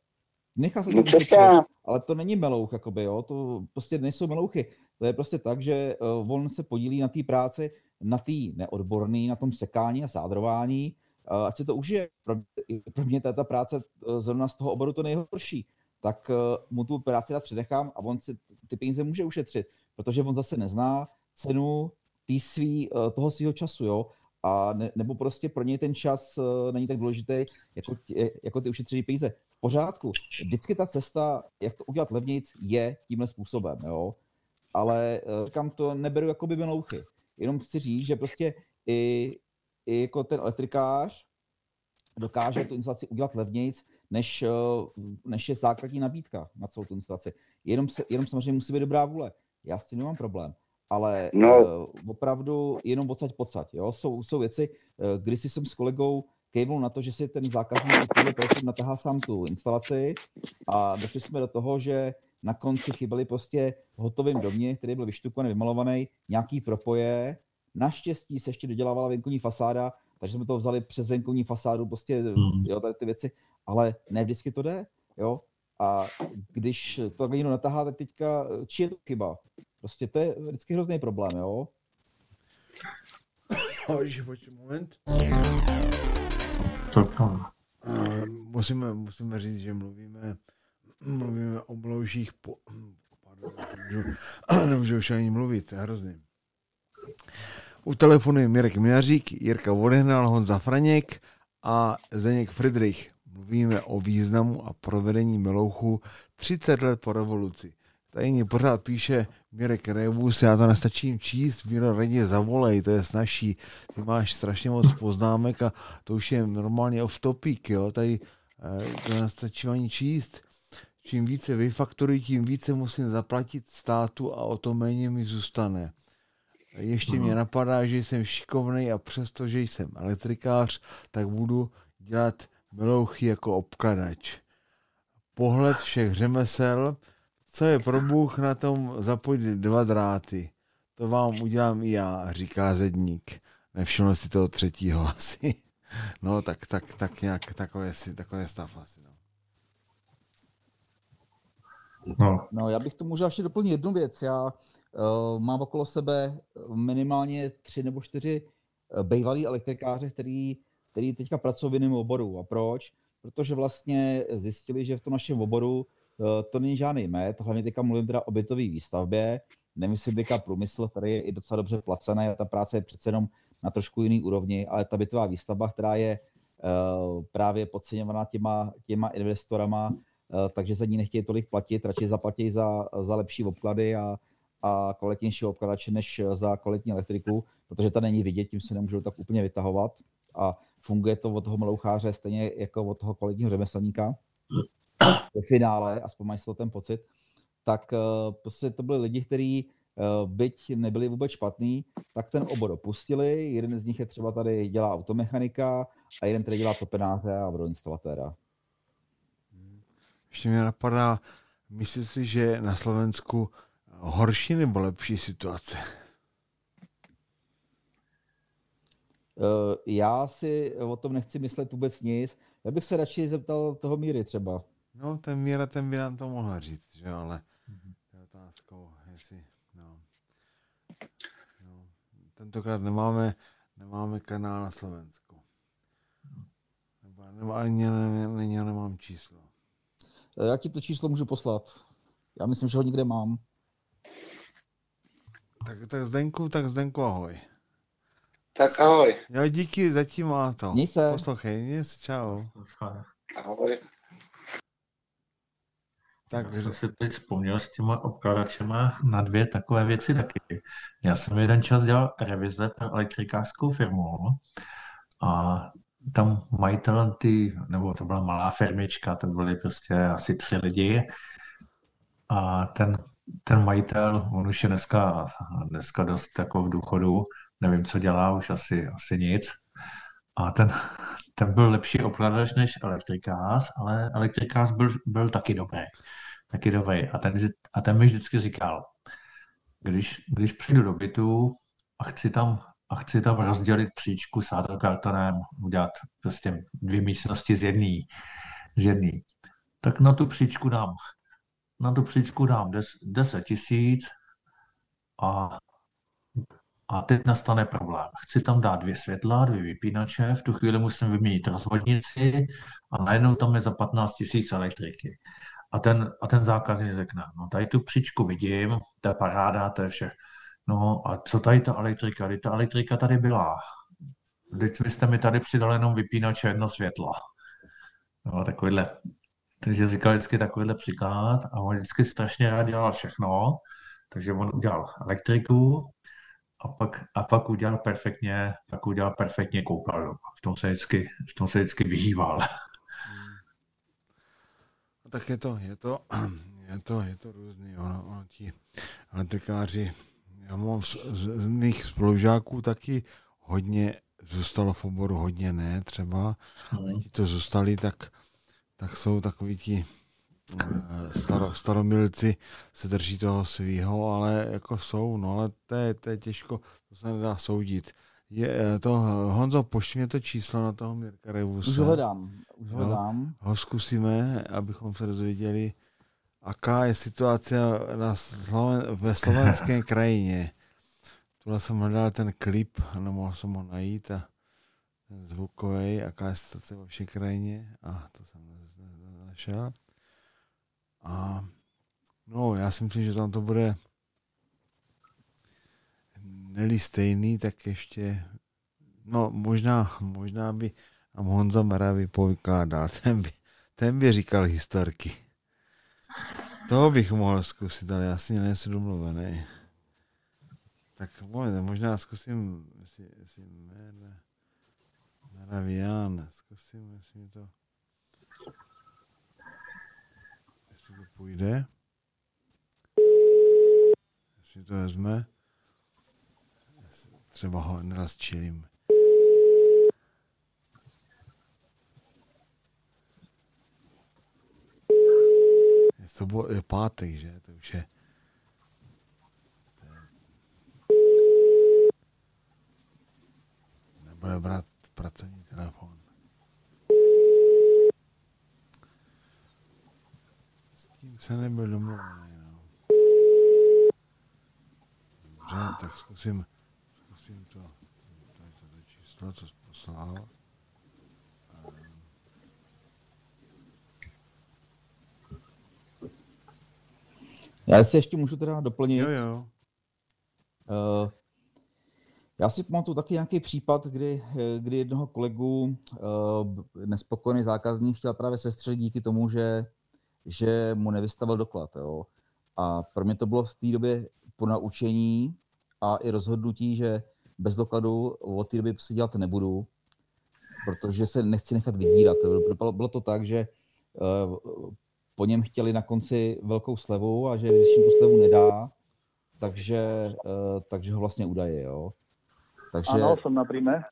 Nechal jsem No to přesně. ale to není melouch, jakoby, jo? to prostě nejsou melouchy. To je prostě tak, že uh, on se podílí na té práci, na té neodborný, na tom sekání a sádrování, ať se to užije. Pro, i pro mě ta, ta práce uh, zrovna z toho oboru to nejhorší. Tak uh, mu tu práci dát předechám a on si ty peníze může ušetřit, protože on zase nezná cenu tý svý, toho svého času, jo. A ne, nebo prostě pro něj ten čas není tak důležitý, jako, tě, jako ty ušetřené peníze. V pořádku. Vždycky ta cesta, jak to udělat levnějc, je tímhle způsobem, jo. Ale eh, říkám, to neberu jako by. Jenom chci říct, že prostě i, i jako ten elektrikář dokáže tu instalaci udělat levnějc, než, eh, než je základní nabídka na celou tu instalaci. Jenom, se, jenom samozřejmě musí být dobrá vůle. Já s tím nemám problém. Ale No. no. opravdu jenom odsaď pocať. Jo? Jsou, jsou věci, eh, když jsem s kolegou kejvnul na to, že si ten zákazník podle toho natahá sám tu instalaci a došli jsme do toho, že na konci chyběly prostě v hotovém domě, který byl vyštukovaný, vymalovaný, nějaký propoje. Naštěstí se ještě dodělávala venkovní fasáda, takže jsme to vzali přes venkovní fasádu, prostě Hmm. jo, tady ty věci, ale ne vždycky to jde, jo. A když to takhle někdo natahá, tak teďka, či je to chyba? Prostě to je vždycky hrozný problém, jo. Hoži, pojď moment. Co to? Uh, musíme, musíme říct, že mluvíme, mluvíme o mloužích po... Pardon, nemůžu, nemůžu už ani mluvit, to je hrozný. U telefonu je Mirek Minařík, Jirka Vodehnal, Honza Franěk a Zeněk Friedrich. Mluvíme o významu a provedení melouchu 30 let po revoluci. Tady mě pořád píše Mirek Rebus, já to nestačím číst, Míro raději zavolej, to je snažší. Ty máš strašně moc poznámek a to už je normálně off topic, jo, tady eh, to nestačí ani číst. Čím více vyfakturuji, tím více musím zaplatit státu a o to méně mi zůstane. Ještě mě napadá, že jsem šikovnej a přesto, že jsem elektrikář, tak budu dělat melouchy jako obkladač. Pohled všech řemesel, co je pro Bůh na tom zapojit dva dráty. To vám udělám i já, říká Zedník. Nevšiml si toho třetího asi. No, tak, tak, tak nějak, takové, si, takové stav asi. No. No, No, já bych to možná ještě doplnil jednu věc. Já uh, mám okolo sebe minimálně tři nebo čtyři uh, bývalí elektrikáře, který, který teďka pracují v jiném oboru. A proč? Protože vlastně zjistili, že v tom našem oboru to není žádný met, hlavně teďka mluvím teda o bytové výstavbě, nemyslím teďka průmysl, který je i docela dobře placený a ta práce je přece jenom na trošku jiný úrovni, ale ta bytová výstavba, která je právě podceňovaná těma, těma investorama, takže za ní nechtějí tolik platit, radši zaplatí za, za lepší obklady a, a kvalitnější obkladače než za kvalitní elektriku, protože ta není vidět, tím se nemůžou tak úplně vytahovat a funguje to od toho meloucháře stejně jako od toho kvalitního řemeslníka. Ve finále, aspoň mají to ten pocit, tak uh, prostě to byli lidi, kteří uh, byť nebyli vůbec špatný, tak ten obor opustili. Jeden z nich je třeba tady dělá automechanika a jeden tady dělá topenáře a vodoinstalatéra. Ještě mě napadá, myslíš si, že na Slovensku horší nebo lepší situace? Uh, já si o tom nechci myslet vůbec nic. Já bych se radši zeptal toho Míry třeba. No, ten Míra, ten by nám to mohl říct, že ale to je otázkou, jestli, no. no. Tentokrát nemáme, nemáme kanál na Slovensku. Nebo nebo ani ne, ne, ne, nemám číslo. Eh, Já ti to číslo můžu poslat. Já myslím, že ho někde mám. Tak, tak Zdenku, tak Zdenku ahoj. Tak ahoj. Jo, díky zatím a to. Měj se. Poslouchej, měj se, čau. Ahoj. Tak, Já jsem si teď vzpomněl s těma obkladačema na dvě takové věci taky. Já jsem jeden čas dělal revize pro elektrikářskou firmu a tam majitel ty, nebo to byla malá firmička, to byly prostě asi tři lidi a ten, ten majitel, on už je dneska, dneska dost jako v důchodu, nevím, co dělá, už asi, asi nic. A ten, ten byl lepší obkladač než elektrikář, ale elektrikář byl, byl taky dobrý. Taky dobrý. A ten, a ten mi vždycky říkal, když, když přijdu do bytu a chci tam, a chci tam rozdělit příčku s kartonem, udělat prostě dvě místnosti z jedné, z jedný, tak na tu příčku dám, na tu příčku dám des, 10 tisíc a a teď nastane problém. Chci tam dát dvě světla, dvě vypínače, v tu chvíli musím vyměnit rozvodnici a najednou tam je za 15 tisíc elektriky. A ten, a ten zákazník řekne, no tady tu příčku vidím, to je paráda, to je vše. No a co tady ta elektrika? Teď ta elektrika tady byla. Teď vy jste mi tady přidali jenom vypínače jedno světlo. No, takovýhle. Takže říkal vždycky takovýhle příklad a on vždycky strašně rád dělal všechno. Takže on udělal elektriku, a pak, a pak udělal perfektně, pak udělal perfektně koupelnu. V tom se vždycky, v tom se vždycky vyžíval. No, tak je to, je to, je to, je to různý. Ono, ono ti elektrikáři, já mám z, z mých spolužáků taky hodně zůstalo v oboru, hodně ne třeba. Ale ti to zůstali, tak, tak jsou takový ti eh, staro, staromilci se drží toho svýho, ale jako jsou, no ale to je, to je těžko, to se nedá soudit. Je eh, to, Honzo, pošli mě to číslo na toho Mirka Revuse. Už ho hledám. Už hledám. Ho zkusíme, abychom se dozvěděli, aká je situace na Sloven- ve slovenské krajině. Tuhle jsem hledal ten klip a nemohl jsem ho najít a zvukový, aká je situace ve všech krajině a to jsem našel. A no, já si myslím, že tam to bude neli stejný, tak ještě no možná, možná by nám Honza Mara vypovídal, ten by, ten by říkal historky. Toho bych mohl zkusit, ale já si nejsem domluvený. Tak možná zkusím, jestli, jestli Mera, Meravian, zkusím, jestli mi to, jestli to půjde. Jestli to vezme. Třeba ho nerozčilím. To bylo, je pátek, že? To už je- Nebude brát pracovní telefon. S tím se nebyl domluvený, no. Dobře, tak zkusím, zkusím to, tady to číslo, co jsi poslal. Já si ještě můžu teda doplnit. Jo, jo. Uh, já si pamatuju taky nějaký případ, kdy, kdy jednoho kolegu uh, nespokojený zákazník chtěl právě sestřelit díky tomu, že, že mu nevystavil doklad. Jo. A pro mě to bylo v té době po naučení a i rozhodnutí, že bez dokladu od té doby si dělat nebudu, protože se nechci nechat vydírat. Bylo, to tak, že uh, po něm chtěli na konci velkou slevu a že když jim slevu nedá, takže, uh, takže ho vlastně udaje. Jo. Takže... Ano, jsem na príjme.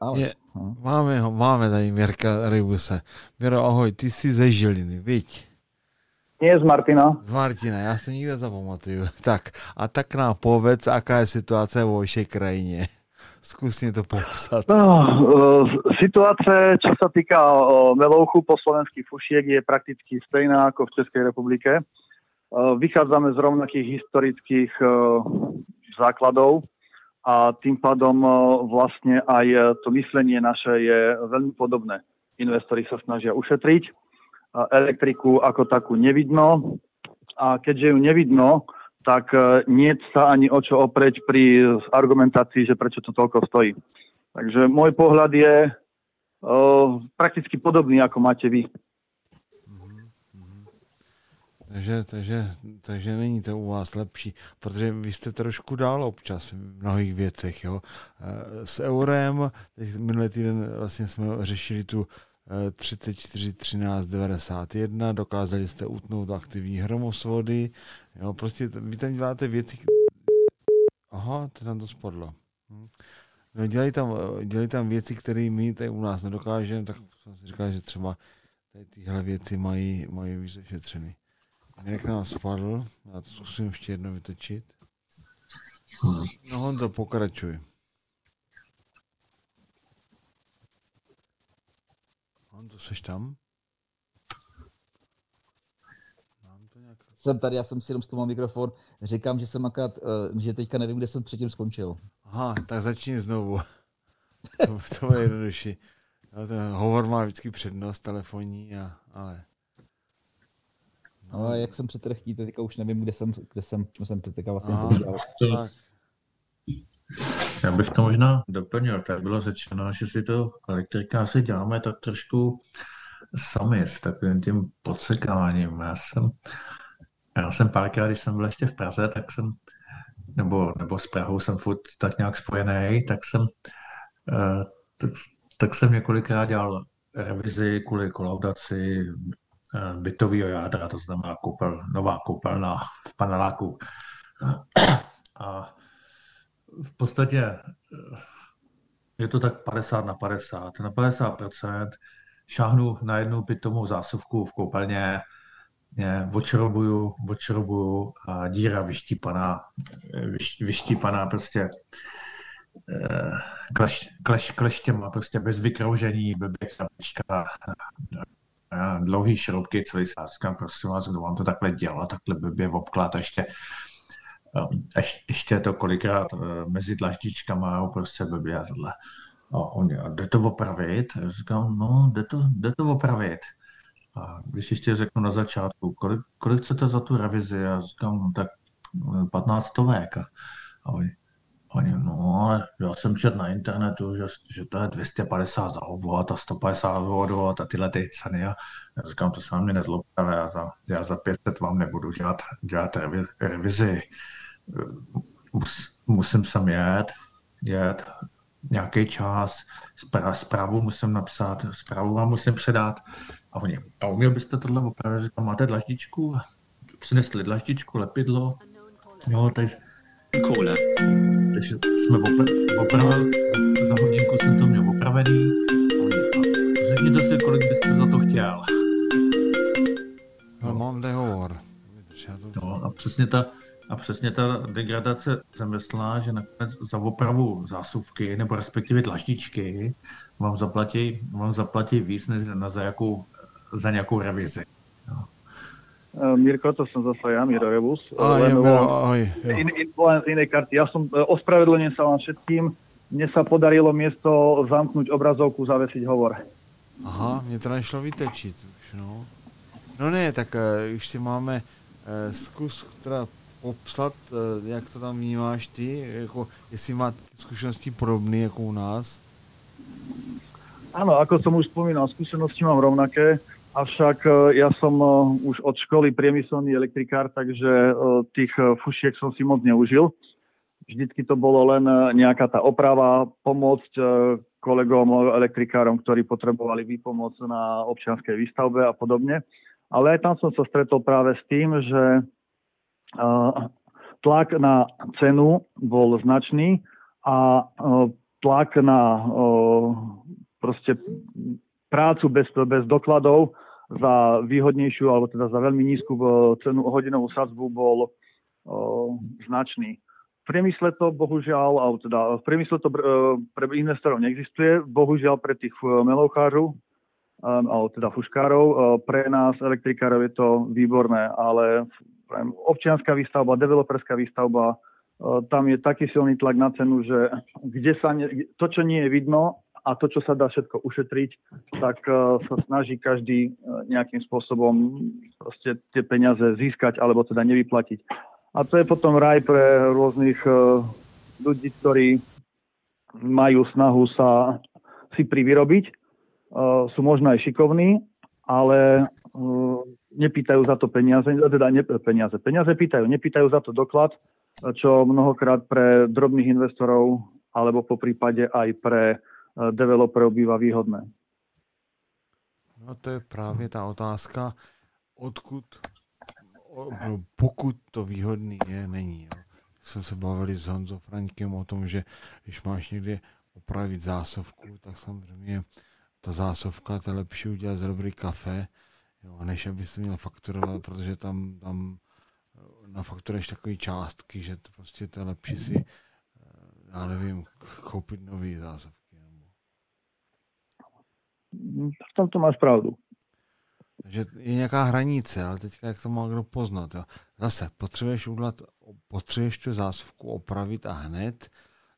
Ale... Je, máme ho, máme tady Mirka Rybuse. Miro, ahoj, ty jsi ze Žiliny, viď? Nie z Martina. Z Martina, já se nikde zapamatuju. Tak, a tak nám povedz, aká je situace v vašej krajině. Zkus to popsat. No, situace, čo sa týka melouchu po slovenských fušiek, je prakticky stejná ako v Českej republike. Vychádzame z rovnakých historických základov a tým pádom vlastne aj to myslenie naše je veľmi podobné. Investori sa snažia ušetriť, elektriku ako takú nevidno a keďže ju nevidno, tak nie sa ani o čo opreť pri argumentácii, že prečo to toľko stojí. Takže môj pohľad je prakticky podobný, ako máte vy. Takže, takže, takže není to u vás lepší, protože vy jste trošku dál občas v mnohých věcech. Jo. Eh, s eurem, teď minulý týden vlastně jsme řešili tu 34 13 91, dokázali jste utnout aktivní hromosvody, jo, prostě vy tam děláte věci, aha, to tam to spadlo. Hm. No, dělají tam, dělají tam věci, které my tady u nás nedokážeme, tak jsem si říkal, že třeba tady tyhle věci mají, mají víc. Jak nás spadl, já to zkusím ještě jednou vytočit. No Honzo, pokračuj. Honzo, seš tam? Mám to nějak... Jsem tady, já jsem si jenom z toho mikrofon. Říkám, že jsem akorát, uh, že teďka nevím, kde jsem předtím skončil. Aha, tak začni znovu. to, to bude jednodušší. No, ten hovor má vždycky přednost telefonní, a, ale... No a jak jsem přetrchtí, teďka už nevím, kde jsem, kde jsem, čím jsem teďka vlastně povídal. Já bych to možná doplnil. Tak bylo řečeno, že si to elektrika si děláme tak trošku sami s takovým tím podsekáním. Já jsem, já jsem párkrát, když jsem byl ještě v Praze, tak jsem, nebo, nebo s Prahou jsem furt tak nějak spojený, tak jsem, eh, tak, tak jsem několikrát dělal revizi kvůli kolaudaci bytového jádra, to znamená koupel, nová koupelna v paneláku. A v podstatě eh, je to tak 50 na 50. Na 50% šáhnu na jednu bytovou zásuvku v koupelně, odšrobuju, odšrobuju a díra vyštípaná, vyš, vyštípaná prostě eh, kleš, kleš, kleštěma, prostě bez vykroužení, blbě krabička, dlouhý šroubky, celý sáskám, prosím vás, kdo vám to takhle dělá, takhle blbě obklad a ještě, um, ještě to kolikrát uh, mezi dlaždičkama, prostě blbě a tohle. A on, a jde to opravit? Já říkám, no, jde to, jde to opravit. A když ještě řeknu na začátku, kolik, kolik chcete za tu revizi? Já říkám, no tak 15 uh, stovek. A, a oni, Oni, no, já jsem četl na internetu, že, že to je 250 za obvod a 150 za odvod a tyhle ty ceny. A já říkám, to se na mě nezlobte, já za, já za 500 vám nebudu dělat, dělat revizi. Mus, musím sem jet, jet nějaký čas, zprávu musím napsat, zprávu vám musím předat. A oni, a uměl byste tohle opravit? Říkám, máte dlaždičku? Přinesli dlaždičku, lepidlo. Jo, takže koule. Takže jsme opravili, za hodinku jsem to měl opravený. Řekněte si, kolik byste za to chtěl. No, mám dehovor. No, a přesně ta, a přesně ta degradace řemeslná, že nakonec za opravu zásuvky, nebo respektive dlaždičky, vám zaplatí, vám zaplatí víc než na za, jakou, za nějakou revizi. Eh, Mirko, to som zase ja, Miro Rebus. Ahoj, len, Miro, ahoj. In, in, len z inej karty. Ja som, eh, ospravedlňujem sa vám všetkým. Mne sa podarilo miesto zamknúť obrazovku, zavesiť hovor. Aha, mě to nešlo vytečit už, no. No ne, tak uh, ještě máme uh, zkus teda popsat, eh, jak to tam vnímáš ty, jako, jestli má zkušenosti podobné jako u nás? Áno, ako som už spomínal, skúsenosti mám rovnaké, avšak e, ja som e, už od školy priemyselný elektrikár, takže e, tých fušiek som si moc neužil. Vždycky to bolo len nejaká tá oprava, pomôcť kolegom elektrikárom, ktorí potrebovali výpomoc na občianskej výstavbe a podobne. Ale aj tam som sa stretol práve s tým, že tlak na cenu bol značný a tlak na proste prácu bez, bez dokladov za výhodnejšiu alebo teda za veľmi nízku e, cenu hodinovú sadzbu bol o, značný. V priemysle to bohužiaľ, alebo teda v priemysle to e, pre investorov neexistuje, bohužiaľ pre tých melouchárov, alebo teda fuškárov, pre nás elektrikárov je to výborné, ale občianská výstavba, developerská výstavba, tam je taký silný tlak na cenu, že kde sa ne, to, čo nie je vidno, a to, čo sa dá všetko ušetriť, tak uh, sa snaží každý uh, nejakým spôsobom proste tie peniaze získať alebo teda nevyplatiť. A to je potom raj pre rôznych uh, ľudí, ktorí majú snahu sa si privyrobiť, uh, sú možno aj šikovní, ale uh, nepýtajú za to peniaze, teda ne, peniaze, peniaze pýtajú, nepýtajú za to doklad, čo mnohokrát pre drobných investorov alebo po prípade aj pre developerov bývá výhodné. No to je právě ta otázka, odkud, no, pokud to výhodný je, není. Jo. Jsme se bavili s Honzo Frankem o tom, že když máš někde opravit zásovku, tak samozřejmě ta zásovka, to je lepší udělat z dobrý kafe, jo, než aby se měl fakturovat, protože tam, tam faktureš takové částky, že to prostě to je lepší si, já nevím, koupit nový zásovky. V tomto máš pravdu. Takže je nějaká hranice, ale teďka jak to má kdo poznat. Jo. Zase potřebuješ udělat, potřebuješ tu zásuvku opravit a hned,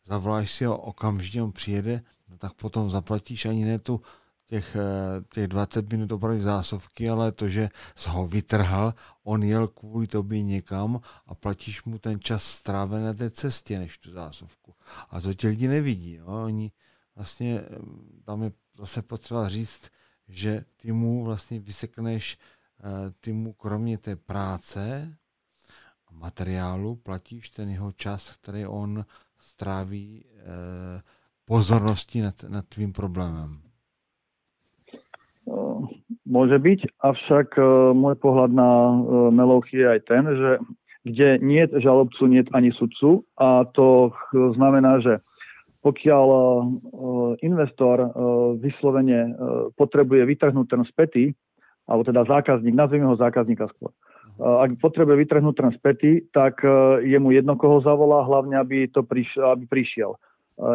zavoláš si ho okamžitě, on přijede, no tak potom zaplatíš ani ne tu těch, eh, těch 20 minut opravit zásuvky, ale to, že jsi ho vytrhal, on jel kvůli tobě někam a platíš mu ten čas strávený na té cestě, než tu zásuvku. A to ti lidi nevidí. Jo. Oni vlastně, eh, tam je zase potřeba říct, že ty mu vlastně vysekneš, eh, ty mu kromě té práce a materiálu platíš ten jeho čas, který on stráví eh, pozorností nad, nad tvým problémem. Môže byť, avšak môj pohľad na Melouchy je aj ten, že kde nie je žalobcu, nie je ani sudcu a to znamená, že pokiaľ uh, investor uh, vyslovene potrebuje vytrhnúť ten spätý, alebo teda zákazník, nazvime ho zákazníka skôr, ak potrebuje vytrhnúť ten spätý, tak je mu jedno, koho zavolá, hlavne, aby, to priš- aby prišiel.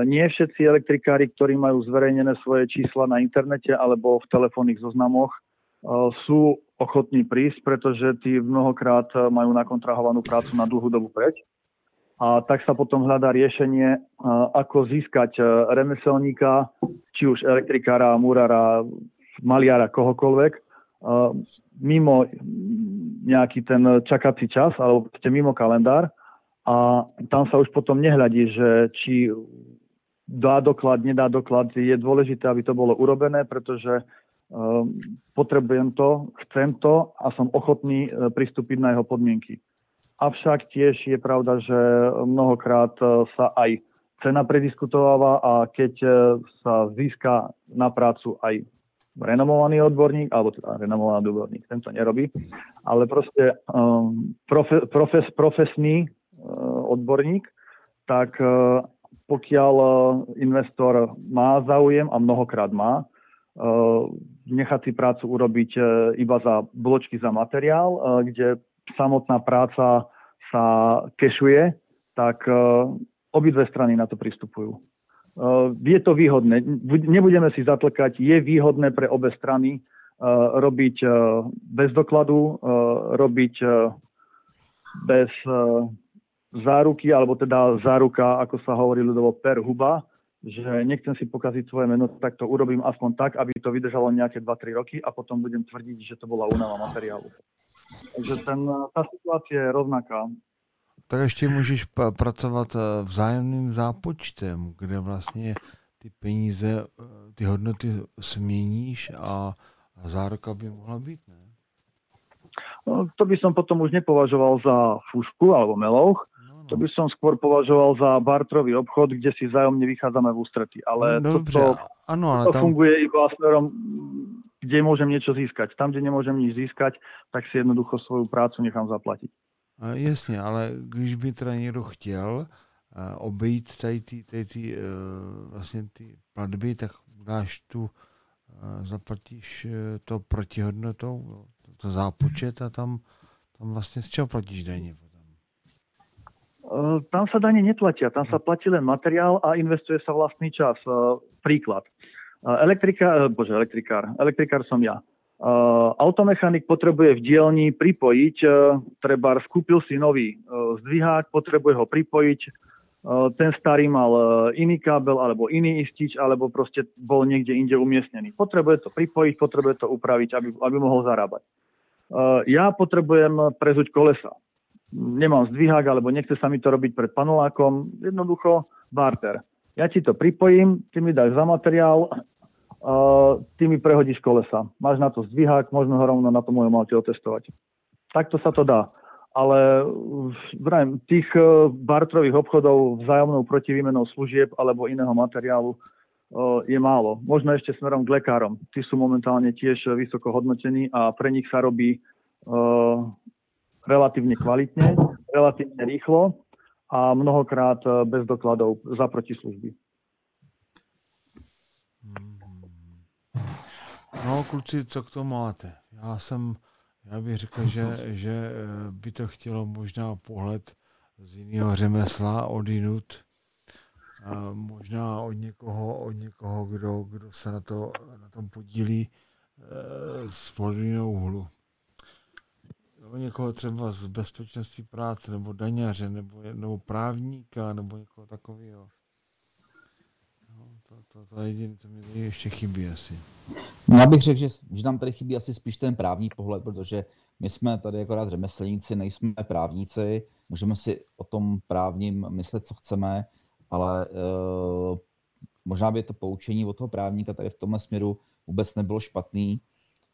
Nie všetci elektrikári, ktorí majú zverejnené svoje čísla na internete alebo v telefónnych zoznamoch, sú ochotní prísť, pretože tí mnohokrát majú nakontrahovanú prácu na dlhú dobu preč a tak sa potom hľadá riešenie, ako získať remeselníka, či už elektrikára, murára, maliara, kohokoľvek, mimo nejaký ten čakací čas, alebo mimo kalendár. A tam sa už potom nehľadí, že či dá doklad, nedá doklad. Je dôležité, aby to bolo urobené, pretože potrebujem to, chcem to a som ochotný e, pristúpiť na jeho podmienky. Avšak tiež je pravda, že mnohokrát e, sa aj cena prediskutováva a keď e, sa získa na prácu aj renomovaný odborník, alebo teda renomovaný odborník, ten to nerobí, ale proste um, profe, profes, profesný uh, odborník, tak uh, pokiaľ investor má záujem a mnohokrát má, uh, nechať si prácu urobiť uh, iba za bločky za materiál, uh, kde samotná práca sa kešuje, tak uh, obidve strany na to pristupujú. Uh, je to výhodné, nebudeme si zatlkať, je výhodné pre obe strany uh, robiť bez dokladu, robiť bez záruky, alebo teda záruka, ako sa hovorí ľudovo, per huba, že nechcem si pokaziť svoje meno, tak to urobím aspoň tak, aby to vydržalo nejaké 2-3 roky a potom budem tvrdiť, že to bola únava materiálu. Takže ten, tá situácia je rovnaká. tak ještě můžeš pa- pracovat eh, vzájemným zápočtem, kde vlastně ty peníze, eh, ty hodnoty směníš a, záruka by mohla být, ne? No, to by som potom už nepovažoval za fušku alebo melouch, No, to by som skôr považoval za bartrový obchod, kde si vzájomne vychádzame v ústretí. Ale no, dobře, toto, ano, ale to tam, funguje iba smerom, kde môžem niečo získať. Tam, kde nemôžem nič získať, tak si jednoducho svoju prácu nechám zaplatiť. A Jasně, ale když by teda někdo chtěl eh, obejít tady ty, tady ty, eh, vlastně ty platby, tak dáš tu, eh, zaplatíš to protihodnotou, to, zápočet a tam, tam vlastně z čeho platíš daně Tam sa dane neplatia, tam sa platí len materiál a investuje sa vlastný čas. Príklad. E, Elektrika, e, bože, elektrikár. Elektrikár som ja. E, Automechanik potrebuje v dielni pripojiť, treba skúpil si nový zdvihák, potrebuje ho pripojiť, ten starý mal iný kábel alebo iný istič, alebo proste bol niekde inde umiestnený. Potrebuje to pripojiť, potrebuje to upraviť, aby, aby mohol zarábať. Ja potrebujem prezuť kolesa nemám zdvihák, alebo nechce sa mi to robiť pred panelákom, jednoducho barter. Ja ti to pripojím, ty mi dáš za materiál, uh, ty mi prehodíš kolesa. Máš na to zdvihák, možno ho rovno na to mojom aute otestovať. Takto sa to dá. Ale vrajím, tých uh, bartrových obchodov vzájomnou protivýmenou služieb alebo iného materiálu uh, je málo. Možno ešte smerom k lekárom. Tí sú momentálne tiež vysoko hodnotení a pre nich sa robí uh, relatívne kvalitne, relatívne rýchlo a mnohokrát bez dokladov za protislužby. No kluci, co k tomu máte? Já jsem, já bych řekl, že, že eh, by to chtělo možná pohled z jiného řemesla, odinut, a možná od někoho, od někoho, kdo, kdo se na, to, na tom podílí eh, z pohledu úhlu. Nebo někoho třeba z bezpečnosti práce, nebo daňaře, nebo, nebo právníka, nebo někoho takového. To, to, to, jediné, to mi ještě chybí asi. No, Já bych řekl, že, že nám tady chybí asi spíš ten právní pohled, protože my jsme tady akorát řemeslníci, nejsme právníci, můžeme si o tom právním myslet, co chceme, ale uh, možná by to poučení od toho právníka tady v tomhle směru vůbec nebylo špatný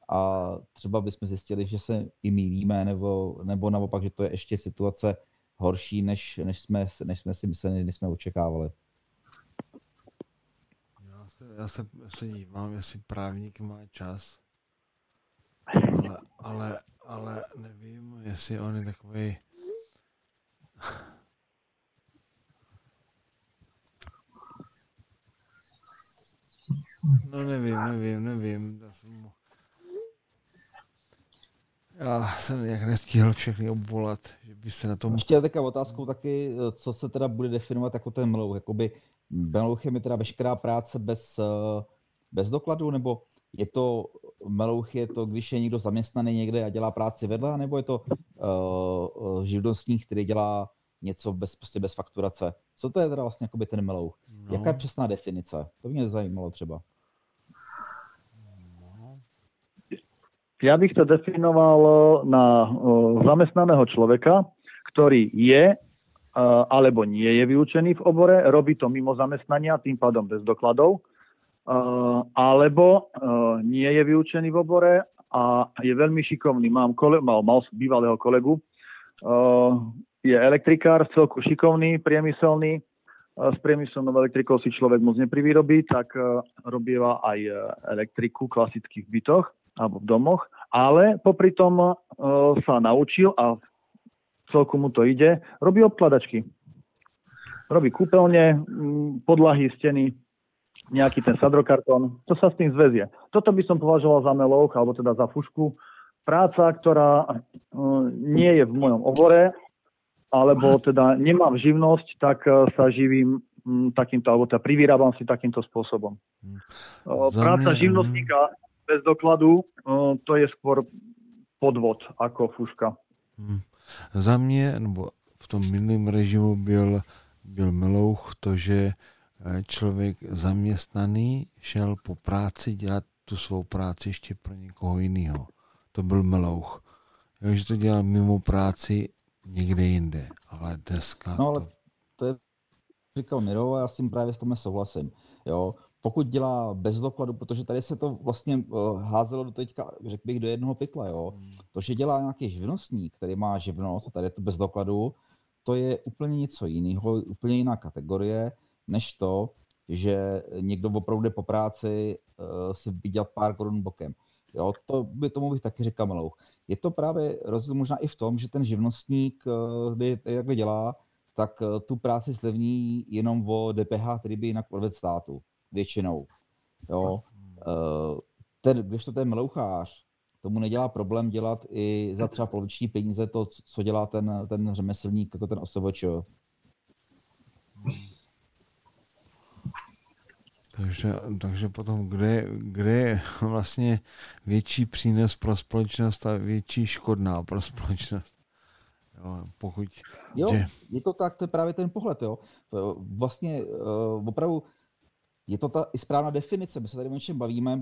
a třeba bychom zjistili, že se i mýlíme, nebo, nebo naopak, že to je ještě situace horší, než, než, jsme, než jsme si mysleli, než jsme očekávali. Já se, já se, se dívám, jestli právník má čas, ale, ale, ale nevím, jestli on je takový. No nevím, nevím, nevím. Já jsem, mu- já jsem nějak nestihl všechny obvolat, že by se na tom... Ještě taková otázkou taky, co se teda bude definovat jako ten melouch. Jakoby melouch je teda veškerá práce bez, eh, bez dokladu, nebo je to, melouch je to, když je někdo zaměstnaný někde a dělá práci vedle, nebo je to uh, živnostník, který dělá něco bez, prostě bez fakturace. Co to je teda vlastně jakoby ten melouch? No, Jaká je přesná definice? To by mě zajímalo třeba. Ja bych to definoval na zamestnaného človeka, ktorý je alebo nie je vyučený v obore, robí to mimo zamestnania, tým pádom bez dokladov, alebo nie je vyučený v obore a je veľmi šikovný. Mám kole, mal, mal bývalého kolegu, je elektrikár, celku šikovný, priemyselný, s priemyselnou elektrikou si človek moc neprivyrobí, tak robieva aj eh, elektriku klasicky v bytoch alebo v domoch, ale popri tom uh, sa naučil a celku mu to ide, robí obkladačky. Robí kúpeľne, mm, podlahy, steny, nejaký ten sadrokartón, to sa s tým zväzie. Toto by som považoval za melouch, alebo teda za fušku. Práca, ktorá uh, nie je v mojom obore, alebo teda nemám živnosť, tak uh, sa živím mm, takýmto, alebo teda privyrábam si takýmto spôsobom. Za Práca živnostníka bez dokladu, uh, to je skôr podvod ako fuška. Za mě, nebo v tom minulém režimu byl, byl melouch to, že eh, člověk zaměstnaný šel po práci dělat tu svou práci ještě pro někoho jiného. To byl melouch. Jo, že to dělal mimo práci někde jinde. ale dneska No ale to... to je, říkal Miro a já s tím právě s tom souhlasím. Jo? Pokud dělá bez dokladu, protože tady se to vlastně uh, házelo do teďka, řekl bych, do jednoho pytla. Jo? To, že dělá nějaký živnostník, který má živnost a tady je to bez dokladu, to je úplně něco jiného, úplně jiná kategorie, než to, že někdo opravdu jde po práci uh, si vydělat pár korun bokem. Jo, to by tomu bych taky řekl melouch. Je to právě rozdíl možná i v tom, že ten živnostník, kdy takhle dělá, tak tu práci zlevní jenom o DPH, který by jinak odvedl státu. Většinou. Jo. Uh, ten, když to ten melouchář, tomu nedělá problém dělat i za třeba poloviční peníze to, co dělá ten, ten řemeslník, jako ten OSVČ. Takže, takže potom, kde, kde je vlastně větší přínos pro společnost a větší škodná pro společnost? Jo, pokud... Jo, že... je to tak, to je právě ten pohled, jo. Vlastně uh, opravdu je to ta i správná definice, my se tady o něčem bavíme,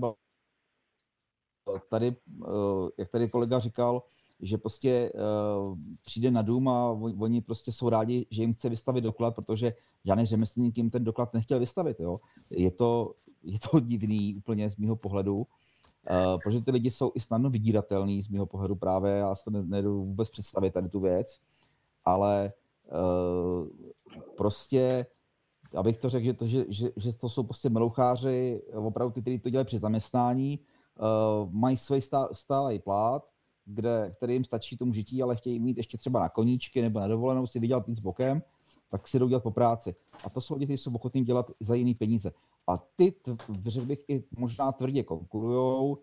tady, uh, jak tady kolega říkal, že prostě uh, přijde na dům a oni prostě jsou rádi, že jim chce vystavit doklad, protože žádný řemeslník jim ten doklad nechtěl vystavit. Jo. Je, to, je to divný úplně z mého pohledu, uh, protože ty lidi jsou i snadno vydíratelný z mého pohledu právě, já si to nedu vůbec představit tady tu věc, ale uh, prostě abych to řekl, že to, že, že, že to jsou prostě meloucháři, opravdu ty, kteří to dělají při zaměstnání, uh, mají svůj stálý plát, kde, který jim stačí tomu žití, ale chtějí mít ještě třeba na koníčky nebo na dovolenou si vydělat víc bokem, tak si jdou dělat po práci. A to jsou lidi, kteří jsou ochotní dělat za jiný peníze. A ty, řekl bych, i možná tvrdě konkurujou, uh,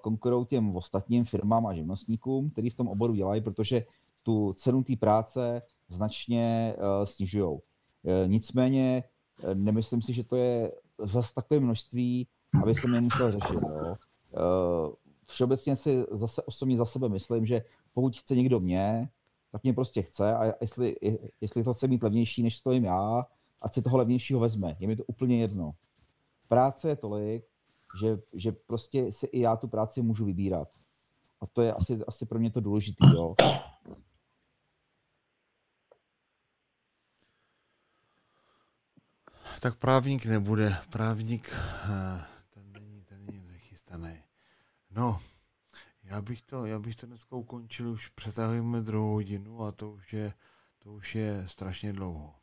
konkurují těm ostatním firmám a živnostníkům, kteří v tom oboru dělají, protože tu cenu té práce značně uh, snižují. Uh, nicméně uh, nemyslím si, že to je zase takové množství, aby se nemusel řešit. Jo. Uh, všeobecně si zase osobně za sebe myslím, že pokud chce někdo mě, tak mě prostě chce a jestli, jestli to chce mít levnější, než stojím já, ať si toho levnějšího vezme. Je mi to úplně jedno. Práce je tolik, že, že prostě si i já tu práci můžu vybírat. A to je asi, asi pro mě to důležité. Tak právník nebude. Právník eh, ten není, ten není nechystaný. No, já bych to, já bych to dneska ukončil, už přetahujeme druhou hodinu a to už je, to už je strašně dlouho.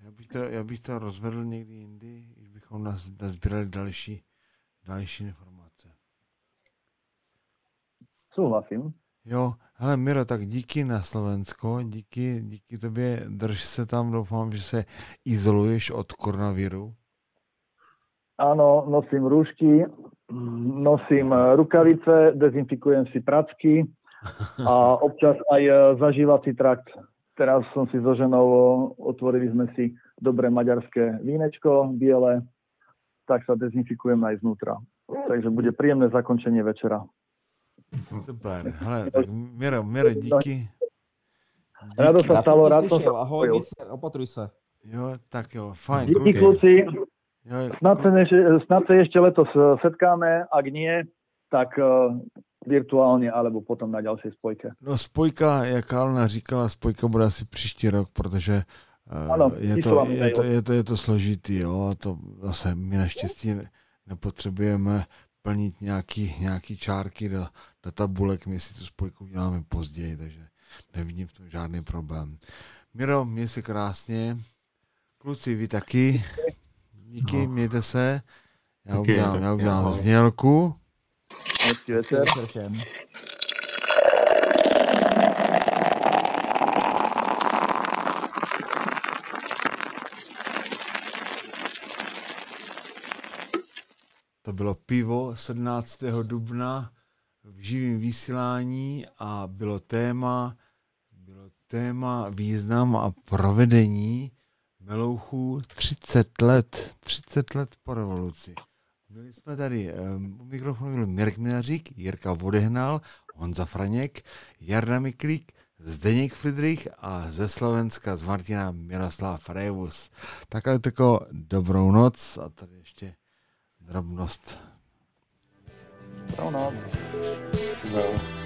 Já bych to, já bych to rozvedl někdy jindy, když bychom nás nazbírali další, další informace. Souhlasím. Jo, hele Miro, tak díky na Slovensko, díky, díky tobě, drž se tam, doufám, že se izoluješ od koronaviru. Áno, nosím rúšky, nosím rukavice, dezinfikujem si pracky a občas aj e, zažívací trakt. Teraz som si so ženou otvorili sme si dobré maďarské vínečko, biele, tak sa dezinfikujem aj znútra. Takže bude príjemné zakončenie večera. Super, hele, tak Miro, Miro, díky. díky. Rado sa stalo, rád sa Ahoj, opatruj sa. Jo, tak jo, fajn. Díky, kluci. Snad se, než, snad se ještě letos eh, setkáme, ak nie, tak uh, virtuálně, alebo potom na další spojke. No spojka, jak Alna říkala, spojka bude asi příští rok, protože uh, ano, je, to, je, to, je, to, je to složitý, jo, a to zase my naštěstí nepotřebujeme plnit nějaký, nějaký čárky do, do tabulek, my si tu spojku děláme později, takže nevidím v tom žádný problém. Miro, měj se krásně, kluci, vy taky. Díky, no. mějte se. Já okay, udělám, já udělám znělku. Hezký večer. Bylo pivo 17. dubna v živém vysílání a bylo téma, bylo téma význam a provedení Melouchu 30 let, 30 let po revoluci. Byli jsme tady, um, u mikrofonu byl Mirk Minařík, Jirka Vodehnal, Honza Franěk, Jarda Miklík, Zdeněk Friedrich a ze Slovenska z Martina Miroslav Rejvus. Tak ale tako dobrou noc a tady ještě drobnost. Dobrou noc. No.